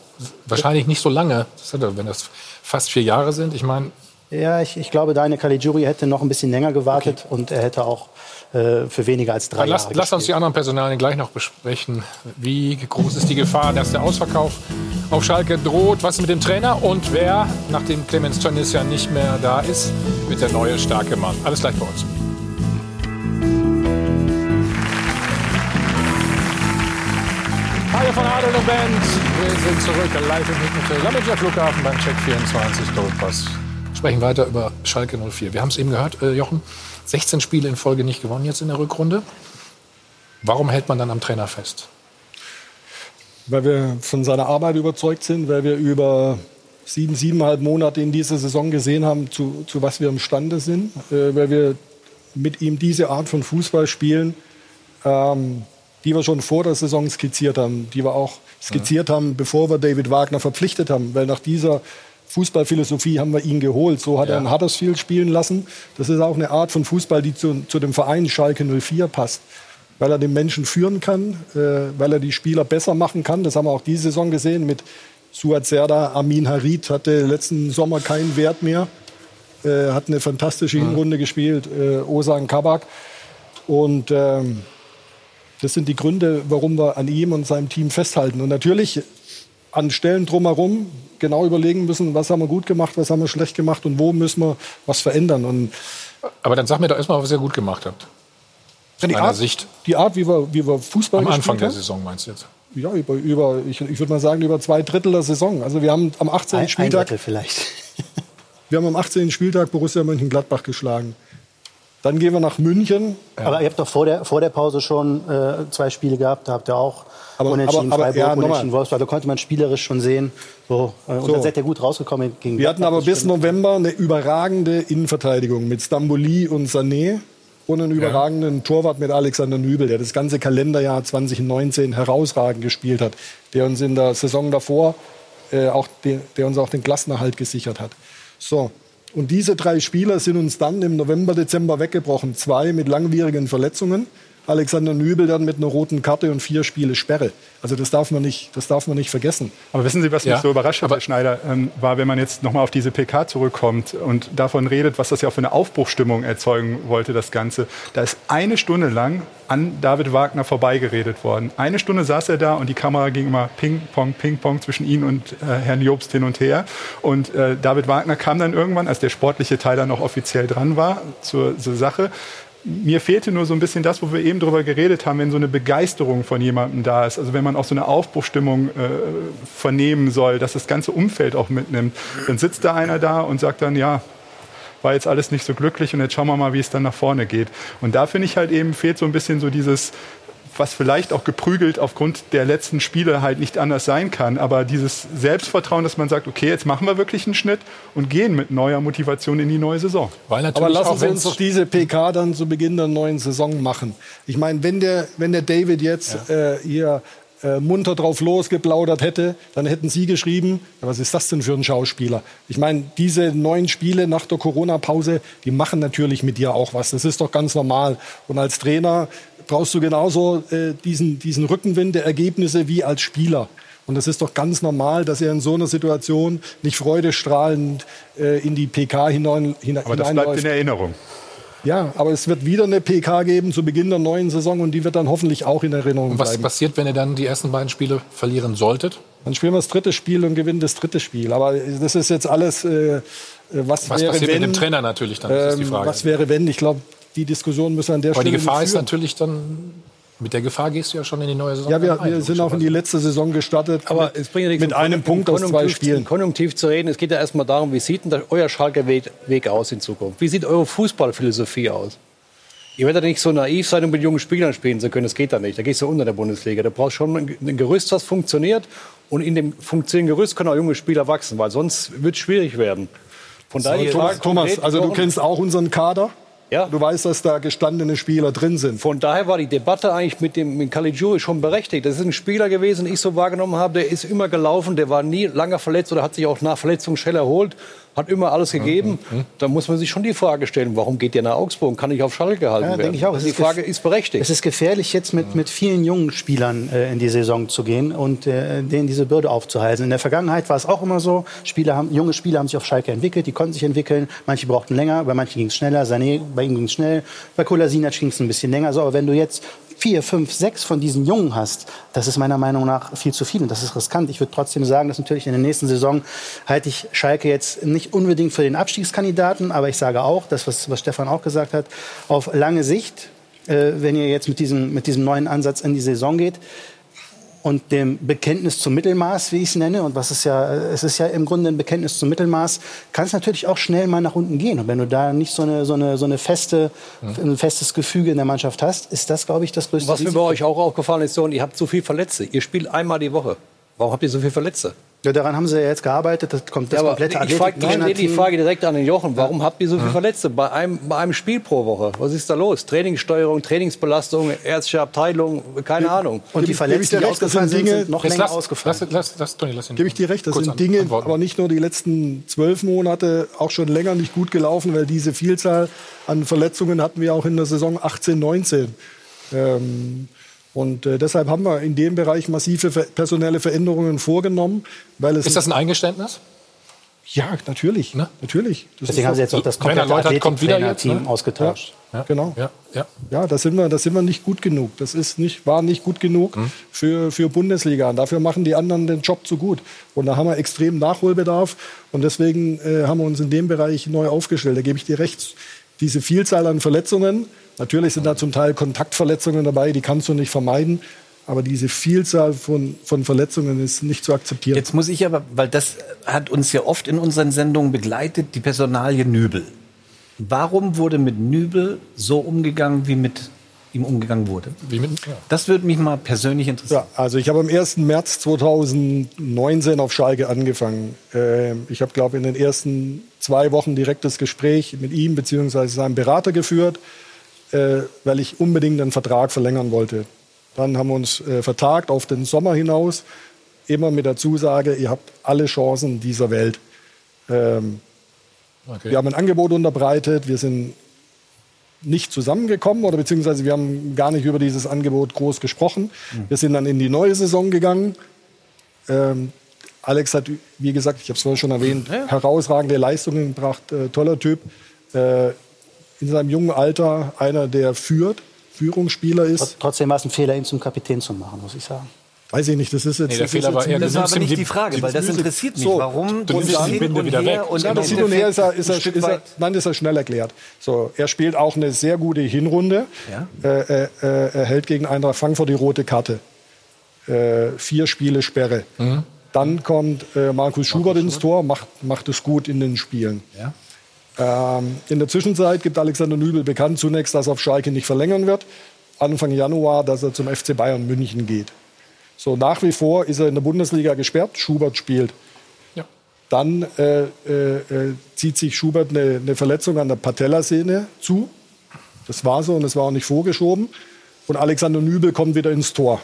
A: wahrscheinlich nicht so lange, wenn das fast vier Jahre sind. Ich meine,
H: ja, ich, ich glaube, Daniel Caligiuri hätte noch ein bisschen länger gewartet okay. und er hätte auch äh, für weniger als drei
A: lass,
H: Jahre.
A: Lass uns die anderen Personalien gleich noch besprechen. Wie groß ist die Gefahr, dass der Ausverkauf auf Schalke droht? Was ist mit dem Trainer? Und wer, nachdem Clemens Tönnies ja nicht mehr da ist, wird der neue starke Mann? Alles gleich bei uns. Hallo von Adel und Band. Wir sind zurück live im Hüttenhotel Lammerger Flughafen beim Check 24 Dollpass. Sprechen weiter über Schalke 04. Wir haben es eben gehört, äh, Jochen. 16 Spiele in Folge nicht gewonnen jetzt in der Rückrunde. Warum hält man dann am Trainer fest?
B: Weil wir von seiner Arbeit überzeugt sind, weil wir über sieben, siebeneinhalb Monate in dieser Saison gesehen haben, zu, zu was wir imstande sind, äh, weil wir mit ihm diese Art von Fußball spielen, ähm, die wir schon vor der Saison skizziert haben, die wir auch skizziert ja. haben, bevor wir David Wagner verpflichtet haben, weil nach dieser Fußballphilosophie haben wir ihn geholt. So hat ja. er in Huddersfield spielen lassen. Das ist auch eine Art von Fußball, die zu, zu dem Verein Schalke 04 passt. Weil er den Menschen führen kann, äh, weil er die Spieler besser machen kann. Das haben wir auch diese Saison gesehen mit Suat Serda. Amin Harid hatte letzten Sommer keinen Wert mehr. Äh, hat eine fantastische mhm. Hinrunde gespielt. Äh, Osan Kabak. Und ähm, das sind die Gründe, warum wir an ihm und seinem Team festhalten. Und natürlich an Stellen drumherum genau überlegen müssen, was haben wir gut gemacht, was haben wir schlecht gemacht und wo müssen wir was verändern. Und
A: Aber dann sag mir doch erstmal, was ihr gut gemacht habt.
B: Die, Art, Sicht. die Art, wie wir, wie wir Fußball
A: Am Anfang der Saison meinst du jetzt?
B: Ja, über, über ich, ich würde mal sagen, über zwei Drittel der Saison. Also wir haben am 18. Ein, Spieltag.
H: Ein vielleicht.
B: wir haben am 18. Spieltag Borussia Mönchengladbach geschlagen. Dann gehen wir nach München.
H: Aber ihr habt doch vor der, vor der Pause schon äh, zwei Spiele gehabt. Da habt ihr auch
B: aber,
H: unentschieden
B: aber, aber,
H: Freiburg,
B: ja,
H: unentschieden Wolfsburg. Da konnte man spielerisch schon sehen. So, äh, und so. dann seid ihr gut rausgekommen
B: gegen Wir hatten aber bis November eine überragende Innenverteidigung mit Stamboli und Sané und einen überragenden ja. Torwart mit Alexander Nübel, der das ganze Kalenderjahr 2019 herausragend gespielt hat, der uns in der Saison davor äh, auch den, der uns auch den Klassenerhalt gesichert hat. So. Und diese drei Spieler sind uns dann im November, Dezember weggebrochen. Zwei mit langwierigen Verletzungen Alexander Nübel dann mit einer roten Karte und vier Spiele Sperre. Also das darf man nicht, das darf man nicht vergessen.
I: Aber wissen Sie, was ja. mich so überrascht hat, Herr Schneider, ähm, war, wenn man jetzt nochmal auf diese PK zurückkommt und davon redet, was das ja auch für eine Aufbruchstimmung erzeugen wollte, das Ganze. Da ist eine Stunde lang an David Wagner vorbeigeredet worden. Eine Stunde saß er da und die Kamera ging immer Ping-Pong, Ping-Pong zwischen ihn und äh, Herrn Jobst hin und her. Und äh, David Wagner kam dann irgendwann, als der sportliche Teil dann noch offiziell dran war, zur, zur Sache mir fehlte nur so ein bisschen das, wo wir eben drüber geredet haben, wenn so eine Begeisterung von jemandem da ist. Also wenn man auch so eine Aufbruchstimmung äh, vernehmen soll, dass das ganze Umfeld auch mitnimmt. Dann sitzt da einer da und sagt dann, ja, war jetzt alles nicht so glücklich und jetzt schauen wir mal, wie es dann nach vorne geht. Und da finde ich halt eben, fehlt so ein bisschen so dieses, was vielleicht auch geprügelt aufgrund der letzten Spiele halt nicht anders sein kann. Aber dieses Selbstvertrauen, dass man sagt, okay, jetzt machen wir wirklich einen Schnitt und gehen mit neuer Motivation in die neue Saison.
B: Weil Aber lassen Sie uns doch diese PK dann zu Beginn der neuen Saison machen. Ich meine, wenn der, wenn der David jetzt ja. äh, hier äh, munter drauf losgeplaudert hätte, dann hätten Sie geschrieben, ja, was ist das denn für ein Schauspieler? Ich meine, diese neun Spiele nach der Corona-Pause, die machen natürlich mit dir auch was. Das ist doch ganz normal. Und als Trainer brauchst du genauso äh, diesen, diesen Rückenwind der Ergebnisse wie als Spieler. Und das ist doch ganz normal, dass er in so einer Situation nicht freudestrahlend äh, in die PK hinein, hinein
I: Aber das bleibt in Erinnerung.
B: Ja, aber es wird wieder eine PK geben zu Beginn der neuen Saison und die wird dann hoffentlich auch in Erinnerung
A: und was
B: bleiben.
A: Was passiert, wenn ihr dann die ersten beiden Spiele verlieren solltet?
B: Dann spielen wir das dritte Spiel und gewinnen das dritte Spiel. Aber das ist jetzt alles, äh, was,
A: was
B: wäre,
A: passiert
B: wenn,
A: mit dem Trainer natürlich dann, das ist die
B: ähm,
A: Frage.
B: Was wäre, wenn? Ich glaube, die Diskussion müssen an der
A: Aber
B: Stelle
A: die Gefahr ist natürlich dann, mit der Gefahr gehst du ja schon in die neue Saison
B: Ja, wir,
A: rein,
B: wir sind auch in die letzte Saison gestartet.
G: Aber es bringt ja nichts,
B: mit einem Punkt aus zwei
G: konjunktiv-
B: Spielen.
G: Konjunktiv zu reden. Es geht ja erstmal darum, wie sieht denn euer Schalker Weg, Weg aus in Zukunft? Wie sieht eure Fußballphilosophie aus? Ihr werdet nicht so naiv sein, um mit jungen Spielern spielen zu können. Das geht da nicht. Da gehst du unter der Bundesliga. Da brauchst schon ein Gerüst, was funktioniert. Und in dem funktionierenden Gerüst können auch junge Spieler wachsen, weil sonst wird es schwierig werden. Von daher die
B: Thomas, Thomas, also du kennst auch unseren Kader.
G: Ja.
B: Du weißt, dass da gestandene Spieler drin sind.
G: Von daher war die Debatte eigentlich mit dem mit Caligiuri schon berechtigt. Das ist ein Spieler gewesen, den ich so wahrgenommen habe, der ist immer gelaufen, der war nie lange verletzt oder hat sich auch nach Verletzung schnell erholt, hat immer alles gegeben. Da muss man sich schon die Frage stellen, warum geht der nach Augsburg kann nicht auf Schalke gehalten
H: Ja,
G: werden?
H: denke ich auch.
G: Die Frage ist berechtigt.
H: Es ist gefährlich, jetzt mit, mit vielen jungen Spielern äh, in die Saison zu gehen und äh, denen diese Bürde aufzuhalten. In der Vergangenheit war es auch immer so, Spieler haben, junge Spieler haben sich auf Schalke entwickelt, die konnten sich entwickeln. Manche brauchten länger, bei manchen ging es schneller. Sané, bei ihm ging es schnell. Bei Kolasinac ging es ein bisschen länger. So, aber wenn du jetzt vier, fünf, sechs von diesen Jungen hast, das ist meiner Meinung nach viel zu viel und das ist riskant. Ich würde trotzdem sagen, dass natürlich in der nächsten Saison halte ich Schalke jetzt nicht unbedingt für den Abstiegskandidaten, aber ich sage auch, das, was, was Stefan auch gesagt hat, auf lange Sicht, äh, wenn ihr jetzt mit diesem, mit diesem neuen Ansatz in die Saison geht, und dem Bekenntnis zum Mittelmaß, wie ich es nenne, und was ist ja, es ist ja im Grunde ein Bekenntnis zum Mittelmaß, kann es natürlich auch schnell mal nach unten gehen. Und wenn du da nicht so eine, so eine, so eine feste, ein festes Gefüge in der Mannschaft hast, ist das, glaube ich, das größte
G: Was mir bei
H: Risiko.
G: euch auch aufgefallen ist, so, ihr habt so viel Verletzte. Ihr spielt einmal die Woche. Warum habt ihr so viel Verletzte?
H: Ja, daran haben sie ja jetzt gearbeitet. Das kommt das
G: Ja, aber
H: komplette
G: ich frage die. Frage direkt an den Jochen. Warum habt ihr so viele Verletzte bei einem, bei einem Spiel pro Woche? Was ist da los? Trainingssteuerung, Trainingsbelastung, ärztliche Abteilung, keine Ahnung.
H: Und die Verletzten, die ausgefallen sind, sind noch länger
A: lass,
H: ausgefallen.
A: lass, lass, lass, Toni, lass ihn
B: Gebe ich dir recht, das sind
A: an-
B: Dinge,
A: antworten.
B: aber nicht nur die letzten zwölf Monate, auch schon länger nicht gut gelaufen, weil diese Vielzahl an Verletzungen hatten wir auch in der Saison 18, 19. Ähm, und äh, deshalb haben wir in dem Bereich massive ver personelle Veränderungen vorgenommen, weil es
A: Ist das ein Eingeständnis?
B: ja natürlich, natürlich. Das
H: Deswegen haben sie jetzt auch das komplette Athletiktrainerteam
A: ne?
H: ausgetauscht.
A: Ja.
B: Genau.
A: Ja, ja.
B: Ja, da sind wir, da sind wir nicht gut genug. Das ist nicht, war nicht gut genug
A: Mhm.
B: für, für Bundesliga. Und dafür machen die anderen den Job zu gut. Und da haben wir extrem Nachholbedarf. Und deswegen äh, haben wir uns in dem Bereich neu aufgestellt. Da gebe ich dir recht. Diese Vielzahl an Verletzungen, natürlich sind da zum Teil Kontaktverletzungen dabei, die kannst du nicht vermeiden. Aber diese Vielzahl von, von Verletzungen ist nicht zu akzeptieren.
C: Jetzt muss ich aber, weil das hat uns ja oft in unseren Sendungen begleitet, die Personalie Nübel. Warum wurde mit Nübel so umgegangen, wie mit ihm umgegangen wurde?
A: Wie mit, ja.
C: Das würde mich mal persönlich interessieren.
B: Ja, also ich habe am 1. März 2019 auf Schalke angefangen. Ähm, ich habe, glaube ich, in den ersten zwei Wochen direkt das Gespräch mit ihm bzw. seinem Berater geführt, äh, weil ich unbedingt den Vertrag verlängern wollte. Dann haben wir uns äh, vertagt auf den Sommer hinaus, immer mit der Zusage, ihr habt alle Chancen dieser Welt. Ähm,
A: Okay.
B: Wir haben ein Angebot unterbreitet, wir sind nicht zusammengekommen oder beziehungsweise wir haben gar nicht über dieses Angebot groß gesprochen. Wir sind dann in die neue Saison gegangen. Ähm, Alex hat, wie gesagt, ich habe es vorhin schon erwähnt, herausragende Leistungen gebracht, äh, toller Typ. Äh, in seinem jungen Alter einer, der führt, Führungsspieler ist.
H: Trotzdem war es ein Fehler, ihn zum Kapitän zu machen, muss ich sagen.
B: Weiß ich nicht, das ist jetzt.
A: Nee, der
B: das
A: Fehler
B: ist
A: war
B: jetzt
A: eher,
C: Das war aber nicht
A: die-
C: die Frage, weil das interessiert mich.
B: So,
C: Warum
A: du nimmst die Binde
C: und
A: wieder
C: Her
A: weg.
C: und
B: Ja, das hin und her ist er, ist er, ist er, nein, ist er schnell erklärt. So, er spielt auch eine sehr gute Hinrunde.
C: Ja.
B: Äh, äh, er hält gegen Eintracht Frankfurt die rote Karte. Äh, vier Spiele Sperre.
C: Mhm.
B: Dann kommt äh, Markus Schubert ins Tor, macht, macht es gut in den Spielen.
C: Ja.
B: Ähm, in der Zwischenzeit gibt Alexander Nübel bekannt zunächst, dass er auf Schalke nicht verlängern wird. Anfang Januar, dass er zum FC Bayern München geht. So, nach wie vor ist er in der Bundesliga gesperrt. Schubert spielt.
A: Ja.
B: Dann äh, äh, äh, zieht sich Schubert eine, eine Verletzung an der Patellasehne zu. Das war so und das war auch nicht vorgeschoben. Und Alexander Nübel kommt wieder ins Tor.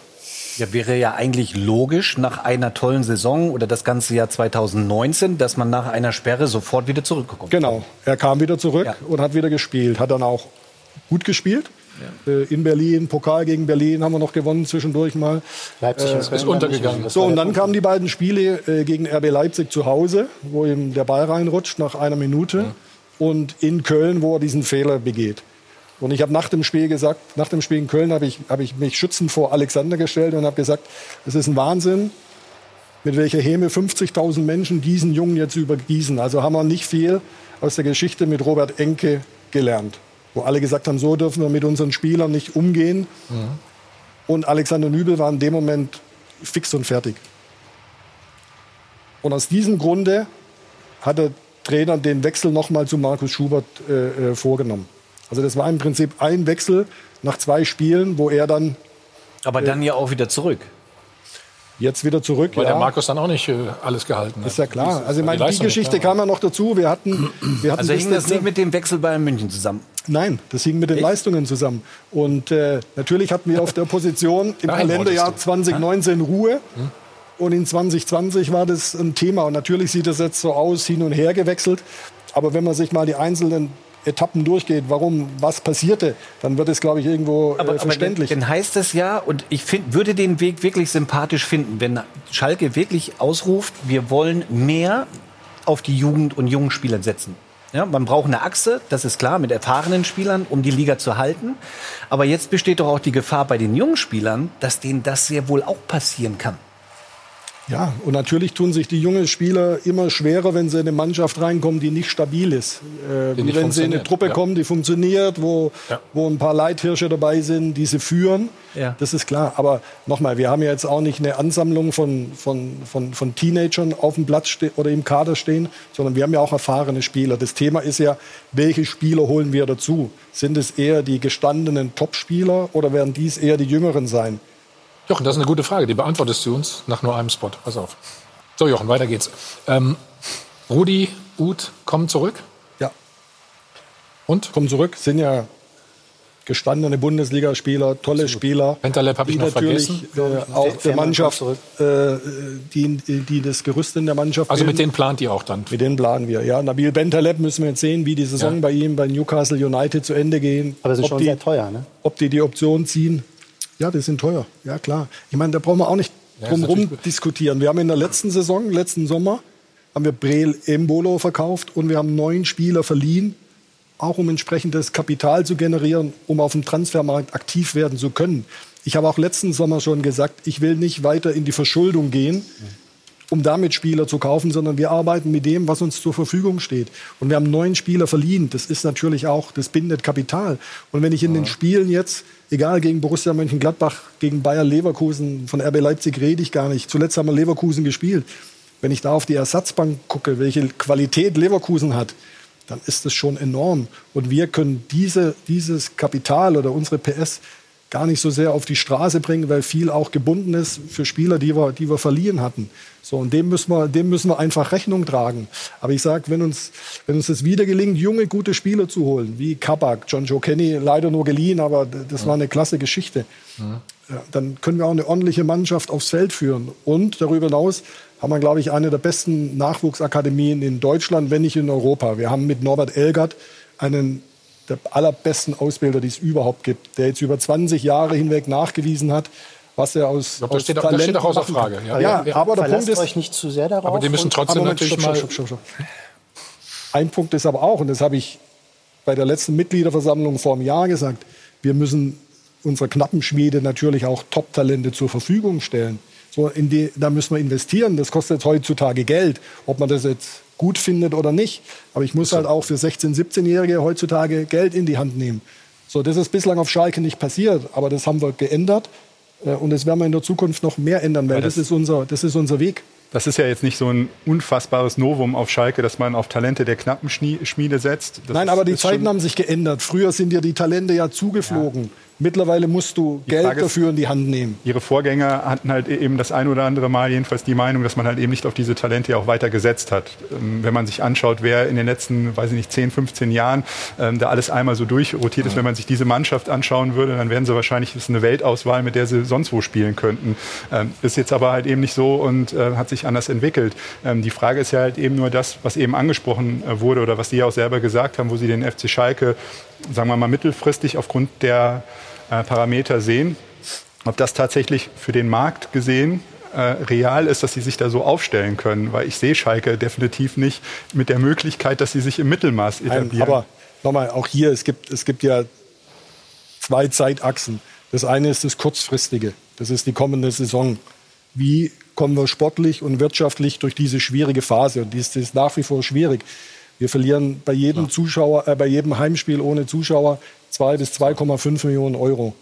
C: Ja, wäre ja eigentlich logisch nach einer tollen Saison oder das ganze Jahr 2019, dass man nach einer Sperre sofort wieder zurückkommt.
B: Genau, er kam wieder zurück
C: Ja.
B: und hat wieder gespielt. Hat dann auch gut gespielt. Äh, in Berlin, Pokal gegen Berlin haben wir noch gewonnen zwischendurch mal.
H: Leipzig und
B: Äh,
A: ist untergegangen.
H: Das
B: So, und dann kamen die beiden Spiele äh, gegen RB Leipzig zu Hause, wo ihm der Ball reinrutscht nach einer Minute. Und in Köln, wo er diesen Fehler begeht. Und ich habe nach dem Spiel gesagt, nach dem Spiel in Köln habe ich, hab ich mich schützend vor Alexander gestellt und habe gesagt, es ist ein Wahnsinn, mit welcher Häme 50.000 Menschen diesen Jungen jetzt übergießen. Also haben wir nicht viel aus der Geschichte mit Robert Enke gelernt. Wo alle gesagt haben, so dürfen wir mit unseren Spielern nicht umgehen. Und Alexander Nübel war in dem Moment fix und fertig. Und aus diesem Grunde hat der Trainer den Wechsel nochmal zu Markus Schubert äh, äh, vorgenommen. Also das war im Prinzip ein Wechsel nach zwei Spielen, wo er dann
C: Aber dann ja auch wieder zurück.
B: jetzt wieder zurück.
A: Weil
B: ja.
A: der Markus dann auch nicht äh, alles gehalten hat.
B: Ist ja klar. Also ich meine, die
A: nicht,
B: Geschichte kam ja noch dazu. Wir hatten, wir hatten
C: Also hing das nicht mit dem Wechsel Bayern München zusammen.
B: Nein, das hing mit den Leistungen zusammen. Und äh, natürlich hatten wir auf der Position im
A: Nein,
B: Kalenderjahr
A: wolltest du.
B: 2019 Ruhe. Und in 2020 war das ein Thema. Und natürlich sieht das jetzt so aus, hin und her gewechselt. Aber wenn man sich mal die einzelnen Etappen durchgeht, warum, was passierte, dann wird es, glaube ich, irgendwo äh, verständlich.
C: dann, dann heißt es ja, und ich find, würde den Weg wirklich sympathisch finden, wenn Schalke wirklich ausruft, wir wollen mehr auf die Jugend und jungen Spieler setzen. Ja, man braucht eine Achse, das ist klar, mit erfahrenen Spielern, um die Liga zu halten. Aber jetzt besteht doch auch die Gefahr bei den jungen Spielern, dass denen das sehr wohl auch passieren kann.
B: Ja, und natürlich tun sich die jungen Spieler immer schwerer, wenn sie in eine Mannschaft reinkommen, die nicht stabil ist. Äh,
A: nicht
B: wenn sie in eine Truppe
A: ja.
B: kommen, die funktioniert, wo,
A: Ja.
B: wo ein paar Leithirsche dabei sind, die sie führen.
C: Ja.
B: Das ist klar. Aber nochmal, wir haben ja jetzt auch nicht eine Ansammlung von, von, von, von Teenagern auf dem Platz oder im Kader stehen, sondern wir haben ja auch erfahrene Spieler. Das Thema ist ja, welche Spieler holen wir dazu? Sind es eher die gestandenen Topspieler oder werden dies eher die Jüngeren sein?
A: Jochen, das ist eine gute Frage. Die beantwortest du uns nach nur einem Spot. Pass auf. So, Jochen, weiter geht's. Ähm, Rudi, Uth kommen zurück.
B: Ja.
A: Und?
B: Kommen zurück, sind ja gestandene Bundesligaspieler, tolle Spieler.
A: Bentaleb habe ich noch
B: natürlich
A: vergessen.
B: äh, auch der Mannschaft, äh, die, die das Gerüst in der Mannschaft
A: Also mit
B: bilden.
A: denen plant ihr auch dann.
B: Mit denen planen wir. Ja, Nabil Bentaleb müssen wir jetzt sehen, wie die Saison
A: Ja.
B: bei ihm bei Newcastle United zu Ende gehen.
H: Aber sie sind
B: ob
H: schon
B: die,
H: sehr teuer, ne?
B: Ob die die Option ziehen. Ja, die sind teuer. Ja, klar. Ich meine, da brauchen wir auch nicht
A: Ja,
B: drum
A: ist
B: rum
A: natürlich-
B: diskutieren. Wir haben in der letzten Saison, letzten Sommer, haben wir Breel Embolo verkauft und wir haben neun Spieler verliehen, auch um entsprechendes Kapital zu generieren, um auf dem Transfermarkt aktiv werden zu können. Ich habe auch letzten Sommer schon gesagt, ich will nicht weiter in die Verschuldung gehen, um damit Spieler zu kaufen, sondern wir arbeiten mit dem, was uns zur Verfügung steht. Und wir haben neun Spieler verliehen. Das ist natürlich auch, das bindet Kapital. Und wenn ich in den Spielen jetzt, egal gegen Borussia Mönchengladbach, gegen Bayer Leverkusen, von RB Leipzig rede ich gar nicht. Zuletzt haben wir Leverkusen gespielt. Wenn ich da auf die Ersatzbank gucke, welche Qualität Leverkusen hat, dann ist das schon enorm. Und wir können diese, dieses Kapital oder unsere PS gar nicht so sehr auf die Straße bringen, weil viel auch gebunden ist für Spieler, die wir, die wir verliehen hatten. So, und dem müssen wir, dem müssen wir einfach Rechnung tragen. Aber ich sage, wenn uns, wenn uns es wieder gelingt, junge, gute Spieler zu holen, wie Kabak, John Joe Kenny, leider nur geliehen, aber das war eine klasse Geschichte. Ja, dann können wir auch eine ordentliche Mannschaft aufs Feld führen. Und darüber hinaus haben wir, glaube ich, eine der besten Nachwuchsakademien in Deutschland, wenn nicht in Europa. Wir haben mit Norbert Elgert einen der allerbesten Ausbilder, die es überhaupt gibt, der jetzt über 20 Jahre hinweg nachgewiesen hat, was er aus,
A: glaube, das
B: aus
A: steht- das steht auch außer. Frage,
B: Ja,
A: ja.
B: ja, aber der Punkt ist,
H: euch nicht zu sehr darauf.
A: Aber die müssen trotzdem
B: Moment,
A: natürlich
B: stopp,
A: mal.
B: stopp, stopp, stopp, stopp. Ein Punkt ist aber auch, und das habe ich bei der letzten Mitgliederversammlung vor einem Jahr gesagt, wir müssen unserer knappen Schmiede natürlich auch Top-Talente zur Verfügung stellen. So in die, da müssen wir investieren. Das kostet heutzutage Geld, ob man das jetzt gut findet oder nicht. Aber ich muss halt auch für 16-, 17-Jährige heutzutage Geld in die Hand nehmen. So, das ist bislang auf Schalke nicht passiert, aber das haben wir geändert. Äh, Und das werden wir in der Zukunft noch mehr ändern, weil das,
I: das-
B: ist unser, das ist unser Weg.
I: Das ist ja jetzt nicht so ein unfassbares Novum auf Schalke, dass man auf Talente der knappen Schmiede setzt. Das
B: Nein, aber die Zeiten haben sich geändert. Früher sind dir die Talente ja zugeflogen. Mittlerweile musst du Geld
I: Frage ist-
B: dafür in die Hand nehmen.
I: Ihre Vorgänger hatten halt eben das ein oder andere Mal jedenfalls die Meinung, dass man halt eben nicht auf diese Talente ja auch weiter gesetzt hat. Ähm, Wenn man sich anschaut, wer in den letzten, weiß ich nicht, 10, 15 Jahren ähm, da alles einmal so durchrotiert ist, wenn man sich diese Mannschaft anschauen würde, dann wären sie wahrscheinlich das ist eine Weltauswahl, mit der sie sonst wo spielen könnten. Ähm, Ist jetzt aber halt eben nicht so und äh, hat sich anders entwickelt. Ähm, Die Frage ist ja halt eben nur das, was eben angesprochen äh, wurde oder was Sie ja auch selber gesagt haben, wo Sie den FC Schalke, sagen wir mal, mittelfristig aufgrund der äh, Parameter sehen ob das tatsächlich für den Markt gesehen äh, real ist, dass sie sich da so aufstellen können. Weil ich sehe Schalke definitiv nicht mit der Möglichkeit, dass sie sich im Mittelmaß
B: Nein,
I: etablieren.
B: aber nochmal, auch hier, es gibt, es gibt ja zwei Zeitachsen. Das eine ist das kurzfristige, das ist die kommende Saison. Wie kommen wir sportlich und wirtschaftlich durch diese schwierige Phase? Und die ist, die ist nach wie vor schwierig. Wir verlieren bei jedem Zuschauer, äh, bei jedem Heimspiel ohne Zuschauer 2 bis 2,5 Millionen Euro.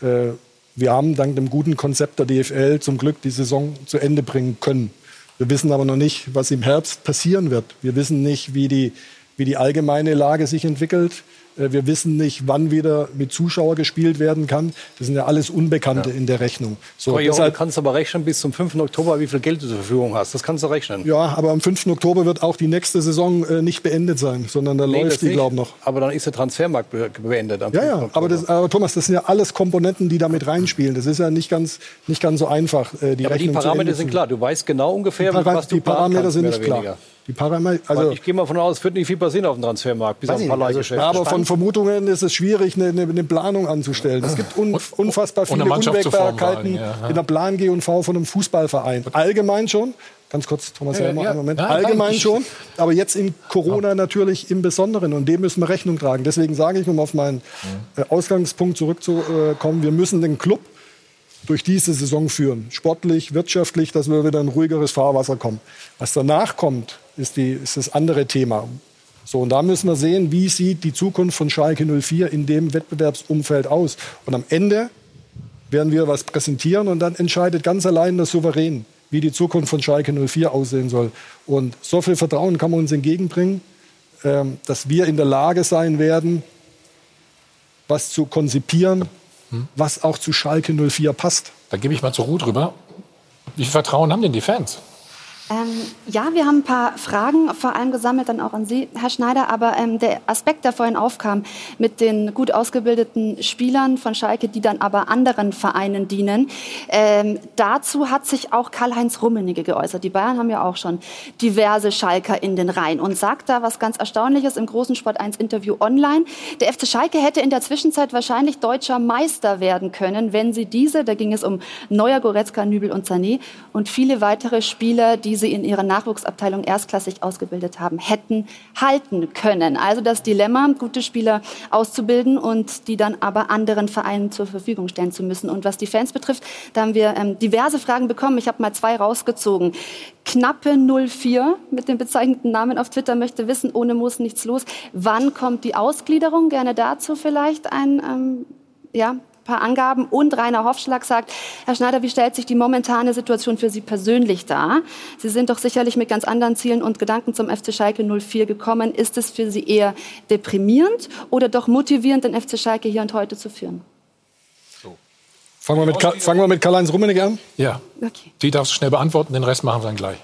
B: Äh, wir haben dank dem guten Konzept der DFL zum Glück die Saison zu Ende bringen können. Wir wissen aber noch nicht, was im Herbst passieren wird. Wir wissen nicht, wie die, wie die allgemeine Lage sich entwickelt. Äh, Wir wissen nicht, wann wieder mit Zuschauer gespielt werden kann. Das sind ja alles Unbekannte in der Rechnung. So,
G: So,
B: deshalb,
G: du kannst aber rechnen bis zum 5. Oktober, wie viel Geld du zur Verfügung hast. Das kannst du rechnen.
B: ja, aber am 5. Oktober wird auch die nächste Saison äh, nicht beendet sein, sondern da
G: Nee,
B: läuft die, glaube ich, noch.
G: Aber dann ist der Transfermarkt be beendet.
B: Ja,
G: 5.
B: ja, aber, das, aber Thomas, das sind ja alles Komponenten, die da mit reinspielen. Das ist ja nicht ganz, nicht ganz so einfach, äh, die
G: Ja, aber die
B: Rechnung
G: Parameter sind klar. Du weißt genau ungefähr,
B: Die,
G: was du
B: die Parameter
G: kannst,
B: sind nicht klar. Die Parameter,
G: Also
B: also
G: ich gehe mal von aus, es wird nicht viel passieren auf dem Transfermarkt, bis auf ein paar.
B: Also,
G: Leihgeschäfte.
B: aber von Vermutungen ist es schwierig, eine, eine, eine Planung anzustellen. Es gibt un, unfassbar viele Unwägbarkeiten
A: ja.
B: in der Plan G und V von einem Fußballverein. Allgemein schon. Ganz kurz, Thomas
A: Ja,
B: Helmer,
A: ja.
B: einen Moment.
A: Ja,
B: Allgemein
A: nein,
B: schon, aber jetzt in Corona natürlich im Besonderen und dem müssen wir Rechnung tragen. Deswegen sage ich, um auf meinen äh, Ausgangspunkt zurückzukommen, wir müssen den Club durch diese Saison führen. Sportlich, wirtschaftlich, dass wir wieder in ruhigeres Fahrwasser kommen. Was danach kommt, ist, die, ist das andere Thema. So, und da müssen wir sehen, wie sieht die Zukunft von Schalke 04 in dem Wettbewerbsumfeld aus. Und am Ende werden wir was präsentieren und dann entscheidet ganz allein der Souverän, wie die Zukunft von Schalke 04 aussehen soll. Und so viel Vertrauen kann man uns entgegenbringen, ähm, dass wir in der Lage sein werden, was zu konzipieren, was auch zu Schalke 04 passt.
A: Da gebe ich mal zur Ruhe drüber. Wie viel Vertrauen haben denn die Fans?
D: Ähm, ja, wir haben ein paar Fragen, vor allem gesammelt dann auch an Sie, Herr Schneider. Aber ähm, der Aspekt, der vorhin aufkam, mit den gut ausgebildeten Spielern von Schalke, die dann aber anderen Vereinen dienen, ähm, dazu hat sich auch Karl-Heinz Rummenigge geäußert. Die Bayern haben ja auch schon diverse Schalker in den Reihen und sagt da was ganz Erstaunliches im großen Sport 1 Interview online. Der FC Schalke hätte in der Zwischenzeit wahrscheinlich deutscher Meister werden können, wenn sie diese, da ging es um Neuer, Goretzka, Nübel und Sané und viele weitere Spieler, die sie in ihrer Nachwuchsabteilung erstklassig ausgebildet haben, hätten halten können. Also das Dilemma, gute Spieler auszubilden und die dann aber anderen Vereinen zur Verfügung stellen zu müssen. Und was die Fans betrifft, da haben wir ähm, diverse Fragen bekommen. Ich habe mal zwei rausgezogen. Knappe 04 mit dem bezeichneten Namen auf Twitter möchte wissen, ohne Muss nichts los. Wann kommt die Ausgliederung? Gerne dazu vielleicht ein ähm, ja, paar Angaben. Und Rainer Hofschlag sagt, Herr Schneider, wie stellt sich die momentane Situation für Sie persönlich dar? Sie sind doch sicherlich mit ganz anderen Zielen und Gedanken zum FC Schalke 04 gekommen. Ist es für Sie eher deprimierend oder doch motivierend, den FC Schalke hier und heute zu führen?
B: Fangen wir mit, fangen wir mit Karl-Heinz Rummenigge an.
A: Ja.
D: Okay.
A: Die darfst du schnell beantworten, den Rest machen wir dann gleich.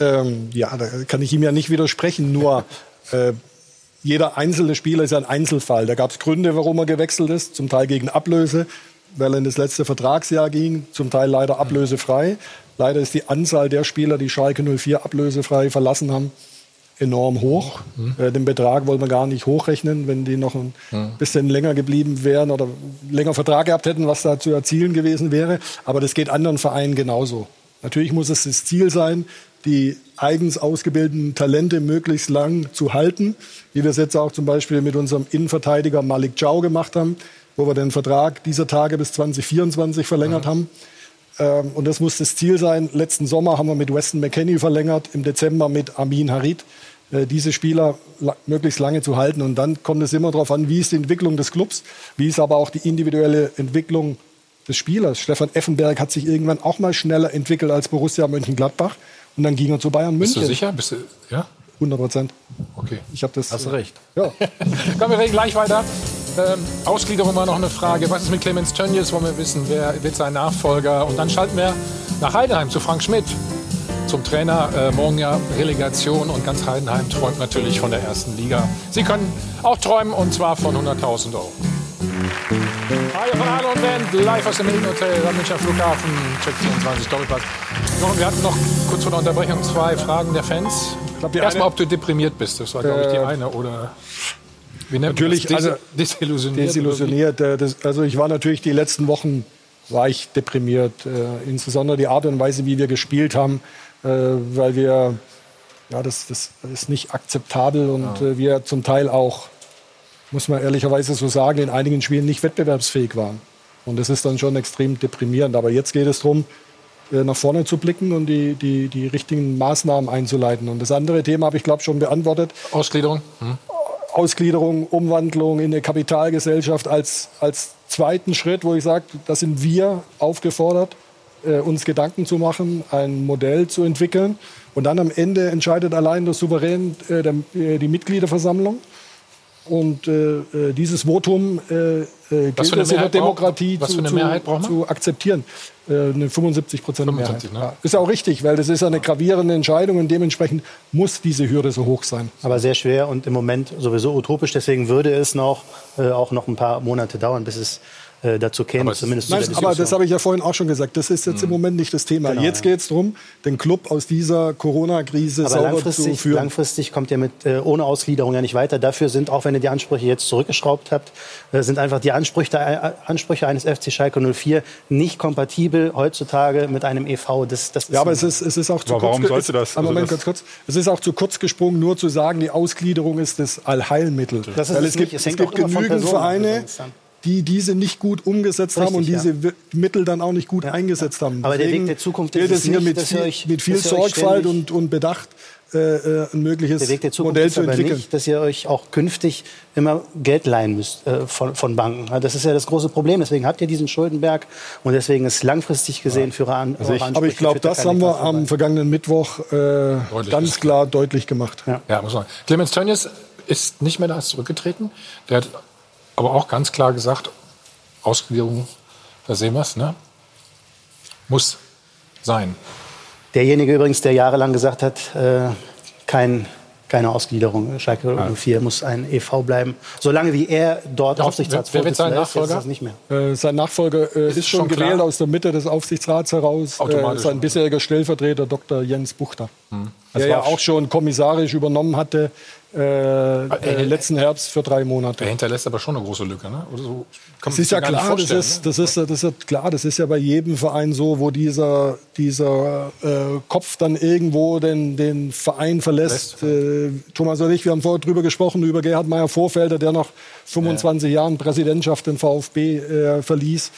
B: Ähm, ja, da kann ich ihm ja nicht widersprechen. Nur äh, jeder einzelne Spieler ist ein Einzelfall. Da gab es Gründe, warum er gewechselt ist. Zum Teil gegen Ablöse, weil er in das letzte Vertragsjahr ging. Zum Teil leider ablösefrei. Leider ist die Anzahl der Spieler, die Schalke 04 ablösefrei verlassen haben, enorm hoch. Äh, den Betrag wollen wir gar nicht hochrechnen, wenn die noch ein bisschen länger geblieben wären oder länger Vertrag gehabt hätten, was da zu erzielen gewesen wäre. Aber das geht anderen Vereinen genauso. Natürlich muss es das Ziel sein, die eigens ausgebildeten Talente möglichst lang zu halten, wie wir es jetzt auch zum Beispiel mit unserem Innenverteidiger Malik Jau gemacht haben, wo wir den Vertrag dieser Tage bis 2024 verlängert haben. Ähm, und das muss das Ziel sein. Letzten Sommer haben wir mit Weston McKenney verlängert, im Dezember mit Amin Harid. Äh, diese Spieler la möglichst lange zu halten. Und dann kommt es immer darauf an, wie ist die Entwicklung des Clubs, wie ist aber auch die individuelle Entwicklung des Spielers. Stefan Effenberg hat sich irgendwann auch mal schneller entwickelt als Borussia Mönchengladbach. Und dann ging er zu Bayern München.
A: Bist du sicher? Bist du, ja?
B: 100 Prozent.
A: Okay.
B: Ich habe das.
A: Hast du
B: recht.
A: Ja. Kommen wir reden gleich weiter. Ähm, Ausgliederung war noch eine Frage. Was ist mit Clemens Tönnies? Wollen wir wissen, wer wird sein Nachfolger? Und dann schalten wir nach Heidenheim zu Frank Schmidt, zum Trainer. Äh, morgen ja Relegation und ganz Heidenheim träumt natürlich von der ersten Liga. Sie können auch träumen und zwar von 100.000 Euro. Hi von Hallo und Band, live aus dem Medienhotel am Münchner Flughafen, Check 24 Doppelpass. Wir hatten noch kurz vor der Unterbrechung zwei Fragen der Fans. Erstmal, ob du deprimiert bist. Das war, glaube ich, die eine. Oder wie nennt
B: Natürlich,
A: man das?
B: also
A: Des desillusioniert.
B: desillusioniert. Äh, das, also ich war natürlich die letzten Wochen war ich deprimiert, äh, insbesondere die Art und Weise, wie wir gespielt haben, äh, weil wir ja das, das ist nicht akzeptabel und äh, wir zum Teil auch muss man ehrlicherweise so sagen in einigen Spielen nicht wettbewerbsfähig waren und das ist dann schon extrem deprimierend. Aber jetzt geht es darum äh, nach vorne zu blicken und die, die, die richtigen Maßnahmen einzuleiten. Und das andere Thema habe ich, glaube schon beantwortet.
A: Ausgliederung? Hm.
B: Ausgliederung, Umwandlung in eine Kapitalgesellschaft als, als zweiten Schritt, wo ich sage, da sind wir aufgefordert, äh, uns Gedanken zu machen, ein Modell zu entwickeln. Und dann am Ende entscheidet allein der Souverän äh, der, äh, die Mitgliederversammlung. Und äh, äh, dieses Votum äh, äh, gilt
A: Was für eine
B: es in der
A: Mehrheit braucht-
B: Demokratie
A: was
B: zu,
A: für eine
B: zu,
A: Mehrheit braucht man?
B: zu akzeptieren. Äh, eine 75 Prozent
A: 75,
B: Mehrheit. Ja. Ist auch richtig, weil das ist eine gravierende Entscheidung und dementsprechend muss diese Hürde so hoch sein.
H: Aber sehr schwer und im Moment sowieso utopisch. Deswegen würde es noch, äh, auch noch ein paar Monate dauern, bis es äh, dazu käme, zumindest zu
B: Nein,
H: der
B: aber das habe ich ja vorhin auch schon gesagt. Das ist jetzt im Moment nicht das Thema.
H: Genau,
B: jetzt
H: ja.
B: geht es darum, den Club aus dieser Corona-Krise
H: Aber
B: sauber zu
H: langfristig,
B: führen.
H: langfristig kommt ihr mit äh, ohne Ausgliederung ja nicht weiter. Dafür sind, auch wenn ihr die Ansprüche jetzt zurückgeschraubt habt, äh, sind einfach die Ansprüche, äh, Ansprüche eines FC Schalke 04 nicht kompatibel heutzutage mit einem EV. Das, das ist
B: Ja, aber es ist, es ist auch zu
I: Aber warum
B: kurz.
I: sollte das?
B: es- Aber
I: Also
B: Moment,
I: das-
B: ganz kurz. Es ist auch zu kurz gesprungen, nur zu sagen, die Ausgliederung ist das Allheilmittel.
H: Das ist
B: Weil
H: es
B: es gibt,
H: nicht. Es
B: es gibt genügend Vereine. Die diese nicht gut umgesetzt haben und
H: Richtig,
B: diese
H: ja.
B: Mittel dann auch nicht gut eingesetzt haben.
H: Aber der Weg
B: Deswegen
H: der Zukunft ist
B: es hier
H: nicht,
B: mit
H: dass ihr
B: viel,
H: euch-
B: mit viel Sorgfalt und, und Bedacht äh, äh, ein mögliches
H: Der Weg der Zukunft
B: Modell
H: ist
B: zu
H: aber
B: entwickeln.
H: nicht, dass ihr euch auch künftig immer Geld leihen müsst äh, von, von Banken. Ja, Das ist ja das große Problem. Deswegen habt ihr diesen Schuldenberg und deswegen ist langfristig gesehen für An
B: Also ich, aber ich glaube, das haben wir am vergangenen Mittwoch äh, ganz klar deutlich gemacht.
A: Ja, muss man. Clemens Tönnies ist nicht mehr da, ist zurückgetreten. Der hat aber auch ganz klar gesagt, Ausgliederung, da sehen wir es, ne? Muss sein.
H: Derjenige übrigens, der jahrelang gesagt hat, äh, kein, keine Ausgliederung. Schalke 04 muss ein EV bleiben. Solange wie er dort
B: Ja,
H: Aufsichtsratsvorsitzender
B: wer wird sein
H: ist, ist
B: Nachfolger?
H: das nicht mehr.
B: Äh, sein Nachfolger äh, ist, schon
A: schon klar?
B: gewählt aus der Mitte des Aufsichtsrats heraus. Äh,
A: Automatisch.
B: sein bisheriger Stellvertreter Dr. Jens Buchter,
A: Hm.
B: der ja auch schon kommissarisch übernommen hatte äh, äh, letzten Herbst für drei Monate.
A: Er hinterlässt aber schon eine große Lücke, ne? Oder so man
B: Das ist ja klar, das ist,
A: ne?
B: das, ist, das ist klar, das ist ja bei jedem Verein so, wo dieser, dieser äh, Kopf dann irgendwo den, den Verein verlässt. Äh, Thomas und ich, wir haben vorher drüber gesprochen, über Gerhard Meyer Vorfelder, der nach 25 Jahren Präsidentschaft den VfB äh, verließ.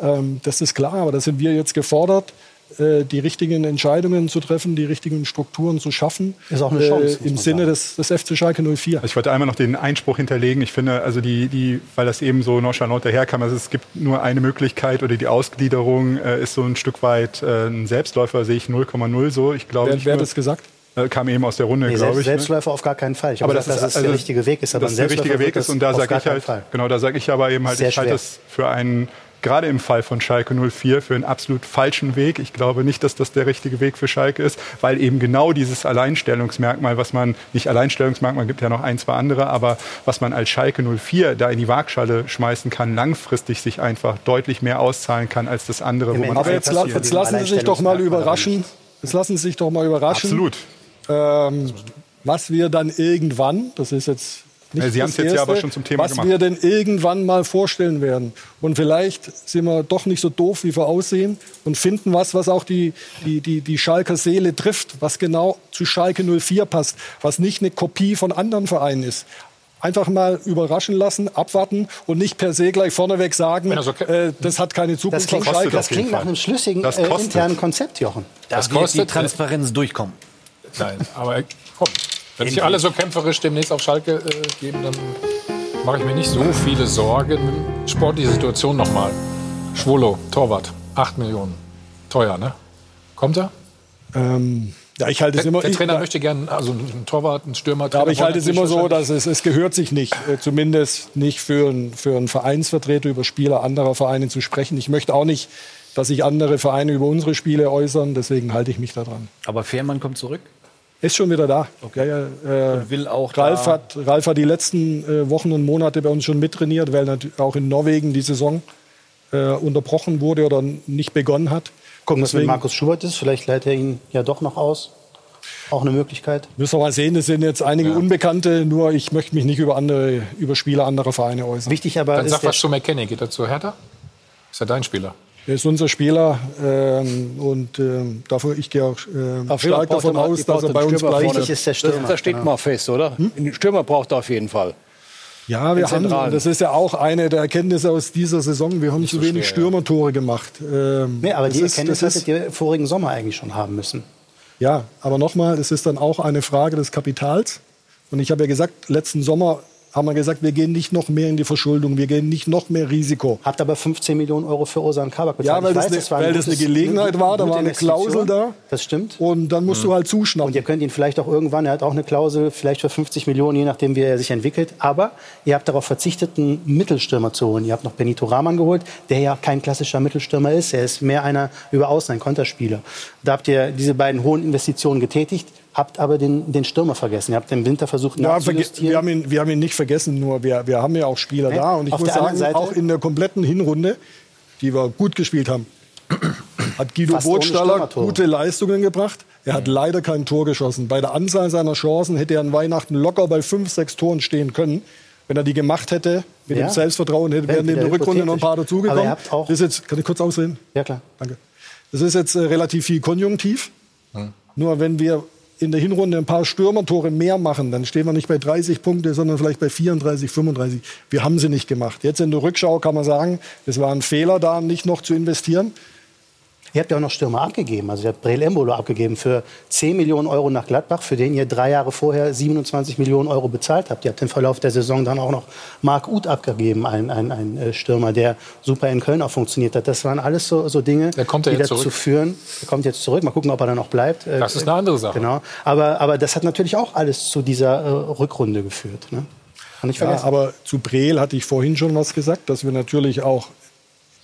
B: Ähm, das ist klar, aber da sind wir jetzt gefordert, äh, die richtigen Entscheidungen zu treffen, die richtigen Strukturen zu schaffen.
H: Ist auch eine Chance, muss
B: Äh, Im Sinne des, des FC Schalke 04.
I: Ich wollte einmal noch den Einspruch hinterlegen. Ich finde, also die, die, weil das eben so nonchalant daherkam, also es gibt nur eine Möglichkeit oder die Ausgliederung äh, ist so ein Stück weit äh, ein Selbstläufer, sehe ich 0,0 so. Ich glaube,
B: Wer, wer hat das gesagt?
I: äh, kam eben aus der Runde,
H: Nee,
I: glaube ich. ne?
H: Selbstläufer auf gar keinen Fall. Ich
I: aber
H: gesagt,
I: das ist,
H: dass es
I: also,
H: der richtige Weg ist. Aber
I: dass der richtige
H: Selbstläufer
I: Weg ist und da sage
H: gar
I: ich halt,
H: keinen Fall.
I: genau, da sage ich aber eben halt,
H: Sehr
I: ich halte das für einen gerade im Fall von Schalke 04 für einen absolut falschen Weg. Ich glaube nicht, dass das der richtige Weg für Schalke ist, weil eben genau dieses Alleinstellungsmerkmal, was man, nicht Alleinstellungsmerkmal, gibt ja noch ein, zwei andere, aber was man als Schalke 04 da in die Waagschale schmeißen kann, langfristig sich einfach deutlich mehr auszahlen kann als das andere, wo man
B: Aber jetzt, la- jetzt lassen Sie sich doch mal überraschen. Jetzt lassen Sie sich doch mal überraschen.
I: Absolut.
B: Ähm, was wir dann irgendwann, das ist jetzt nicht
I: Ja, Sie
B: das
I: haben's jetzt ja
B: Erste,
I: aber schon zum Thema
B: was
I: gemacht.
B: wir denn irgendwann mal vorstellen werden. Und vielleicht sind wir doch nicht so doof, wie wir aussehen und finden was, was auch die, die, die, die Schalker Seele trifft, was genau zu Schalke 04 passt, was nicht eine Kopie von anderen Vereinen ist. einfach mal überraschen lassen, abwarten und nicht per se gleich vorneweg sagen, äh, das hat keine
H: Das
B: Zukunft
H: klingt,
B: auf Schalke.
H: das klingt nach einem schlüssigen
B: Das
H: äh,
B: kostet.
H: internen Konzept, Jochen.
A: Das
C: wird
A: kostet-
C: die Transparenz durchkommen.
A: Nein, aber komm, wenn sich alle so kämpferisch demnächst auf Schalke äh, geben, dann mache ich mir nicht so viele Sorgen. Sportliche Situation nochmal. Schwolo, Torwart, 8 Millionen. Teuer, ne? Kommt er?
B: Ähm, ja, ich halte es
A: Der,
B: immer.
A: der
B: ich,
A: Trainer möchte gerne, also einen Torwart, einen Stürmer.
B: Ja, aber ich
A: Trainer
B: halte es immer so, dass es, es gehört sich nicht, äh, zumindest nicht für, ein, für einen Vereinsvertreter über Spieler anderer Vereine zu sprechen. Ich möchte auch nicht, dass sich andere Vereine über unsere Spiele äußern, deswegen halte ich mich da dran.
C: Aber Fährmann kommt zurück?
B: Ist schon wieder da. Ja, ja, äh,
C: will auch
B: Ralf,
C: da-
B: hat, Ralf hat die letzten äh, Wochen und Monate bei uns schon mittrainiert, weil natürlich auch in Norwegen die Saison äh, unterbrochen wurde oder nicht begonnen hat.
H: Gucken, was mit Markus Schubert ist. Vielleicht leitet er ihn ja doch noch aus. Auch eine Möglichkeit.
B: Müssen wir mal sehen, es sind jetzt einige Unbekannte, nur ich möchte mich nicht über andere, über Spieler anderer Vereine äußern.
H: Wichtig aber
A: Dann sag was zu McKenny. Geht er zu Hertha? Ist er dein Spieler?
B: Er ist unser Spieler ähm, und ähm, dafür, ich gehe auch
G: Fall
B: stark davon aus, dass er bei uns
G: Stürmer
B: bleibt.
G: vorne. Das, das steht mal fest, oder? Einen Stürmer braucht er auf jeden Fall.
B: Ja, wir
G: Den
B: haben,
G: Zentralen.
B: das ist ja auch eine der Erkenntnisse aus dieser Saison. Wir haben zu wenig
H: schwer,
B: Stürmertore gemacht. Ähm,
H: Nee, aber
B: das
H: die
B: ist-
H: Erkenntnis
B: das
H: hättet ihr vorigen Sommer eigentlich schon haben müssen.
B: Ja, aber nochmal, es ist dann auch eine Frage des Kapitals. Und ich habe ja gesagt, letzten Sommer haben wir gesagt, wir gehen nicht noch mehr in die Verschuldung, wir gehen nicht noch mehr Risiko.
H: Habt aber 15 Millionen Euro für Osan Kabak bezahlt.
B: Ja, weil das,
H: weiß,
B: eine,
H: war ein
B: weil das eine Gelegenheit war, da war eine Klausel da.
H: Das stimmt.
B: Und dann musst du halt zuschnappen.
H: Und ihr könnt ihn vielleicht auch irgendwann, er hat auch eine Klausel, vielleicht für 50 Millionen, je nachdem, wie er sich entwickelt. Aber ihr habt darauf verzichtet, einen Mittelstürmer zu holen. Ihr habt noch Benito Rahman geholt, der ja kein klassischer Mittelstürmer ist. Er ist mehr einer über Außen, ein Konterspieler. Da habt ihr diese beiden hohen Investitionen getätigt, habt aber den, den Stürmer vergessen. Ihr habt im Winter versucht,
B: Ja, wir, haben ihn, wir haben ihn nicht vergessen, nur wir, wir haben ja auch Spieler
H: Nee,
B: da. Und ich
H: auf
B: muss sagen,
H: Seite-
B: auch in der kompletten Hinrunde, die wir gut gespielt haben, hat Guido Burgstaller gute Leistungen gebracht. Er hat leider kein Tor geschossen. Bei der Anzahl seiner Chancen hätte er an Weihnachten locker bei fünf, sechs Toren stehen können. Wenn er die gemacht hätte, mit
H: Ja.
B: dem Selbstvertrauen, hätte, wären in der Rückrunde noch ein paar dazugekommen.
H: Aber ihr habt auch-
B: Das ist jetzt, kann ich kurz ausreden?
H: Ja, klar.
B: Danke. Das ist jetzt äh, relativ viel Konjunktiv. Nur wenn wir in der Hinrunde ein paar Stürmertore mehr machen, dann stehen wir nicht bei 30 Punkte, sondern vielleicht bei 34, 35. Wir haben sie nicht gemacht. Jetzt in der Rückschau kann man sagen, es war ein Fehler, da nicht noch zu investieren.
H: Ihr habt ja auch noch Stürmer abgegeben. Also ihr habt Breel Embolo abgegeben für 10 Millionen Euro nach Gladbach, für den ihr drei Jahre vorher 27 Millionen Euro bezahlt habt. Ihr habt im Verlauf der Saison dann auch noch Marc Uth abgegeben, ein, ein, ein äh, Stürmer, der super in Köln auch funktioniert hat. Das waren alles so, so Dinge,
A: kommt ja
H: die
A: jetzt
H: dazu
A: zurück.
H: führen. Er kommt jetzt zurück. Mal gucken, ob er dann noch bleibt. Äh,
A: Das ist eine andere Sache.
H: Genau. Aber, aber das hat natürlich auch alles zu dieser äh, Rückrunde geführt. Ne? Kann ich
B: Ja,
H: vergessen.
B: aber zu Breel hatte ich vorhin schon was gesagt, dass wir natürlich auch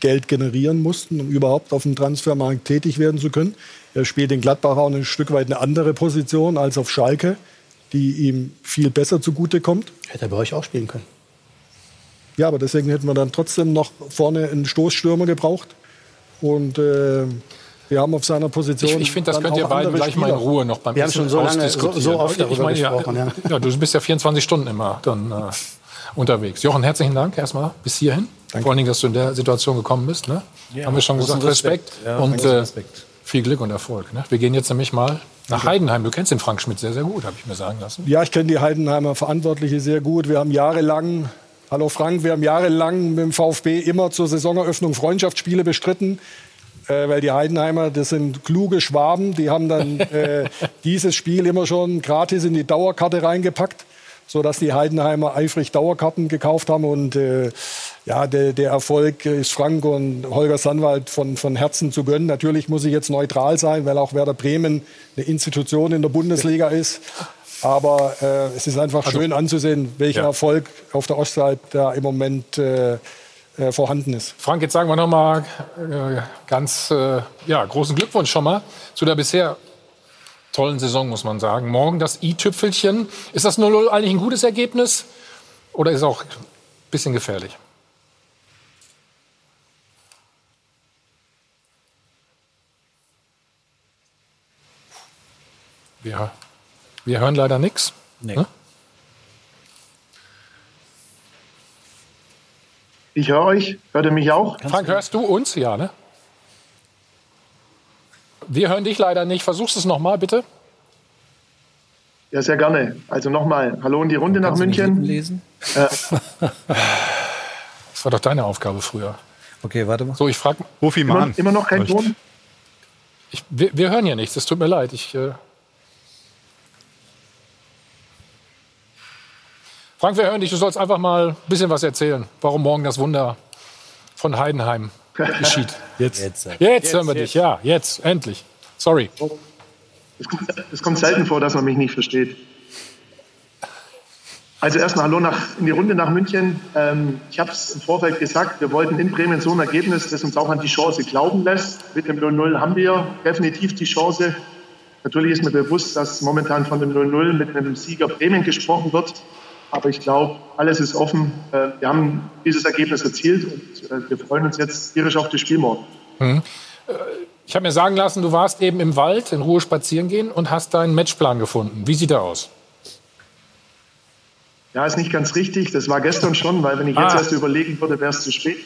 B: Geld generieren mussten, um überhaupt auf dem Transfermarkt tätig werden zu können. Er spielt in Gladbach auch ein Stück weit eine andere Position als auf Schalke, die ihm viel besser zugutekommt.
H: Hätte er bei euch auch spielen können.
B: Ja, aber deswegen hätten wir dann trotzdem noch vorne einen Stoßstürmer gebraucht. Und äh, wir haben auf seiner Position.
A: Ich, ich finde, das
B: dann
A: könnt ihr beiden
B: andere
A: gleich mal in
B: Spieler.
A: Ruhe noch beim
H: Wir haben schon so lange,
A: ausdiskutieren.
H: so- so oft
A: Ich
H: darüber
A: meine,
H: gesprochen,
A: ja,
H: ja.
A: ja, du bist ja 24 Stunden immer dann äh, unterwegs. Jochen, herzlichen Dank erstmal bis hierhin. Vor allen Dingen, dass du in der Situation gekommen bist. Ne?
C: Ja,
A: haben wir schon gesagt, Respekt,
C: Respekt. Ja,
A: und äh,
C: Respekt.
A: viel Glück und Erfolg. Ne? Wir gehen jetzt nämlich mal nach Heidenheim. Du kennst den Frank Schmidt sehr, sehr gut, habe ich mir sagen lassen.
B: Ja, ich kenne die Heidenheimer Verantwortliche sehr gut. Wir haben jahrelang, hallo Frank, wir haben jahrelang mit dem VfB immer zur Saisoneröffnung Freundschaftsspiele bestritten. Äh, weil die Heidenheimer, das sind kluge Schwaben, die haben dann äh, dieses Spiel immer schon gratis in die Dauerkarte reingepackt, sodass die Heidenheimer eifrig Dauerkarten gekauft haben. Und äh, ja, der, der Erfolg ist Frank und Holger Sandwald von, von Herzen zu gönnen. Natürlich muss ich jetzt neutral sein, weil auch Werder Bremen eine Institution in der Bundesliga ist. Aber äh, es ist einfach
A: Also,
B: schön anzusehen, welcher
A: ja.
B: Erfolg auf der Ostseite da im Moment äh, äh, vorhanden ist.
A: Frank, jetzt sagen wir noch mal äh, ganz äh, ja, großen Glückwunsch schon mal zu der bisher tollen Saison, muss man sagen. Morgen das i-Tüpfelchen. Ist das 0-0 eigentlich ein gutes Ergebnis oder ist es auch ein bisschen gefährlich? Wir, wir hören leider nichts.
C: Nee.
A: Ne?
V: Ich höre euch. Hört ihr mich auch?
A: Frank, hörst du uns? Ja, ne? Wir hören dich leider nicht. Versuchst es noch mal, bitte.
V: Ja, sehr gerne. Also nochmal, hallo in die Runde nach München.
C: Lesen?
V: Äh,
A: Das war doch deine Aufgabe früher.
C: Okay, warte mal.
A: So, ich frage.
I: Ruf ihn
V: immer, immer noch kein Ton?
A: Ich, wir, wir hören ja nichts, es tut mir leid. Ich, äh Frank, wir hören dich. Du sollst einfach mal ein bisschen was erzählen, warum morgen das Wunder von Heidenheim geschieht.
B: Jetzt.
A: Jetzt, jetzt hören wir dich, ja, jetzt, endlich. Sorry.
V: Es kommt, es kommt selten vor, dass man mich nicht versteht. Also erstmal Hallo nach, in die Runde nach München. Ähm, ich habe es im Vorfeld gesagt, wir wollten in Bremen so ein Ergebnis, das uns auch an die Chance glauben lässt. Mit dem 0-0 haben wir definitiv die Chance. Natürlich ist mir bewusst, dass momentan von dem 0-0 mit einem Sieger Bremen gesprochen wird. Aber ich glaube, alles ist offen. Äh, wir haben dieses Ergebnis erzielt und äh, wir freuen uns jetzt tierisch auf das Spiel morgen.
A: Mhm. Äh, Ich habe mir sagen lassen, du warst eben im Wald in Ruhe spazieren gehen und hast deinen Matchplan gefunden. Wie sieht er aus?
V: Ja, ist nicht ganz richtig. Das war gestern schon, weil wenn ich jetzt
A: Ah.
V: erst überlegen würde, wäre es zu spät.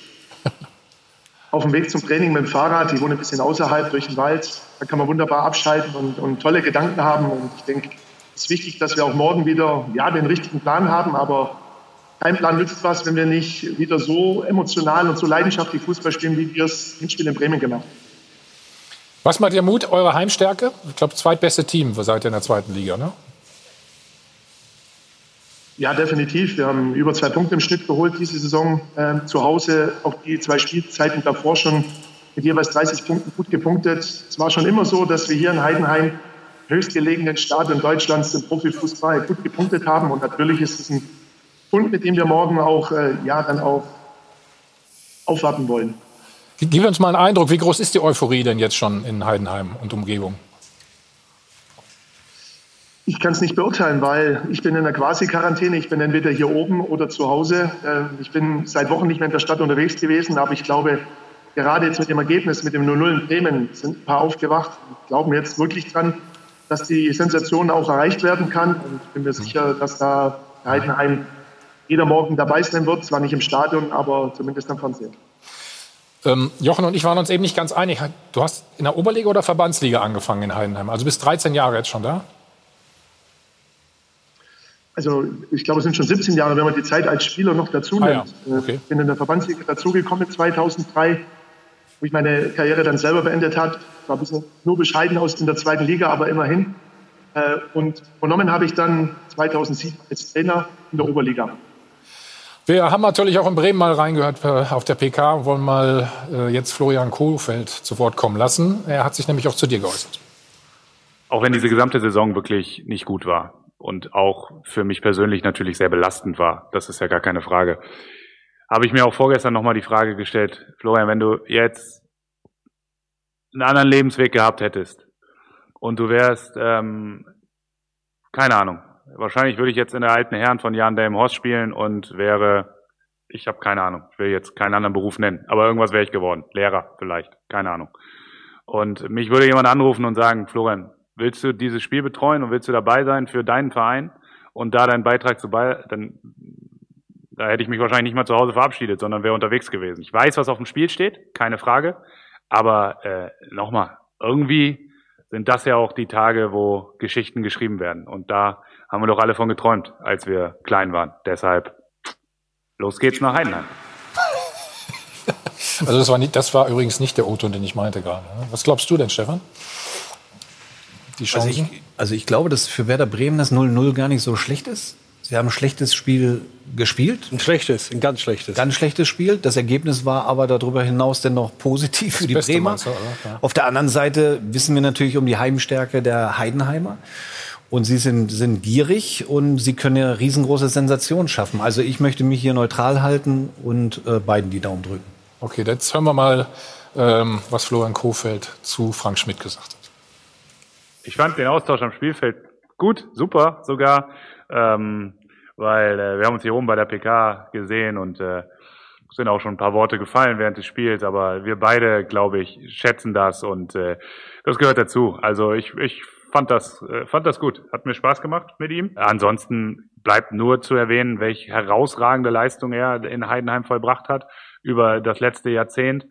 V: Auf dem Weg zum Training mit dem Fahrrad, ich wohne ein bisschen außerhalb durch den Wald, da kann man wunderbar abschalten und, und tolle Gedanken haben. Und ich denke, es ist wichtig, dass wir auch morgen wieder ja, den richtigen Plan haben, aber kein Plan nützt was, wenn wir nicht wieder so emotional und so leidenschaftlich Fußball spielen, wie wir es im Spiel in Bremen gemacht haben.
A: Was macht ihr Mut, eure Heimstärke? Ich glaube, zweitbeste Team seid ihr in der zweiten Liga, ne?
V: Ja, definitiv. Wir haben über zwei Punkte im Schnitt geholt diese Saison ähm, zu Hause. Auch die zwei Spielzeiten davor schon mit jeweils 30 Punkten gut gepunktet. Es war schon immer so, dass wir hier in Heidenheim, höchstgelegenen Stadion Deutschlands, im Profifußball gut gepunktet haben. Und natürlich ist es ein Punkt, mit dem wir morgen auch, äh, ja, dann auch aufwarten wollen.
A: Gib uns mal einen Eindruck, wie groß ist die Euphorie denn jetzt schon in Heidenheim und Umgebung?
V: Ich kann es nicht beurteilen, weil ich bin in der Quasi-Quarantäne. Ich bin entweder hier oben oder zu Hause. Äh, Ich bin seit Wochen nicht mehr in der Stadt unterwegs gewesen, aber ich glaube, gerade jetzt mit dem Ergebnis, mit dem 0-0 in Bremen, sind ein paar aufgewacht und glauben jetzt wirklich dran, dass die Sensation auch erreicht werden kann. Und ich bin mir sicher, dass da Heidenheim jeder Morgen dabei sein wird. Zwar nicht im Stadion, aber zumindest am Fernseher.
A: Ähm, Jochen und ich waren uns eben nicht ganz einig. Du hast in der Oberliga oder Verbandsliga angefangen in Heidenheim? Also bist 13 Jahre jetzt schon da?
V: Also ich glaube, es sind schon 17 Jahre, wenn man die Zeit als Spieler noch dazu
A: Ah ja,
V: nimmt. Ich bin in der Verbandsliga dazugekommen 2003, wo ich meine Karriere dann selber beendet habe. War ein bisschen nur bescheiden aus in der zweiten Liga, aber immerhin. Äh, Und übernommen habe ich dann 2007 als Trainer in der Oberliga.
A: Wir haben natürlich auch in Bremen mal reingehört äh, auf der PK und wollen mal äh, jetzt Florian Kohlfeld zu Wort kommen lassen. Er hat sich nämlich auch zu dir geäußert.
W: auch wenn diese gesamte Saison wirklich nicht gut war und auch für mich persönlich natürlich sehr belastend war, das ist ja gar keine Frage, habe ich mir auch vorgestern nochmal die Frage gestellt, Florian, wenn du jetzt einen anderen Lebensweg gehabt hättest und du wärst, ähm, keine Ahnung, wahrscheinlich würde ich jetzt in der alten Herren von Jan Delmenhorst spielen und wäre, ich habe keine Ahnung, ich will jetzt keinen anderen Beruf nennen, aber irgendwas wäre ich geworden, Lehrer vielleicht, keine Ahnung. Und mich würde jemand anrufen und sagen, Florian, willst du dieses Spiel betreuen und willst du dabei sein für deinen Verein und da deinen Beitrag zu bei, dann da hätte ich mich wahrscheinlich nicht mal zu Hause verabschiedet, sondern wäre unterwegs gewesen. Ich weiß, was auf dem Spiel steht, keine Frage. Aber äh, nochmal, irgendwie sind das ja auch die Tage, wo Geschichten geschrieben werden. Und da haben wir doch alle von geträumt, als wir klein waren. Deshalb, los geht's nach Heidenheim.
A: Also das war, nicht, das war übrigens nicht der O-Ton, den ich meinte gerade. ne? Was glaubst du denn, Stefan? Die
C: Also
A: Chancen?
C: ich, also ich glaube, dass für Werder Bremen das 0-0 gar nicht so schlecht ist. Sie haben ein schlechtes Spiel gespielt.
G: Ein schlechtes, ein ganz schlechtes.
C: Ganz schlechtes Spiel. Das Ergebnis war aber darüber hinaus dennoch positiv für die
A: Beste
C: Bremer.
A: du? Ja.
C: Auf der anderen Seite wissen wir natürlich um die Heimstärke der Heidenheimer. Und sie sind, sind gierig und sie können ja riesengroße Sensationen schaffen. Also ich möchte mich hier neutral halten und äh, beiden die Daumen drücken.
A: Okay, jetzt hören wir mal, ähm, was Florian Kofeld zu Frank Schmidt gesagt hat.
W: Ich fand den Austausch am Spielfeld gut, super sogar, ähm, weil äh, wir haben uns hier oben bei der PK gesehen und äh, sind auch schon ein paar Worte gefallen während des Spiels, aber wir beide, glaube ich, schätzen das und äh, das gehört dazu. Also ich, ich fand das, äh, fand das gut, hat mir Spaß gemacht mit ihm. Ansonsten bleibt nur zu erwähnen, welche herausragende Leistung er in Heidenheim vollbracht hat über das letzte Jahrzehnt.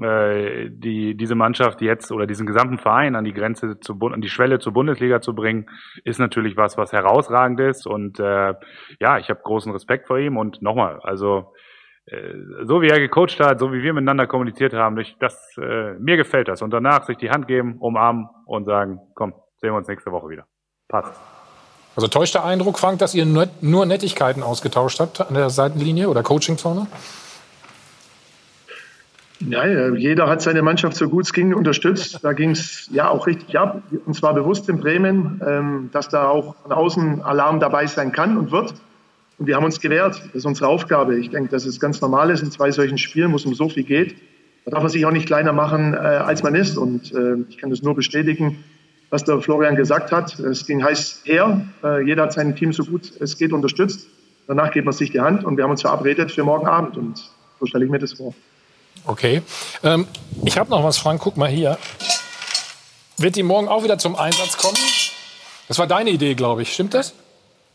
W: Äh, die, diese Mannschaft jetzt oder diesen gesamten Verein an die Grenze, zu, an die Schwelle zur Bundesliga zu bringen, ist natürlich was, was herausragend ist. Und äh, ja, ich habe großen Respekt vor ihm. Und nochmal, also äh, so wie er gecoacht hat, so wie wir miteinander kommuniziert haben, ich, das, äh, mir gefällt das. Und danach sich die Hand geben, umarmen und sagen, komm, sehen wir uns nächste Woche wieder. Passt.
A: Also täuscht der Eindruck, Frank, dass ihr nur Nettigkeiten ausgetauscht habt an der Seitenlinie oder Coachingzone?
V: Ja, jeder hat seine Mannschaft so gut es ging unterstützt. Da ging es ja auch richtig ab. Und zwar bewusst in Bremen, ähm, dass da auch von außen Alarm dabei sein kann und wird. Und wir haben uns gewehrt. Das ist unsere Aufgabe. Ich denke, dass es ganz normal ist in zwei solchen Spielen, wo es um so viel geht. Da darf man sich auch nicht kleiner machen, äh, als man ist. Und äh, ich kann das nur bestätigen, was der Florian gesagt hat. Es ging heiß her. Äh, jeder hat sein Team so gut es geht unterstützt. Danach gibt man sich die Hand und wir haben uns verabredet für morgen Abend. Und so stelle ich mir das vor.
A: Okay. Ähm, ich habe noch was, Frank. Guck mal hier. Wird die morgen auch wieder zum Einsatz kommen? Das war deine Idee, glaube ich. Stimmt das?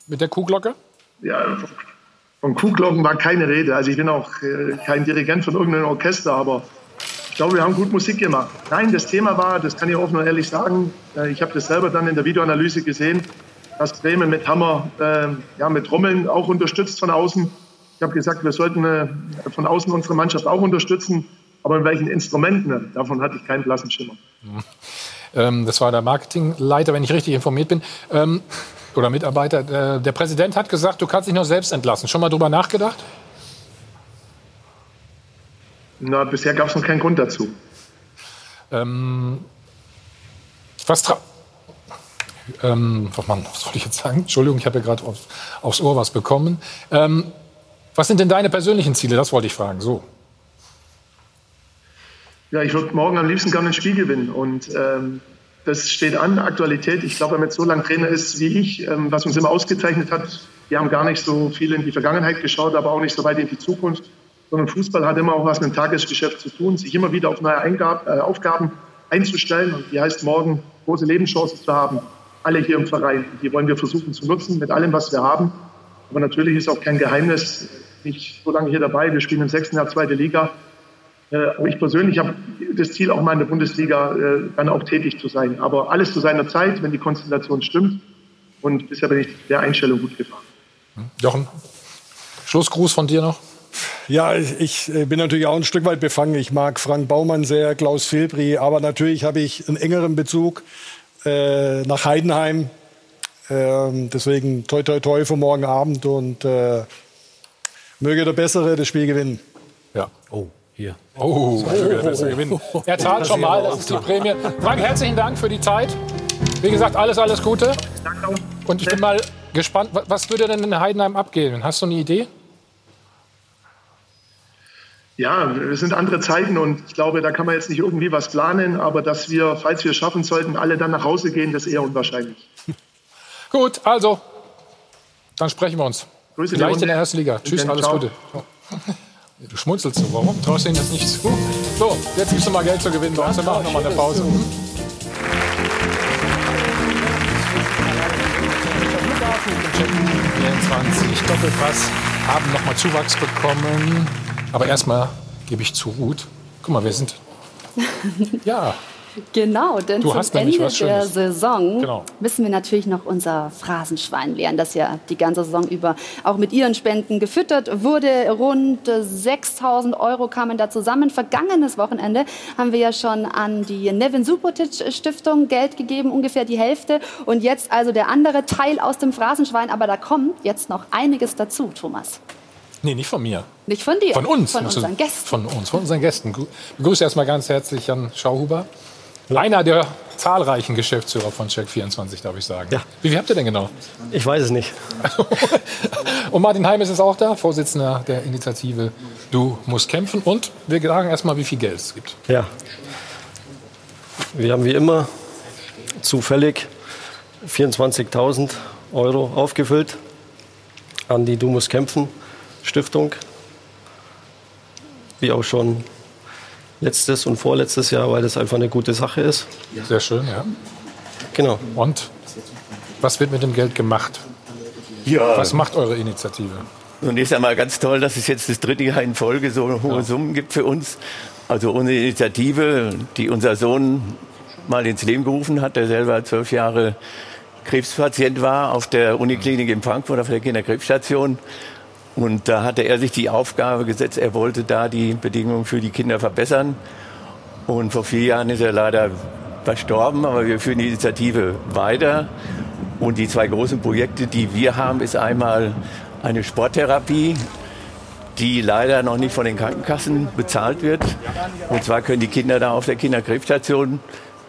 A: Mit der Kuhglocke?
V: Ja, von Kuhglocken war keine Rede. Also ich bin auch äh, kein Dirigent von irgendeinem Orchester, aber ich glaube, wir haben gut Musik gemacht. Nein, das Thema war, das kann ich offen und ehrlich sagen, äh, ich habe das selber dann in der Videoanalyse gesehen, dass Bremen mit Hammer, äh, ja, mit Trommeln auch unterstützt von außen. Ich habe gesagt, wir sollten äh, von außen unsere Mannschaft auch unterstützen, aber in welchen Instrumenten, davon hatte ich keinen blassen Schimmer.
A: Ähm, das war der Marketingleiter, wenn ich richtig informiert bin. Ähm, oder Mitarbeiter. Der, der Präsident hat gesagt, du kannst dich nur selbst entlassen. Schon mal drüber nachgedacht?
V: Na, bisher gab es noch keinen Grund dazu.
A: Ähm, was, tra ähm, was, man, was soll ich jetzt sagen? Entschuldigung, ich habe ja gerade auf, aufs Ohr was bekommen. Ähm, was sind denn deine persönlichen Ziele? Das wollte ich fragen. So.
V: Ja, ich würde morgen am liebsten gerne ein Spiel gewinnen. Und ähm, das steht an, Aktualität. Ich glaube, wenn man jetzt so lange Trainer ist wie ich, ähm, was uns immer ausgezeichnet hat, wir haben gar nicht so viel in die Vergangenheit geschaut, aber auch nicht so weit in die Zukunft, sondern Fußball hat immer auch was mit dem Tagesgeschäft zu tun, sich immer wieder auf neue Eingab, äh, Aufgaben einzustellen. Und die heißt morgen, große Lebenschancen zu haben. Alle hier im Verein. Die wollen wir versuchen zu nutzen mit allem, was wir haben. Aber natürlich ist auch kein Geheimnis, nicht so lange hier dabei. Wir spielen im sechsten Jahr zweite Liga. Äh, aber ich persönlich habe das Ziel, auch mal in der Bundesliga äh, dann auch tätig zu sein. Aber alles zu seiner Zeit, wenn die Konstellation stimmt. Und bisher bin ich der Einstellung gut gefahren.
A: Jochen, Schlussgruß von dir noch?
B: Ja, ich, ich bin natürlich auch ein Stück weit befangen. Ich mag Frank Baumann sehr, Klaus Filbri, aber natürlich habe ich einen engeren Bezug äh, nach Heidenheim. Ähm, deswegen toi toi toi für morgen Abend und äh, möge der Bessere das Spiel gewinnen.
A: Ja. Oh. Hier. Oh, möge der Bessere gewinnen. Er tat schon mal, das ist die Prämie. Frank, herzlichen Dank für die Zeit. Wie gesagt, alles, alles Gute. Und ich bin mal gespannt, was würde denn in Heidenheim abgehen? Hast du eine Idee?
V: Ja, es sind andere Zeiten und ich glaube, da kann man jetzt nicht irgendwie was planen, aber dass wir, falls wir es schaffen sollten, alle dann nach Hause gehen, das ist eher unwahrscheinlich.
A: Gut, also, dann sprechen wir uns.
V: Grüße
A: Vielleicht in der ersten Liga. Tschüss, alles
V: ciao.
A: Gute. Du schmunzelst so, warum? Traust du ihnen das nicht zu? So, jetzt gibst du mal Geld zu gewinnen bei uns. Wir machen nochmal eine Pause. 24 Doppelpass haben nochmal Zuwachs bekommen. Aber erstmal gebe ich zu Ruth. Guck mal, wir sind. Ja,
D: Genau, denn
A: Du
D: zum Ende der
A: Schönes.
D: Saison
A: Genau.
D: müssen wir natürlich noch unser Phrasenschwein lernen, das ja die ganze Saison über auch mit ihren Spenden gefüttert wurde. Rund äh, 6000 Euro kamen da zusammen. Vergangenes Wochenende haben wir ja schon an die Nevin Subotic Stiftung Geld gegeben, ungefähr die Hälfte. Und jetzt also der andere Teil aus dem Phrasenschwein. Aber da kommt jetzt noch einiges dazu, Thomas.
A: nee, nicht von mir.
D: Nicht von dir,
A: Von uns.
D: von unseren Gästen.
A: Von uns, von unseren Gästen. Gru- Begrüße erstmal ganz herzlich Jan Schauhuber. Einer der zahlreichen Geschäftsführer von Check24, darf ich sagen. Wie viel habt ihr denn genau?
X: Ich weiß es nicht.
A: Und Martin Heim ist es auch da, Vorsitzender der Initiative Du musst kämpfen. Und wir sagen erstmal, wie viel Geld es gibt.
X: Ja. Wir haben wie immer zufällig 24.000 Euro aufgefüllt an die Du musst kämpfen Stiftung. Wie auch schon letztes und vorletztes Jahr, weil das einfach eine gute Sache ist.
A: Sehr schön, ja.
X: Genau.
A: Und was wird mit dem Geld gemacht?
Y: Ja.
A: Was macht eure Initiative?
Y: Zunächst einmal ganz toll, dass es jetzt das dritte Jahr in Folge so hohe Summen gibt für uns.
Z: Also unsere Initiative, die unser Sohn mal ins Leben gerufen hat, der selber zwölf Jahre Krebspatient war auf der Uniklinik in Frankfurt, auf der Kinderkrebsstation. Und da hatte er sich die Aufgabe gesetzt, er wollte da die Bedingungen für die Kinder verbessern. Und vor vier Jahren ist er leider verstorben, aber wir führen die Initiative weiter. Und die zwei großen Projekte, die wir haben, ist einmal eine Sporttherapie, die leider noch nicht von den Krankenkassen bezahlt wird. Und zwar können die Kinder da auf der Kinderkrebsstation,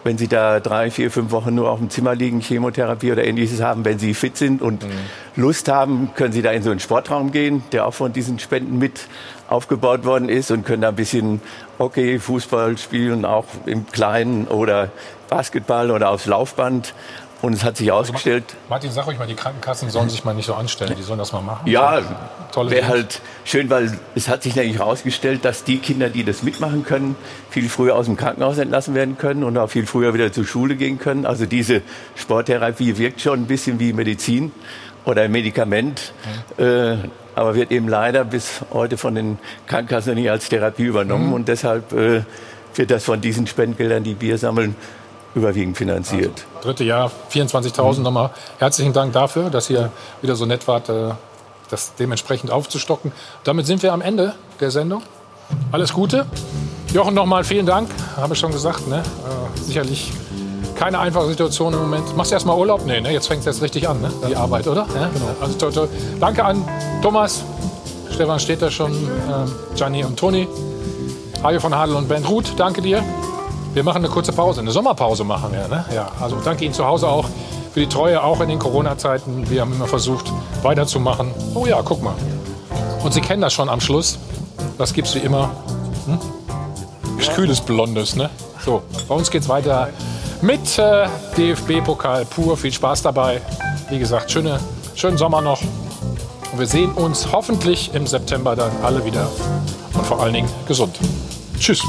Z: wenn sie da drei, vier, fünf Wochen nur auf dem Zimmer liegen, Chemotherapie oder ähnliches haben, wenn sie fit sind und mhm. Lust haben, können sie da in so einen Sportraum gehen, der auch von diesen Spenden mit aufgebaut worden ist und können da ein bisschen Hockey, Fußball spielen, auch im Kleinen oder Basketball oder aufs Laufband. Und es hat sich ausgestellt.
A: Martin, sag euch mal, die Krankenkassen sollen sich mal nicht so anstellen. Die sollen das mal machen.
Z: Ja, wäre halt schön, weil es hat sich nämlich herausgestellt, dass die Kinder, die das mitmachen können, viel früher aus dem Krankenhaus entlassen werden können und auch viel früher wieder zur Schule gehen können. Also diese Sporttherapie wirkt schon ein bisschen wie Medizin oder ein Medikament. Mhm. Äh, aber wird eben leider bis heute von den Krankenkassen nicht als Therapie übernommen. Mhm. Und deshalb äh, wird das von diesen Spendgeldern, die wir sammeln, überwiegend finanziert.
A: Also, dritte Jahr, 24.000 mhm. nochmal. Herzlichen Dank dafür, dass ihr wieder so nett wart, äh, das dementsprechend aufzustocken. Damit sind wir am Ende der Sendung. Alles Gute. Jochen, nochmal vielen Dank. Habe ich schon gesagt. Ne? Äh, sicherlich keine einfache Situation im Moment. Machst du erstmal Urlaub? Nee, ne? jetzt fängt es jetzt richtig an, ne? die Arbeit, oder? Ja, genau. Also toll, toll. Danke an Thomas, Stefan steht da schon, äh, Gianni und Toni. Hajo von Hadel und Ben Ruth, danke dir. Wir machen eine kurze Pause, eine Sommerpause machen wir. Ne? Ja, also danke Ihnen zu Hause auch für die Treue, auch in den Corona-Zeiten. Wir haben immer versucht, weiterzumachen. Oh ja, guck mal. Und Sie kennen das schon am Schluss. Das gibt's wie immer. Hm? Kühles Blondes, ne? So, bei uns geht's weiter mit äh, DFB-Pokal pur. Viel Spaß dabei. Wie gesagt, schöne, schönen Sommer noch. Und wir sehen uns hoffentlich im September dann alle wieder. Und vor allen Dingen gesund. Tschüss.